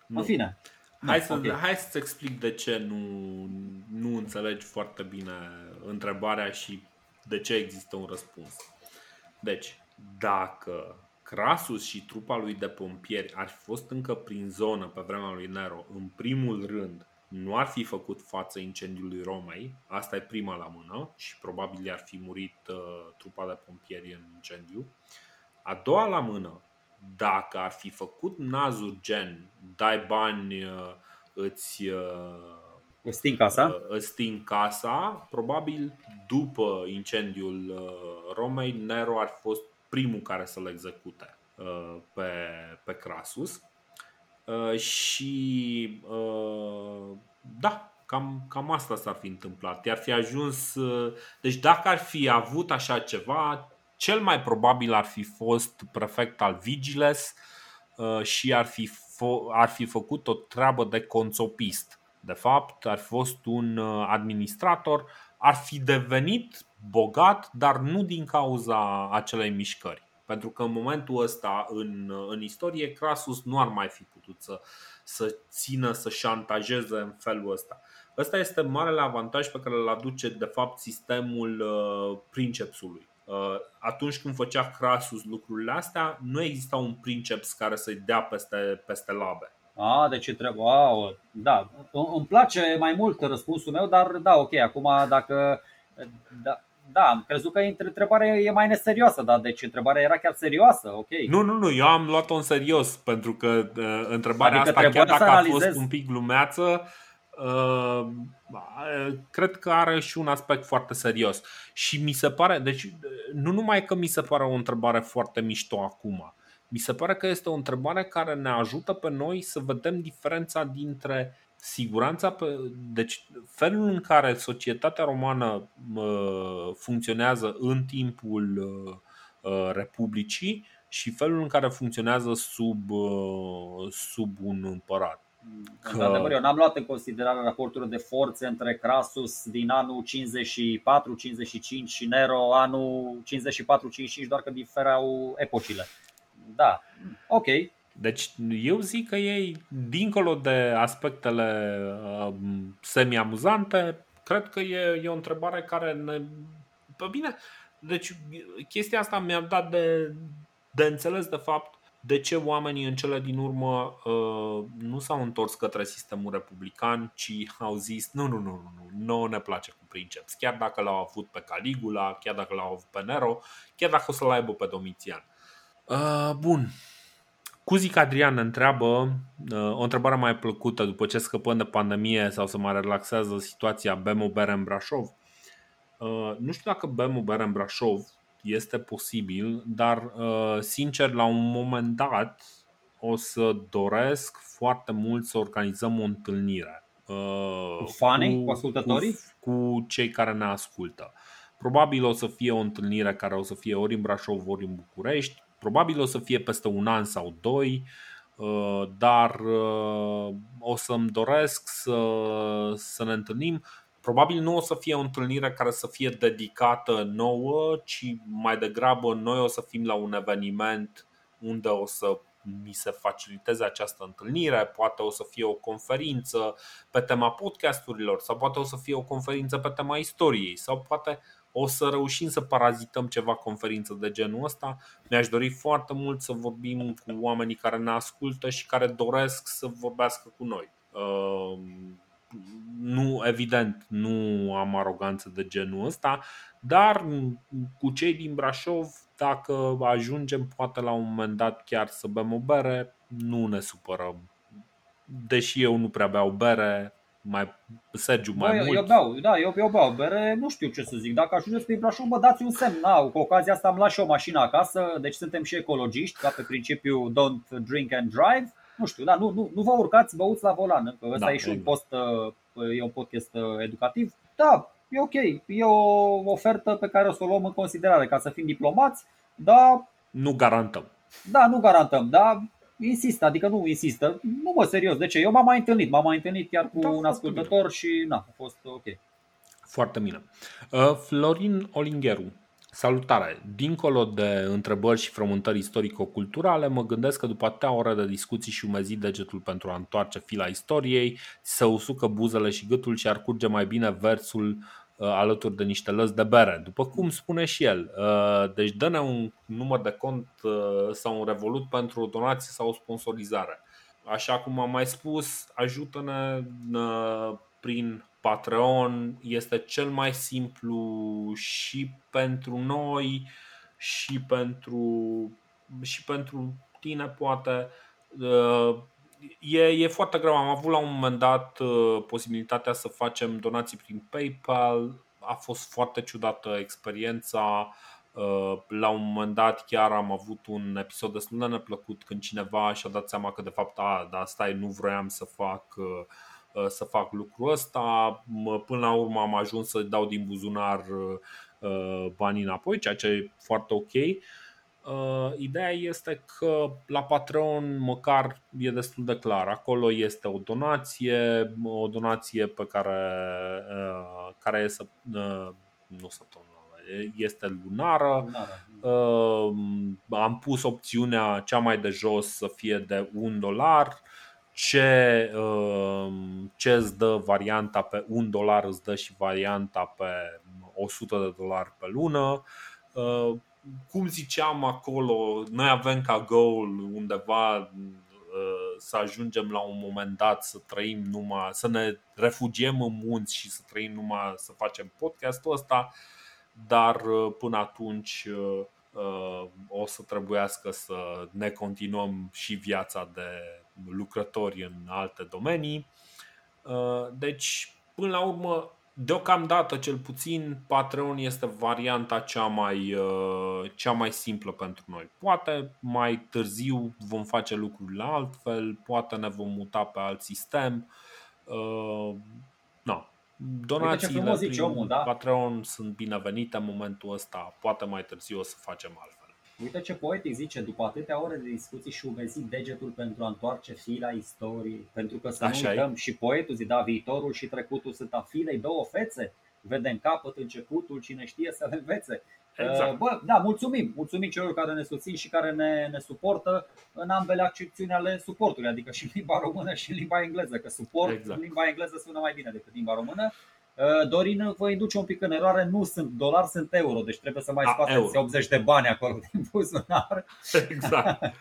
nu? În fine. Hai, să, okay. hai să-ți explic de ce nu, nu înțelegi foarte bine întrebarea și de ce există un răspuns. Deci, dacă Crasus și trupa lui de pompieri ar fi fost încă prin zonă pe vremea lui Nero, în primul rând, nu ar fi făcut față incendiului Romei, asta e prima la mână și probabil ar fi murit uh, trupa de pompieri în incendiu. A doua la mână, dacă ar fi făcut nazuri gen dai bani, uh, îți uh, sting casa? Uh, îți sting casa, probabil după incendiul uh, Romei, Nero ar fi fost primul care să-l execute uh, pe, pe Crasus. Uh, și uh, da, cam, cam asta s-ar fi întâmplat. I-ar fi ajuns. Deci, dacă ar fi avut așa ceva, cel mai probabil ar fi fost prefect al Vigiles și ar fi, ar fi făcut o treabă de consopist. De fapt, ar fi fost un administrator, ar fi devenit bogat, dar nu din cauza acelei mișcări. Pentru că în momentul ăsta, în, în istorie, Crasus nu ar mai fi putut să, să țină, să șantajeze în felul ăsta. Ăsta este marele avantaj pe care îl aduce, de fapt, sistemul uh, princepsului. Uh, atunci când făcea Crasus lucrurile astea, nu exista un princeps care să-i dea peste, peste labe. A, de ce trebuie? Wow, da, îmi place mai mult răspunsul meu, dar da, ok, acum dacă da, da, am crezut că întrebarea e mai neserioasă, dar deci întrebarea era chiar serioasă, ok. Nu, nu, nu, eu am luat-o în serios, pentru că uh, întrebarea adică asta, chiar dacă a fost un pic glumeață, uh, cred că are și un aspect foarte serios. Și mi se pare, deci nu numai că mi se pare o întrebare foarte mișto acum, mi se pare că este o întrebare care ne ajută pe noi să vedem diferența dintre siguranța, pe, deci felul în care societatea romană funcționează în timpul uh, Republicii și felul în care funcționează sub, uh, sub un împărat. Că... Adevăr, eu n-am luat în considerare raportul de forțe între Crasus din anul 54-55 și Nero anul 54-55, doar că diferau epocile. Da, ok, deci eu zic că ei, dincolo de aspectele uh, semi-amuzante, cred că e, e o întrebare care ne... Pă bine, deci chestia asta mi-a dat de, de înțeles de fapt de ce oamenii în cele din urmă uh, nu s-au întors către sistemul republican, ci au zis nu, nu, nu, nu, nu, nu ne place cu princeps. Chiar dacă l-au avut pe Caligula, chiar dacă l-au avut pe Nero, chiar dacă o să-l aibă pe Domitian. Uh, bun, Cuzic Adrian întreabă uh, o întrebare mai plăcută după ce scăpăm de pandemie sau să mai relaxează situația bem o bere în Brașov. Uh, nu știu dacă bem o bere în Brașov este posibil, dar uh, sincer la un moment dat o să doresc foarte mult să organizăm o întâlnire. Cu fanii, cu ascultătorii? Cu, cu cei care ne ascultă. Probabil o să fie o întâlnire care o să fie ori în Brașov, ori în București Probabil o să fie peste un an sau doi, uh, dar uh, o să-mi doresc să, să ne întâlnim. Probabil nu o să fie o întâlnire care să fie dedicată nouă, ci mai degrabă noi o să fim la un eveniment unde o să mi se faciliteze această întâlnire, poate o să fie o conferință pe tema podcasturilor sau poate o să fie o conferință pe tema istoriei sau poate o să reușim să parazităm ceva conferință de genul ăsta. Mi-aș dori foarte mult să vorbim cu oamenii care ne ascultă și care doresc să vorbească cu noi. Ehm, nu, evident, nu am aroganță de genul ăsta, dar cu cei din Brașov, dacă ajungem poate la un moment dat chiar să bem o bere, nu ne supărăm. Deși eu nu prea beau bere, mai Sergiu mai Bă, mult. Eu beau, da, eu, eu beau bere, nu știu ce să zic. Dacă ajungeți pe Brașov, bă, dați un semn. Na, cu ocazia asta am luat și o mașină acasă, deci suntem și ecologiști, ca pe principiu don't drink and drive. Nu știu, da, nu, nu, nu vă urcați, băuți la volan, că ăsta da, e și un post, uh, e un podcast uh, educativ. Da, e ok, e o ofertă pe care o să o luăm în considerare ca să fim diplomați, dar... Nu garantăm. Da, nu garantăm, dar insistă, adică nu insistă. Nu mă serios, de ce? Eu m-am mai întâlnit, m-am mai întâlnit chiar cu da, un ascultător și na, a fost ok. Foarte bine. Uh, Florin Olingheru Salutare! Dincolo de întrebări și frământări istorico-culturale, mă gândesc că după atâtea ore de discuții și umezi degetul pentru a întoarce fila istoriei, să usucă buzele și gâtul și ar curge mai bine versul uh, alături de niște lăzi de bere, după cum spune și el. Uh, deci dă-ne un număr de cont uh, sau un revolut pentru o donație sau o sponsorizare. Așa cum am mai spus, ajută-ne prin Patreon este cel mai simplu și pentru noi și pentru, și pentru tine poate. Uh, e, e foarte greu. Am avut la un moment dat uh, posibilitatea să facem donații prin PayPal. A fost foarte ciudată experiența. Uh, la un moment dat chiar am avut un episod destul de neplăcut când cineva și-a dat seama că de fapt, a, dar stai, nu vroiam să fac Uh, să fac lucrul ăsta. Până la urmă am ajuns să dau din buzunar uh, banii înapoi, ceea ce e foarte ok. Uh, ideea este că la Patreon măcar e destul de clar. Acolo este o donație, o donație pe care, care este nu săptămânală, este lunară. lunară. Am pus opțiunea cea mai de jos să fie de un dolar ce, um, ce îți dă varianta pe 1 dolar, îți dă și varianta pe 100 de dolari pe lună. Uh, cum ziceam acolo, noi avem ca goal undeva uh, să ajungem la un moment dat să trăim numai, să ne refugiem în munți și să trăim numai să facem podcastul ăsta, dar uh, până atunci o să trebuiască să ne continuăm și viața de lucrători în alte domenii. Uh, deci, până la urmă, deocamdată cel puțin Patreon este varianta cea mai, uh, cea mai simplă pentru noi. Poate mai târziu vom face lucrurile altfel, poate ne vom muta pe alt sistem. Uh, no. Donațiile prin omul, da? Patreon sunt binevenite în momentul ăsta, poate mai târziu o să facem altfel. Uite ce poetic zice, după atâtea ore de discuții și umezit degetul pentru a întoarce fila istoriei, pentru că să Așa nu uităm, și poetul zi, da, viitorul și trecutul sunt a filei două fețe, vedem capăt, începutul, cine știe să le învețe. Exact. Bă, da, mulțumim, mulțumim celor care ne susțin și care ne, ne suportă în ambele accepțiuni ale suportului, adică și în limba română și în limba engleză, că suport exact. în limba engleză sună mai bine decât limba română. Uh, Dorin vă induce un pic în eroare, nu sunt dolari, sunt euro, deci trebuie să mai scoateți 80 de bani acolo (laughs) din buzunar. (laughs) Exact.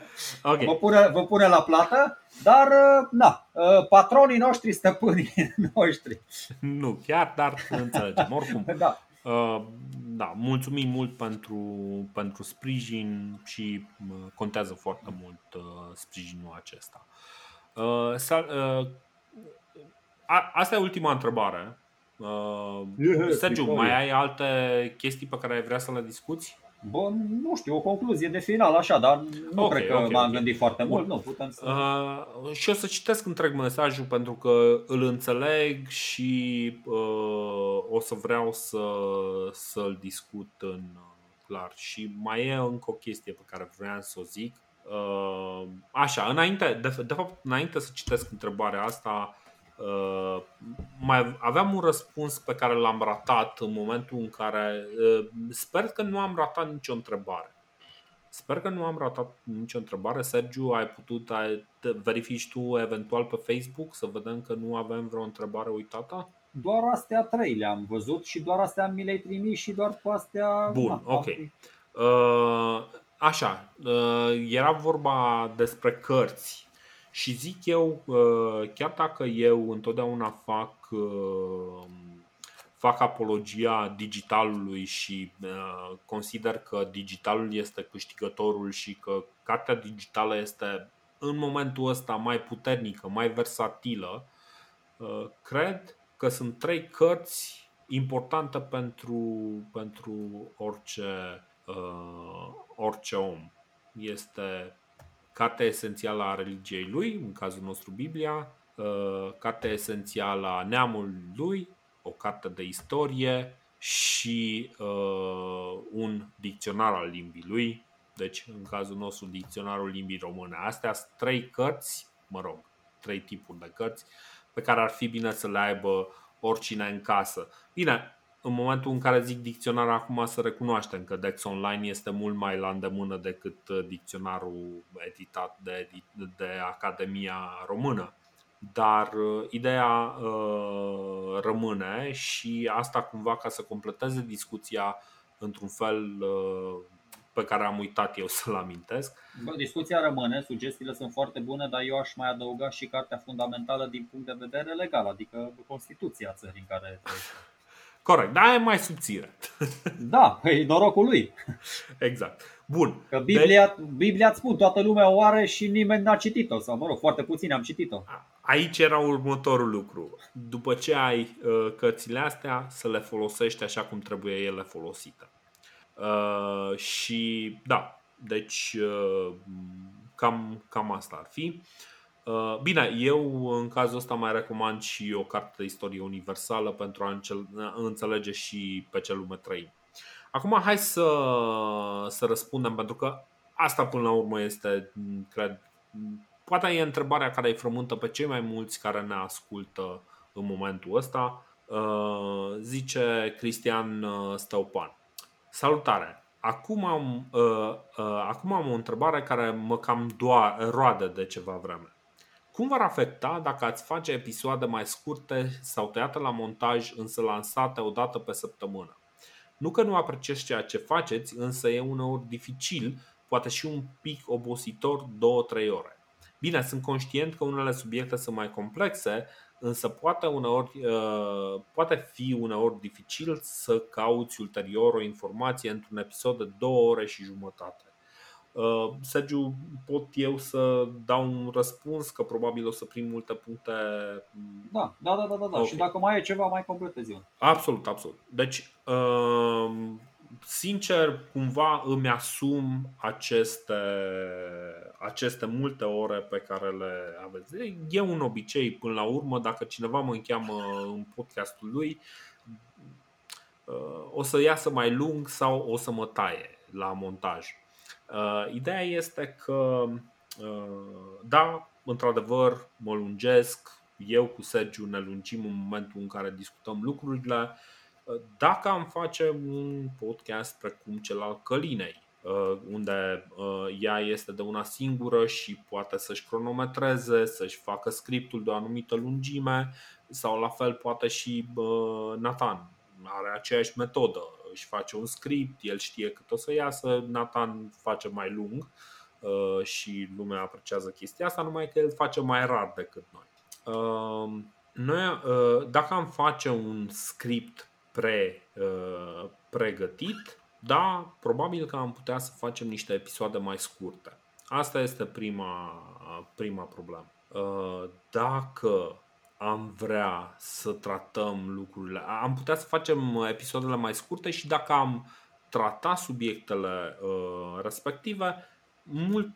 Okay. Vă, pune, vă pune la plată, dar uh, na, uh, patronii noștri, stăpânii (laughs) noștri. Nu chiar, dar înțelegem. Oricum, da. da, mulțumim mult pentru, pentru sprijin și contează foarte mult sprijinul acesta. Asta e ultima întrebare Uh, Sergiu, mai ai alte chestii pe care ai vrea să le discuți? Bun, nu știu, o concluzie de final așa, dar nu okay, cred că okay, m-am okay. gândit foarte Bun. mult. Nu, putem să... Uh, și o să citesc întreg mesajul pentru că îl înțeleg și uh, o să vreau să, să-l discut în clar. Și mai e încă o chestie pe care vreau să o zic. Uh, așa, înainte, de, de fapt, înainte să citesc întrebarea asta, Uh, mai aveam un răspuns pe care l-am ratat în momentul în care uh, sper că nu am ratat nicio întrebare. Sper că nu am ratat nicio întrebare. Sergiu, ai putut ai, verifici tu eventual pe Facebook să vedem că nu avem vreo întrebare uitată? Doar astea trei le-am văzut și doar astea mi le-ai trimis și doar cu astea... Bun, na, ok. Uh, așa, uh, era vorba despre cărți și zic eu, uh, chiar dacă eu întotdeauna fac, uh, fac apologia digitalului și uh, consider că digitalul este câștigătorul și că cartea digitală este în momentul ăsta mai puternică, mai versatilă, cred că sunt trei cărți importante pentru, pentru orice, orice om. Este cartea esențială a religiei lui, în cazul nostru Biblia, uh, cartea esențială a neamului lui, o carte de istorie și uh, un dicționar al limbii lui, deci în cazul nostru dicționarul limbii române. Astea sunt trei cărți, mă rog, trei tipuri de cărți pe care ar fi bine să le aibă oricine în casă. Bine, în momentul în care zic dicționar acum să recunoaștem că Dex Online este mult mai la îndemână decât uh, dicționarul editat de, de Academia Română. Dar uh, ideea uh, rămâne și asta cumva ca să completeze discuția într-un fel uh, pe care am uitat eu să-l amintesc. Bă, discuția rămâne, sugestiile sunt foarte bune, dar eu aș mai adăuga și cartea fundamentală din punct de vedere legal, adică Constituția țării în care trăiește. Corect, dar e mai subțire. (laughs) Da, e norocul lui. Exact. Bun. Că Biblia, de... Biblia îți spun, toată lumea o are și nimeni n-a citit-o. Sau, mă rog, foarte puțini am citit-o. Aici era următorul lucru. După ce ai uh, cărțile astea, să le folosești așa cum trebuie ele folosite. Uh, și da, deci uh, cam, cam asta ar fi. Uh, bine, eu în cazul ăsta mai recomand și o carte de istorie universală pentru a înțelege și pe ce lume trăim. Acum hai să, să răspundem, pentru că asta până la urmă este, cred, poate e întrebarea care îi frământă pe cei mai mulți care ne ascultă în momentul ăsta. Uh, zice Cristian Stăupan. Salutare! Acum am, acum am o întrebare care mă cam roade de ceva vreme. Cum v-ar afecta dacă ați face episoade mai scurte sau tăiate la montaj, însă lansate o dată pe săptămână? Nu că nu apreciez ceea ce faceți, însă e uneori dificil, poate și un pic obositor 2-3 ore. Bine, sunt conștient că unele subiecte sunt mai complexe, însă poate, uneori, uh, poate fi uneori dificil să cauți ulterior o informație într-un episod de 2 ore și jumătate. Uh, Sergiu, pot eu să dau un răspuns, că probabil o să prind multe puncte. Da, da, da, da, da. Okay. și dacă mai e ceva, mai completezi eu. Absolut, absolut. Deci, uh, sincer, cumva îmi asum aceste, aceste multe ore pe care le aveți. E un obicei, până la urmă, dacă cineva mă încheamă în podcastul lui, uh, o să iasă mai lung sau o să mă taie la montaj. Uh, ideea este că, uh, da, într-adevăr, mă lungesc, eu cu Sergiu ne lungim în momentul în care discutăm lucrurile. Uh, dacă am face un podcast precum cel al Călinei, unde ea este de una singură și poate să-și cronometreze, să-și facă scriptul de o anumită lungime, sau la fel poate și Nathan are aceeași metodă își face un script, el știe cât o să iasă, Nathan face mai lung uh, și lumea apreciază chestia asta, numai că el face mai rar decât noi. Uh, noi uh, dacă am face un script pre, pregătit, da, probabil că am putea să facem niște episoade mai scurte. Asta este prima, prima problemă. Dacă am vrea să tratăm lucrurile. Am putea să facem episoadele mai scurte și dacă am trata subiectele uh, respective mult,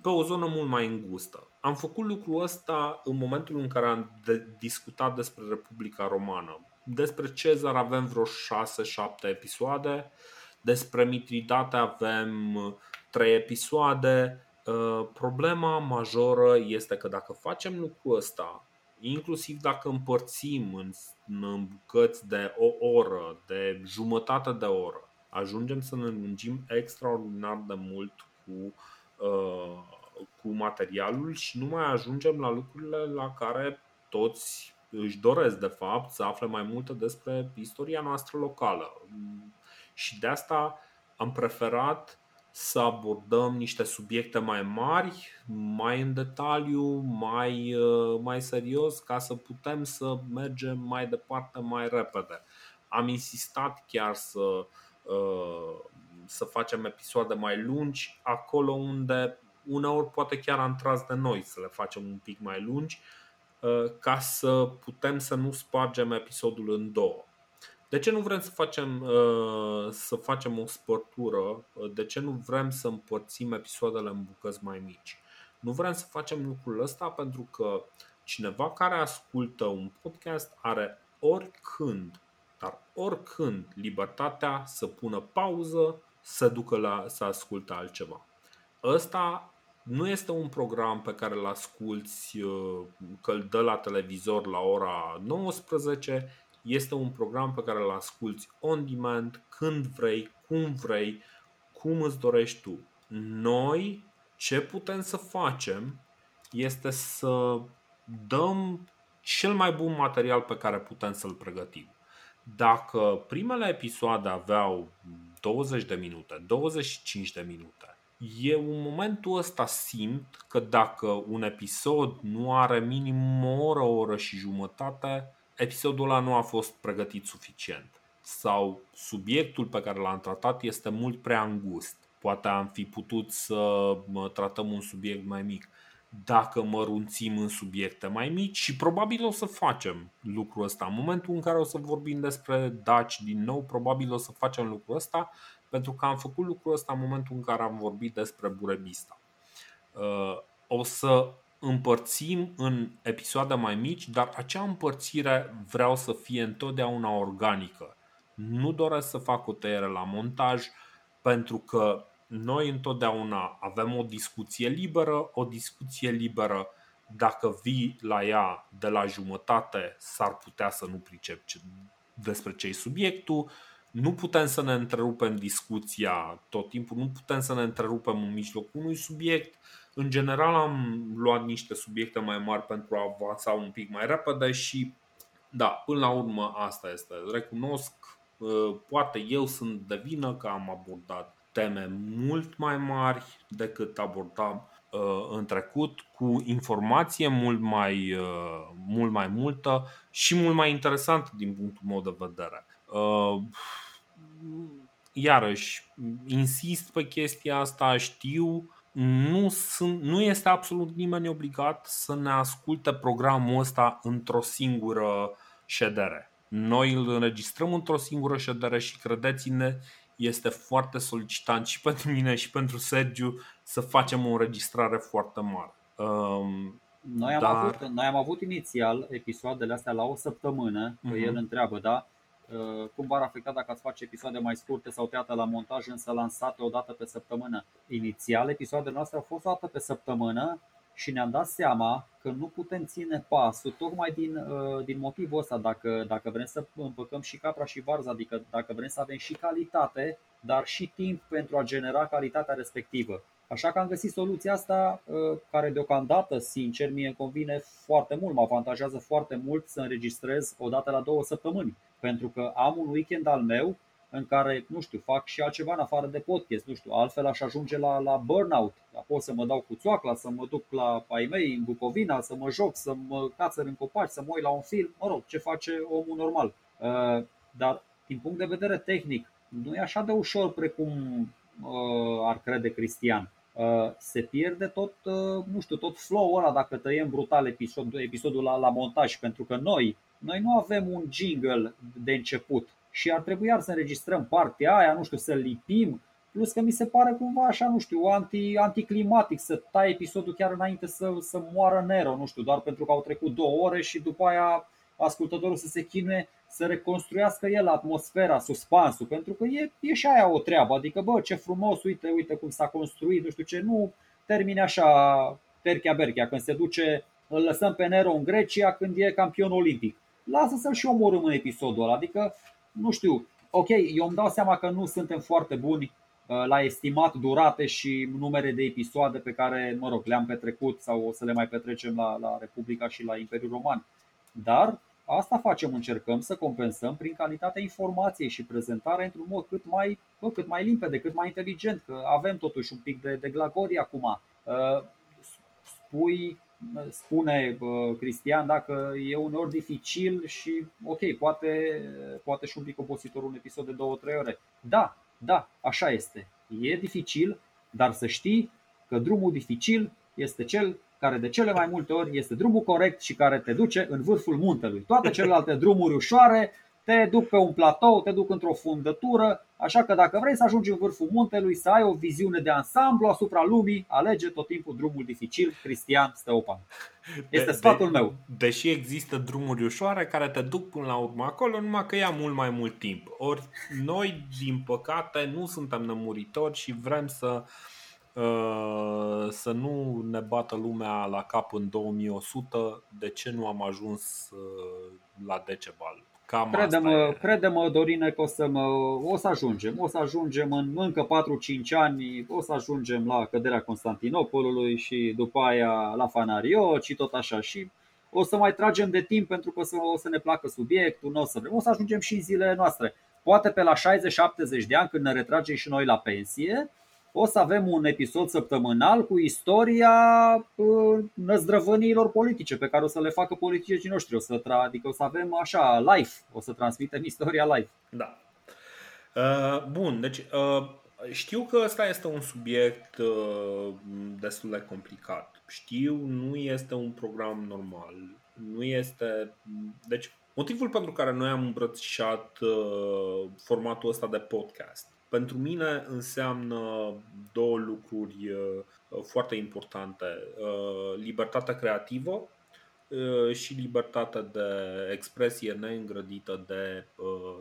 pe o zonă mult mai îngustă. Am făcut lucrul ăsta în momentul în care am de- discutat despre Republica Romană. Despre Cezar avem vreo 6-7 episoade, despre Mitridate avem 3 episoade. Uh, problema majoră este că dacă facem lucrul ăsta inclusiv dacă împărțim în, în bucăți de o oră, de jumătate de oră, ajungem să ne lungim extraordinar de mult cu, uh, cu materialul și nu mai ajungem la lucrurile la care toți își doresc, de fapt, să afle mai multe despre istoria noastră locală. Și de asta am preferat să abordăm niște subiecte mai mari, mai în detaliu, mai, uh, mai serios, ca să putem să mergem mai departe mai repede. Am insistat chiar să, uh, să facem episoade mai lungi, acolo unde uneori poate chiar am tras de noi să le facem un pic mai lungi, uh, ca să putem să nu spargem episodul în două. De ce nu vrem să facem, uh, să facem o spărtură? De ce nu vrem să împărțim episoadele în bucăți mai mici? Nu vrem să facem lucrul ăsta pentru că cineva care ascultă un podcast are oricând, dar oricând, libertatea să pună pauză, să ducă la să asculte altceva. Ăsta nu este un program pe care îl asculti uh, că îl dă la televizor la ora 19, este un program pe care îl asculti on demand, când vrei, cum vrei, cum îți dorești tu. Noi ce putem să facem este să dăm cel mai bun material pe care putem să-l pregătim. Dacă primele episoade aveau 20 de minute, 25 de minute, eu în momentul ăsta simt că dacă un episod nu are minim o oră, o oră și jumătate, episodul ăla nu a fost pregătit suficient sau subiectul pe care l-am tratat este mult prea îngust. Poate am fi putut să tratăm un subiect mai mic dacă mărunțim în subiecte mai mici și probabil o să facem lucrul ăsta. În momentul în care o să vorbim despre Daci din nou, probabil o să facem lucrul ăsta pentru că am făcut lucrul ăsta în momentul în care am vorbit despre Burebista. Uh, o să împărțim în episoade mai mici, dar acea împărțire vreau să fie întotdeauna organică. Nu doresc să fac o tăiere la montaj pentru că noi întotdeauna avem o discuție liberă, o discuție liberă dacă vii la ea de la jumătate s-ar putea să nu pricep despre ce e subiectul, nu putem să ne întrerupem discuția tot timpul, nu putem să ne întrerupem în mijlocul unui subiect. În general am luat niște subiecte mai mari pentru a avansa un pic mai repede și da, până la urmă asta este. Recunosc, uh, poate eu sunt de vină că am abordat teme mult mai mari decât abordam uh, în trecut, cu informație mult mai, uh, mult mai multă și mult mai interesant din punctul meu de vedere. Iarăși, insist pe chestia asta, știu, nu, sunt, nu este absolut nimeni obligat să ne asculte programul ăsta într-o singură ședere. Noi îl înregistrăm într-o singură ședere și credeți-ne, este foarte solicitant și pentru mine și pentru Sergiu să facem o înregistrare foarte mare. Um, noi, am dar... avut, noi am avut inițial episoadele astea la o săptămână, că uh-huh. el întreabă, da? Uh, cum v-ar afecta dacă ați face episoade mai scurte sau tăiate la montaj, însă lansate o dată pe săptămână? Inițial, episoadele noastre au fost o dată pe săptămână și ne-am dat seama că nu putem ține pasul tocmai din, uh, din motivul ăsta. Dacă, dacă vrem să împăcăm și capra și varza, adică dacă vrem să avem și calitate, dar și timp pentru a genera calitatea respectivă. Așa că am găsit soluția asta uh, care deocamdată, sincer, mie îmi convine foarte mult, mă avantajează foarte mult să înregistrez o dată la două săptămâni. Pentru că am un weekend al meu în care, nu știu, fac și altceva în afară de podcast, nu știu, altfel aș ajunge la, la burnout, pot să mă dau cu țoacla, să mă duc la ai mei în Bucovina, să mă joc, să mă cațăr în copaci, să mă uit la un film, mă rog, ce face omul normal. Uh, dar, din punct de vedere tehnic, nu e așa de ușor precum uh, ar crede Cristian. Uh, se pierde tot, nu știu, tot flow-ul ăla dacă tăiem brutal episod, episodul la, la montaj, pentru că noi, noi nu avem un jingle de început și ar trebui iar să înregistrăm partea aia, nu știu, să lipim, plus că mi se pare cumva așa, nu știu, anti, anticlimatic să tai episodul chiar înainte să, să moară Nero, nu știu, doar pentru că au trecut două ore și după aia ascultătorul să se chinuie să reconstruiască el atmosfera, suspansul, pentru că e, e și aia o treabă, adică bă, ce frumos, uite, uite cum s-a construit, nu știu ce, nu termine așa terchea berchea, când se duce, îl lăsăm pe Nero în Grecia când e campion olimpic. Lasă să-l și omorâm în episodul ăla, adică nu știu, ok, eu îmi dau seama că nu suntem foarte buni uh, la estimat durate și numere de episoade pe care, mă rog, le-am petrecut sau o să le mai petrecem la, la Republica și la Imperiul Roman. Dar asta facem, încercăm să compensăm prin calitatea informației și prezentarea într-un mod cât mai, bă, cât mai limpede, cât mai inteligent, că avem totuși un pic de, de glagorie acum. Uh, spui spune Cristian dacă e uneori dificil și ok, poate, poate și un pic obositor un episod de 2-3 ore. Da, da, așa este. E dificil, dar să știi că drumul dificil este cel care de cele mai multe ori este drumul corect și care te duce în vârful muntelui. Toate celelalte drumuri ușoare te duc pe un platou, te duc într-o fundătură, așa că dacă vrei să ajungi în vârful muntelui, să ai o viziune de ansamblu asupra lumii, alege tot timpul drumul dificil, Cristian Steopan. Este de, sfatul de, meu. Deși există drumuri ușoare care te duc până la urmă acolo, numai că ia mult mai mult timp. Ori noi, din păcate, nu suntem nemuritori și vrem să uh, să nu ne bată lumea la cap în 2100 de ce nu am ajuns uh, la Decebal Cam credem, credem, Dorine, că o să, mă, o să ajungem. O să ajungem în încă 4-5 ani, o să ajungem la căderea Constantinopolului și după aia la Fanario și tot așa. Și o să mai tragem de timp pentru că o să ne placă subiectul, nu o să vrem. O să ajungem și în zilele noastre. Poate pe la 60-70 de ani, când ne retragem și noi la pensie, o să avem un episod săptămânal cu istoria uh, năzdrăvăniilor politice pe care o să le facă politicii noștri. O să tra- adică o să avem așa live, o să transmitem istoria live. Da. Uh, bun, deci uh, știu că ăsta este un subiect uh, destul de complicat. Știu, nu este un program normal. Nu este. Deci, motivul pentru care noi am îmbrățișat uh, formatul ăsta de podcast pentru mine înseamnă două lucruri uh, foarte importante. Uh, libertatea creativă uh, și libertatea de expresie neîngrădită de,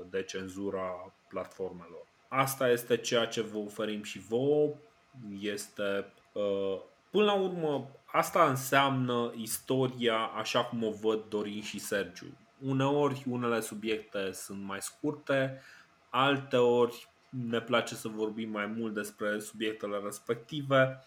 de cenzura platformelor. Asta este ceea ce vă oferim și vouă. Este, până la urmă, asta înseamnă istoria așa cum o văd Dorin și Sergiu. Uneori unele subiecte sunt mai scurte, alteori ne place să vorbim mai mult despre subiectele respective.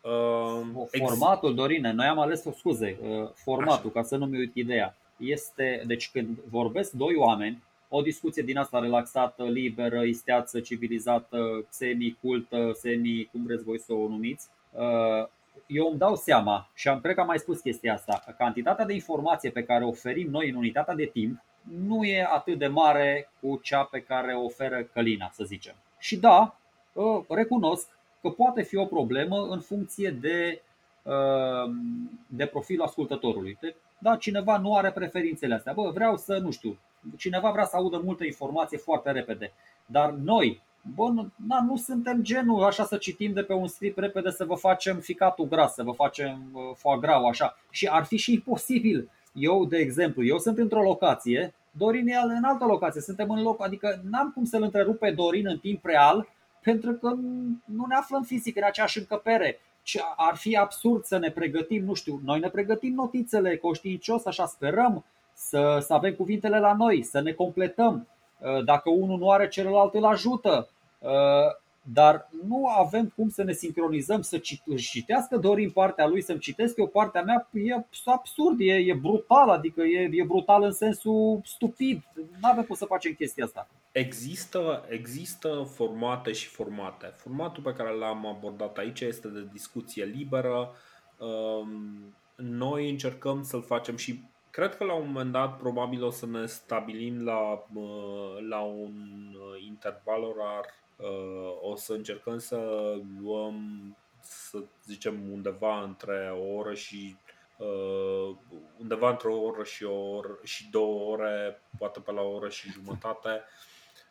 Uh, formatul, Dorine, noi am ales, scuze, uh, formatul, Așa. ca să nu mi uit ideea. Este, deci când vorbesc doi oameni, o discuție din asta relaxată, liberă, isteață, civilizată, semi-cultă, semi, cum vreți voi să o numiți, uh, eu îmi dau seama și am cred că am mai spus chestia asta, cantitatea de informație pe care o oferim noi în unitatea de timp nu e atât de mare cu cea pe care o oferă Călina, să zicem. Și da, ă, recunosc că poate fi o problemă în funcție de, ă, de profilul ascultătorului. Da, cineva nu are preferințele astea. Bă, vreau să, nu știu, cineva vrea să audă multă informație foarte repede. Dar noi, bă, na, nu suntem genul așa să citim de pe un script repede să vă facem ficatul gras, să vă facem ă, foie gras, așa. Și ar fi și imposibil eu, de exemplu, eu sunt într-o locație, Dorin e în altă locație, suntem în loc, adică n-am cum să-l întrerup pe Dorin în timp real, pentru că nu ne aflăm fizic în aceeași încăpere. Și ar fi absurd să ne pregătim, nu știu, noi ne pregătim notițele conștiincios, așa sperăm, să, să avem cuvintele la noi, să ne completăm. Dacă unul nu are, celălalt îl ajută dar nu avem cum să ne sincronizăm, să citească Dorin partea lui, să-mi citesc eu partea mea, e absurd, e, e brutal, adică e, e brutal în sensul stupid. Nu avem cum să facem chestia asta. Există, există formate și formate. Formatul pe care l-am abordat aici este de discuție liberă. Um, noi încercăm să-l facem și cred că la un moment dat probabil o să ne stabilim la, uh, la un interval orar o să încercăm să luăm, să zicem, undeva între o oră și uh, undeva între o oră și, o oră, și două ore, poate pe la o oră și jumătate.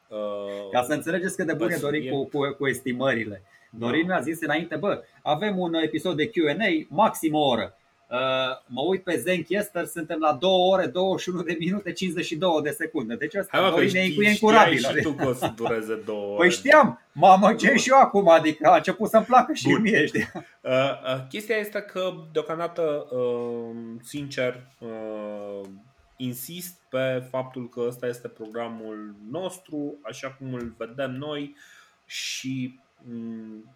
Uh, Ca să înțelegeți cât de bun e Dorin cu, cu, cu estimările. Dorin da. mi-a zis înainte, bă, avem un episod de Q&A, maxim o oră. Uh, mă uit pe Zencaster, suntem la 2 ore, 21 de minute, 52 de secunde. Deci asta Hai, mă, știi, e incurabil. și tu că o să dureze 2 (laughs) ore. Păi știam, mamă, ce și eu acum, adică a început să-mi placă și Bun. mie, știi? Uh, uh, chestia este că, deocamdată, uh, sincer, uh, insist pe faptul că ăsta este programul nostru, așa cum îl vedem noi și Mm,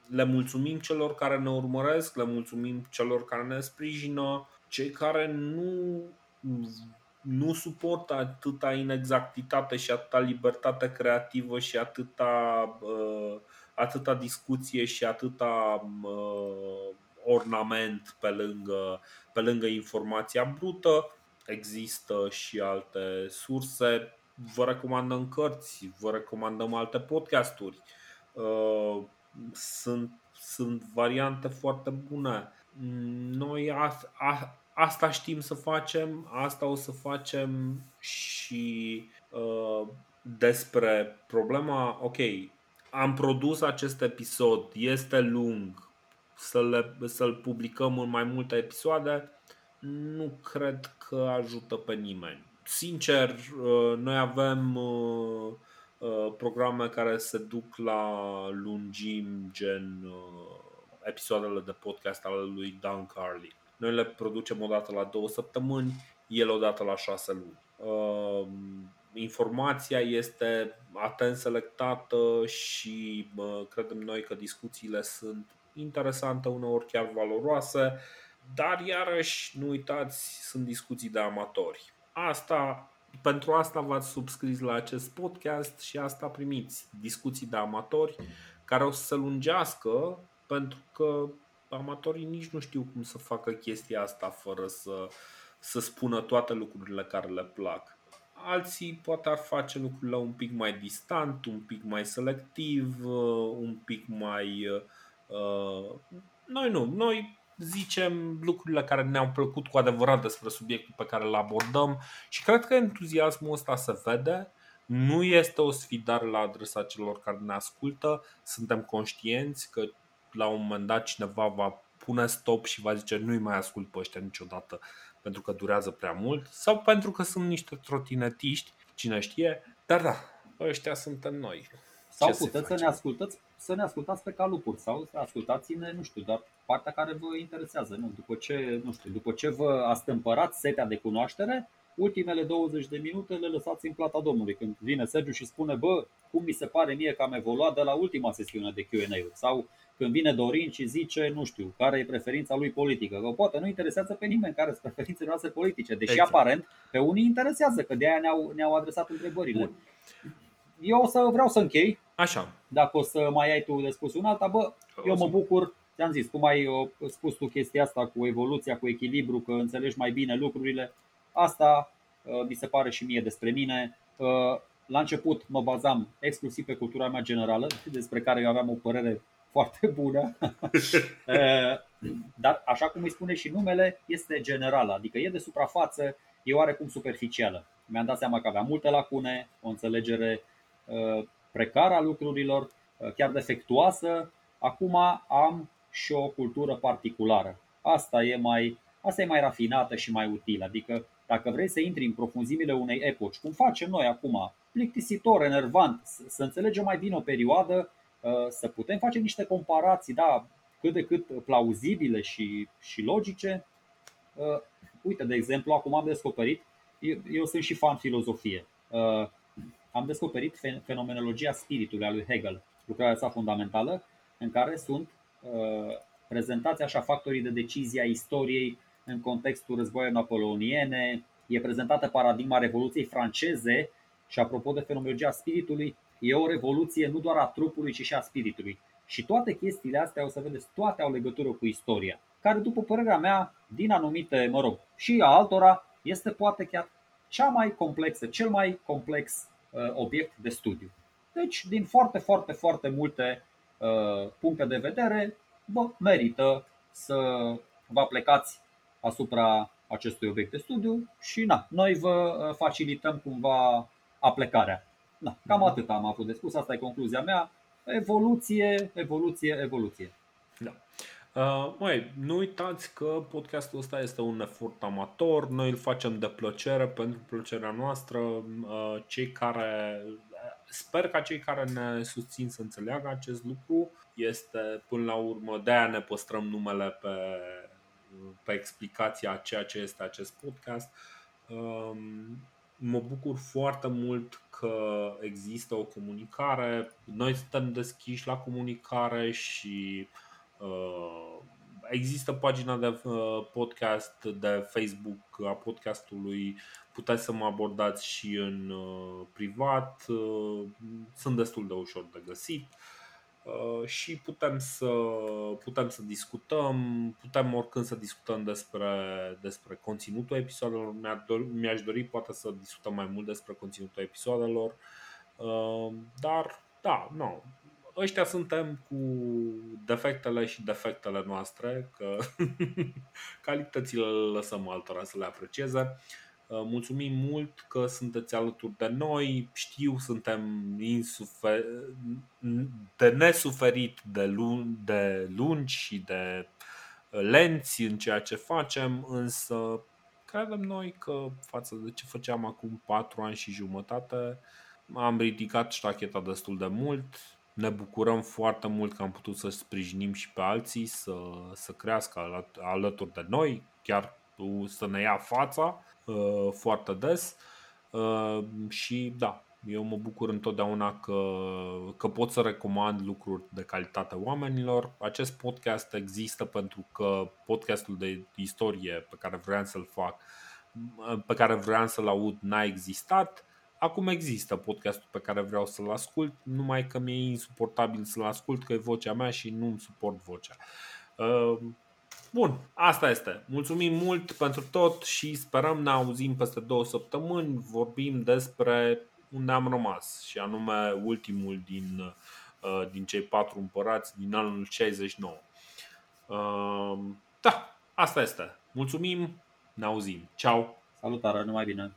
le mulțumim celor care ne urmăresc, le mulțumim celor care ne sprijină, cei care nu, nu suportă atâta inexactitate și atâta libertate creativă și atâta, uh, atâta discuție și atâta uh, ornament pe lângă, pe lângă informația brută. Există și alte surse. Vă recomandăm cărți, vă recomandăm alte podcasturi. Uh, sunt, sunt variante foarte bune. Noi a, a, asta știm să facem, asta o să facem și uh, despre problema, ok, am produs acest episod, este lung, să-l, să-l publicăm în mai multe episoade, nu cred că ajută pe nimeni. Sincer, uh, noi avem uh, Uh, programe care se duc la lungim gen uh, episoadele de podcast ale lui Dan Carly. Noi le producem o dată la două săptămâni, el o dată la șase luni. Uh, informația este atent selectată și credem noi că discuțiile sunt interesante, uneori chiar valoroase, dar iarăși nu uitați, sunt discuții de amatori. Asta, pentru asta v-ați subscris la acest podcast și asta primiți discuții de amatori care o să se lungească pentru că amatorii nici nu știu cum să facă chestia asta fără să, să spună toate lucrurile care le plac. Alții poate ar face lucrurile un pic mai distant, un pic mai selectiv, uh, un pic mai. Uh, noi nu, noi zicem lucrurile care ne-au plăcut cu adevărat despre subiectul pe care îl abordăm și cred că entuziasmul ăsta se vede. Nu este o sfidare la adresa celor care ne ascultă. Suntem conștienți că la un moment dat cineva va pune stop și va zice nu-i mai ascult pe ăștia niciodată pentru că durează prea mult sau pentru că sunt niște trotinetiști, cine știe. Dar da, ăștia suntem noi. Sau Ce puteți să ne ascultați să ne ascultați pe calupuri sau să ascultați-ne, nu știu, doar partea care vă interesează. Nu? După, ce, nu știu, după ce vă astâmpărați setea de cunoaștere, ultimele 20 de minute le lăsați în plata Domnului. Când vine Sergiu și spune, bă, cum mi se pare mie că am evoluat de la ultima sesiune de Q&A sau când vine Dorin și zice, nu știu, care e preferința lui politică. Că poate nu interesează pe nimeni care sunt preferințele noastre politice, deși exact. aparent pe unii interesează, că de aia ne-au, ne-au adresat întrebările. Bun. Eu o să vreau să închei. Așa. Dacă o să mai ai tu de spus un alta, bă, eu mă bucur Ți-am zis, cum ai uh, spus tu chestia asta cu evoluția, cu echilibru, că înțelegi mai bine lucrurile, asta uh, mi se pare și mie despre mine. Uh, la început mă bazam exclusiv pe cultura mea generală, despre care eu aveam o părere foarte bună. (laughs) Dar așa cum îi spune și numele, este generală, adică e de suprafață, e oarecum superficială. Mi-am dat seama că avea multe lacune, o înțelegere precară a lucrurilor, chiar defectuoasă. Acum am și o cultură particulară. Asta e mai, asta e mai rafinată și mai utilă. Adică dacă vrei să intri în profunzimile unei epoci, cum facem noi acum, plictisitor, enervant, să înțelegem mai bine o perioadă, uh, să putem face niște comparații, da, cât de cât plauzibile și, și logice. Uh, uite, de exemplu, acum am descoperit, eu, eu sunt și fan filozofie, uh, am descoperit fenomenologia spiritului a lui Hegel, lucrarea sa fundamentală, în care sunt Uh, prezentați așa factorii de decizie a istoriei în contextul războiului napoleoniene, e prezentată paradigma Revoluției franceze și apropo de fenomenologia spiritului, e o revoluție nu doar a trupului, ci și a spiritului. Și toate chestiile astea, o să vedeți, toate au legătură cu istoria, care, după părerea mea, din anumite, mă rog, și a altora, este poate chiar cea mai complexă, cel mai complex uh, obiect de studiu. Deci, din foarte, foarte, foarte multe Uh, puncte de vedere, bă, merită să vă aplicați asupra acestui obiect de studiu și na, noi vă uh, facilităm cumva aplicarea. Na, cam mhm. atât am avut de spus, asta e concluzia mea. Evoluție, evoluție, evoluție. Da. Uh, măi, nu uitați că podcastul ăsta este un efort amator, noi îl facem de plăcere pentru plăcerea noastră. Uh, cei care Sper ca cei care ne susțin să înțeleagă acest lucru. Este până la urmă, de aia ne păstrăm numele pe, pe explicația a ceea ce este acest podcast. Um, mă bucur foarte mult că există o comunicare. Noi suntem deschiși la comunicare și uh, există pagina de uh, podcast de Facebook a podcastului puteți să mă abordați și în uh, privat. Uh, sunt destul de ușor de găsit uh, și putem să, putem să discutăm, putem oricând să discutăm despre, despre conținutul episoadelor. Mi-aș dori poate să discutăm mai mult despre conținutul episoadelor, dar da, nu. Ăștia suntem cu defectele și defectele noastre, că (laughs) calitățile le lăsăm altora să le aprecieze. Uh, mulțumim mult că sunteți alături de noi. Știu, suntem insufer... de nesuferit de, lung, de lungi și de lenți în ceea ce facem, însă credem noi că față de ce făceam acum 4 ani și jumătate, am ridicat ștacheta destul de mult. Ne bucurăm foarte mult că am putut să sprijinim și pe alții să, să crească alături de noi, chiar să ne ia fața Uh, foarte des. și da, eu mă bucur întotdeauna că, că pot să recomand lucruri de calitate oamenilor. Acest podcast există pentru că podcastul de istorie pe care vreau să-l fac, pe care vreau să-l aud, n-a existat. Acum există podcastul pe care vreau să-l ascult, numai că mi-e insuportabil să-l ascult, că e vocea mea și nu-mi suport vocea. Uh, bun, asta este. Mulțumim mult pentru tot și sperăm ne auzim peste două săptămâni. Vorbim despre unde am rămas și anume ultimul din, uh, din cei patru împărați din anul 69. Uh, da, asta este. Mulțumim, ne auzim. Ciao! Salutare, numai bine!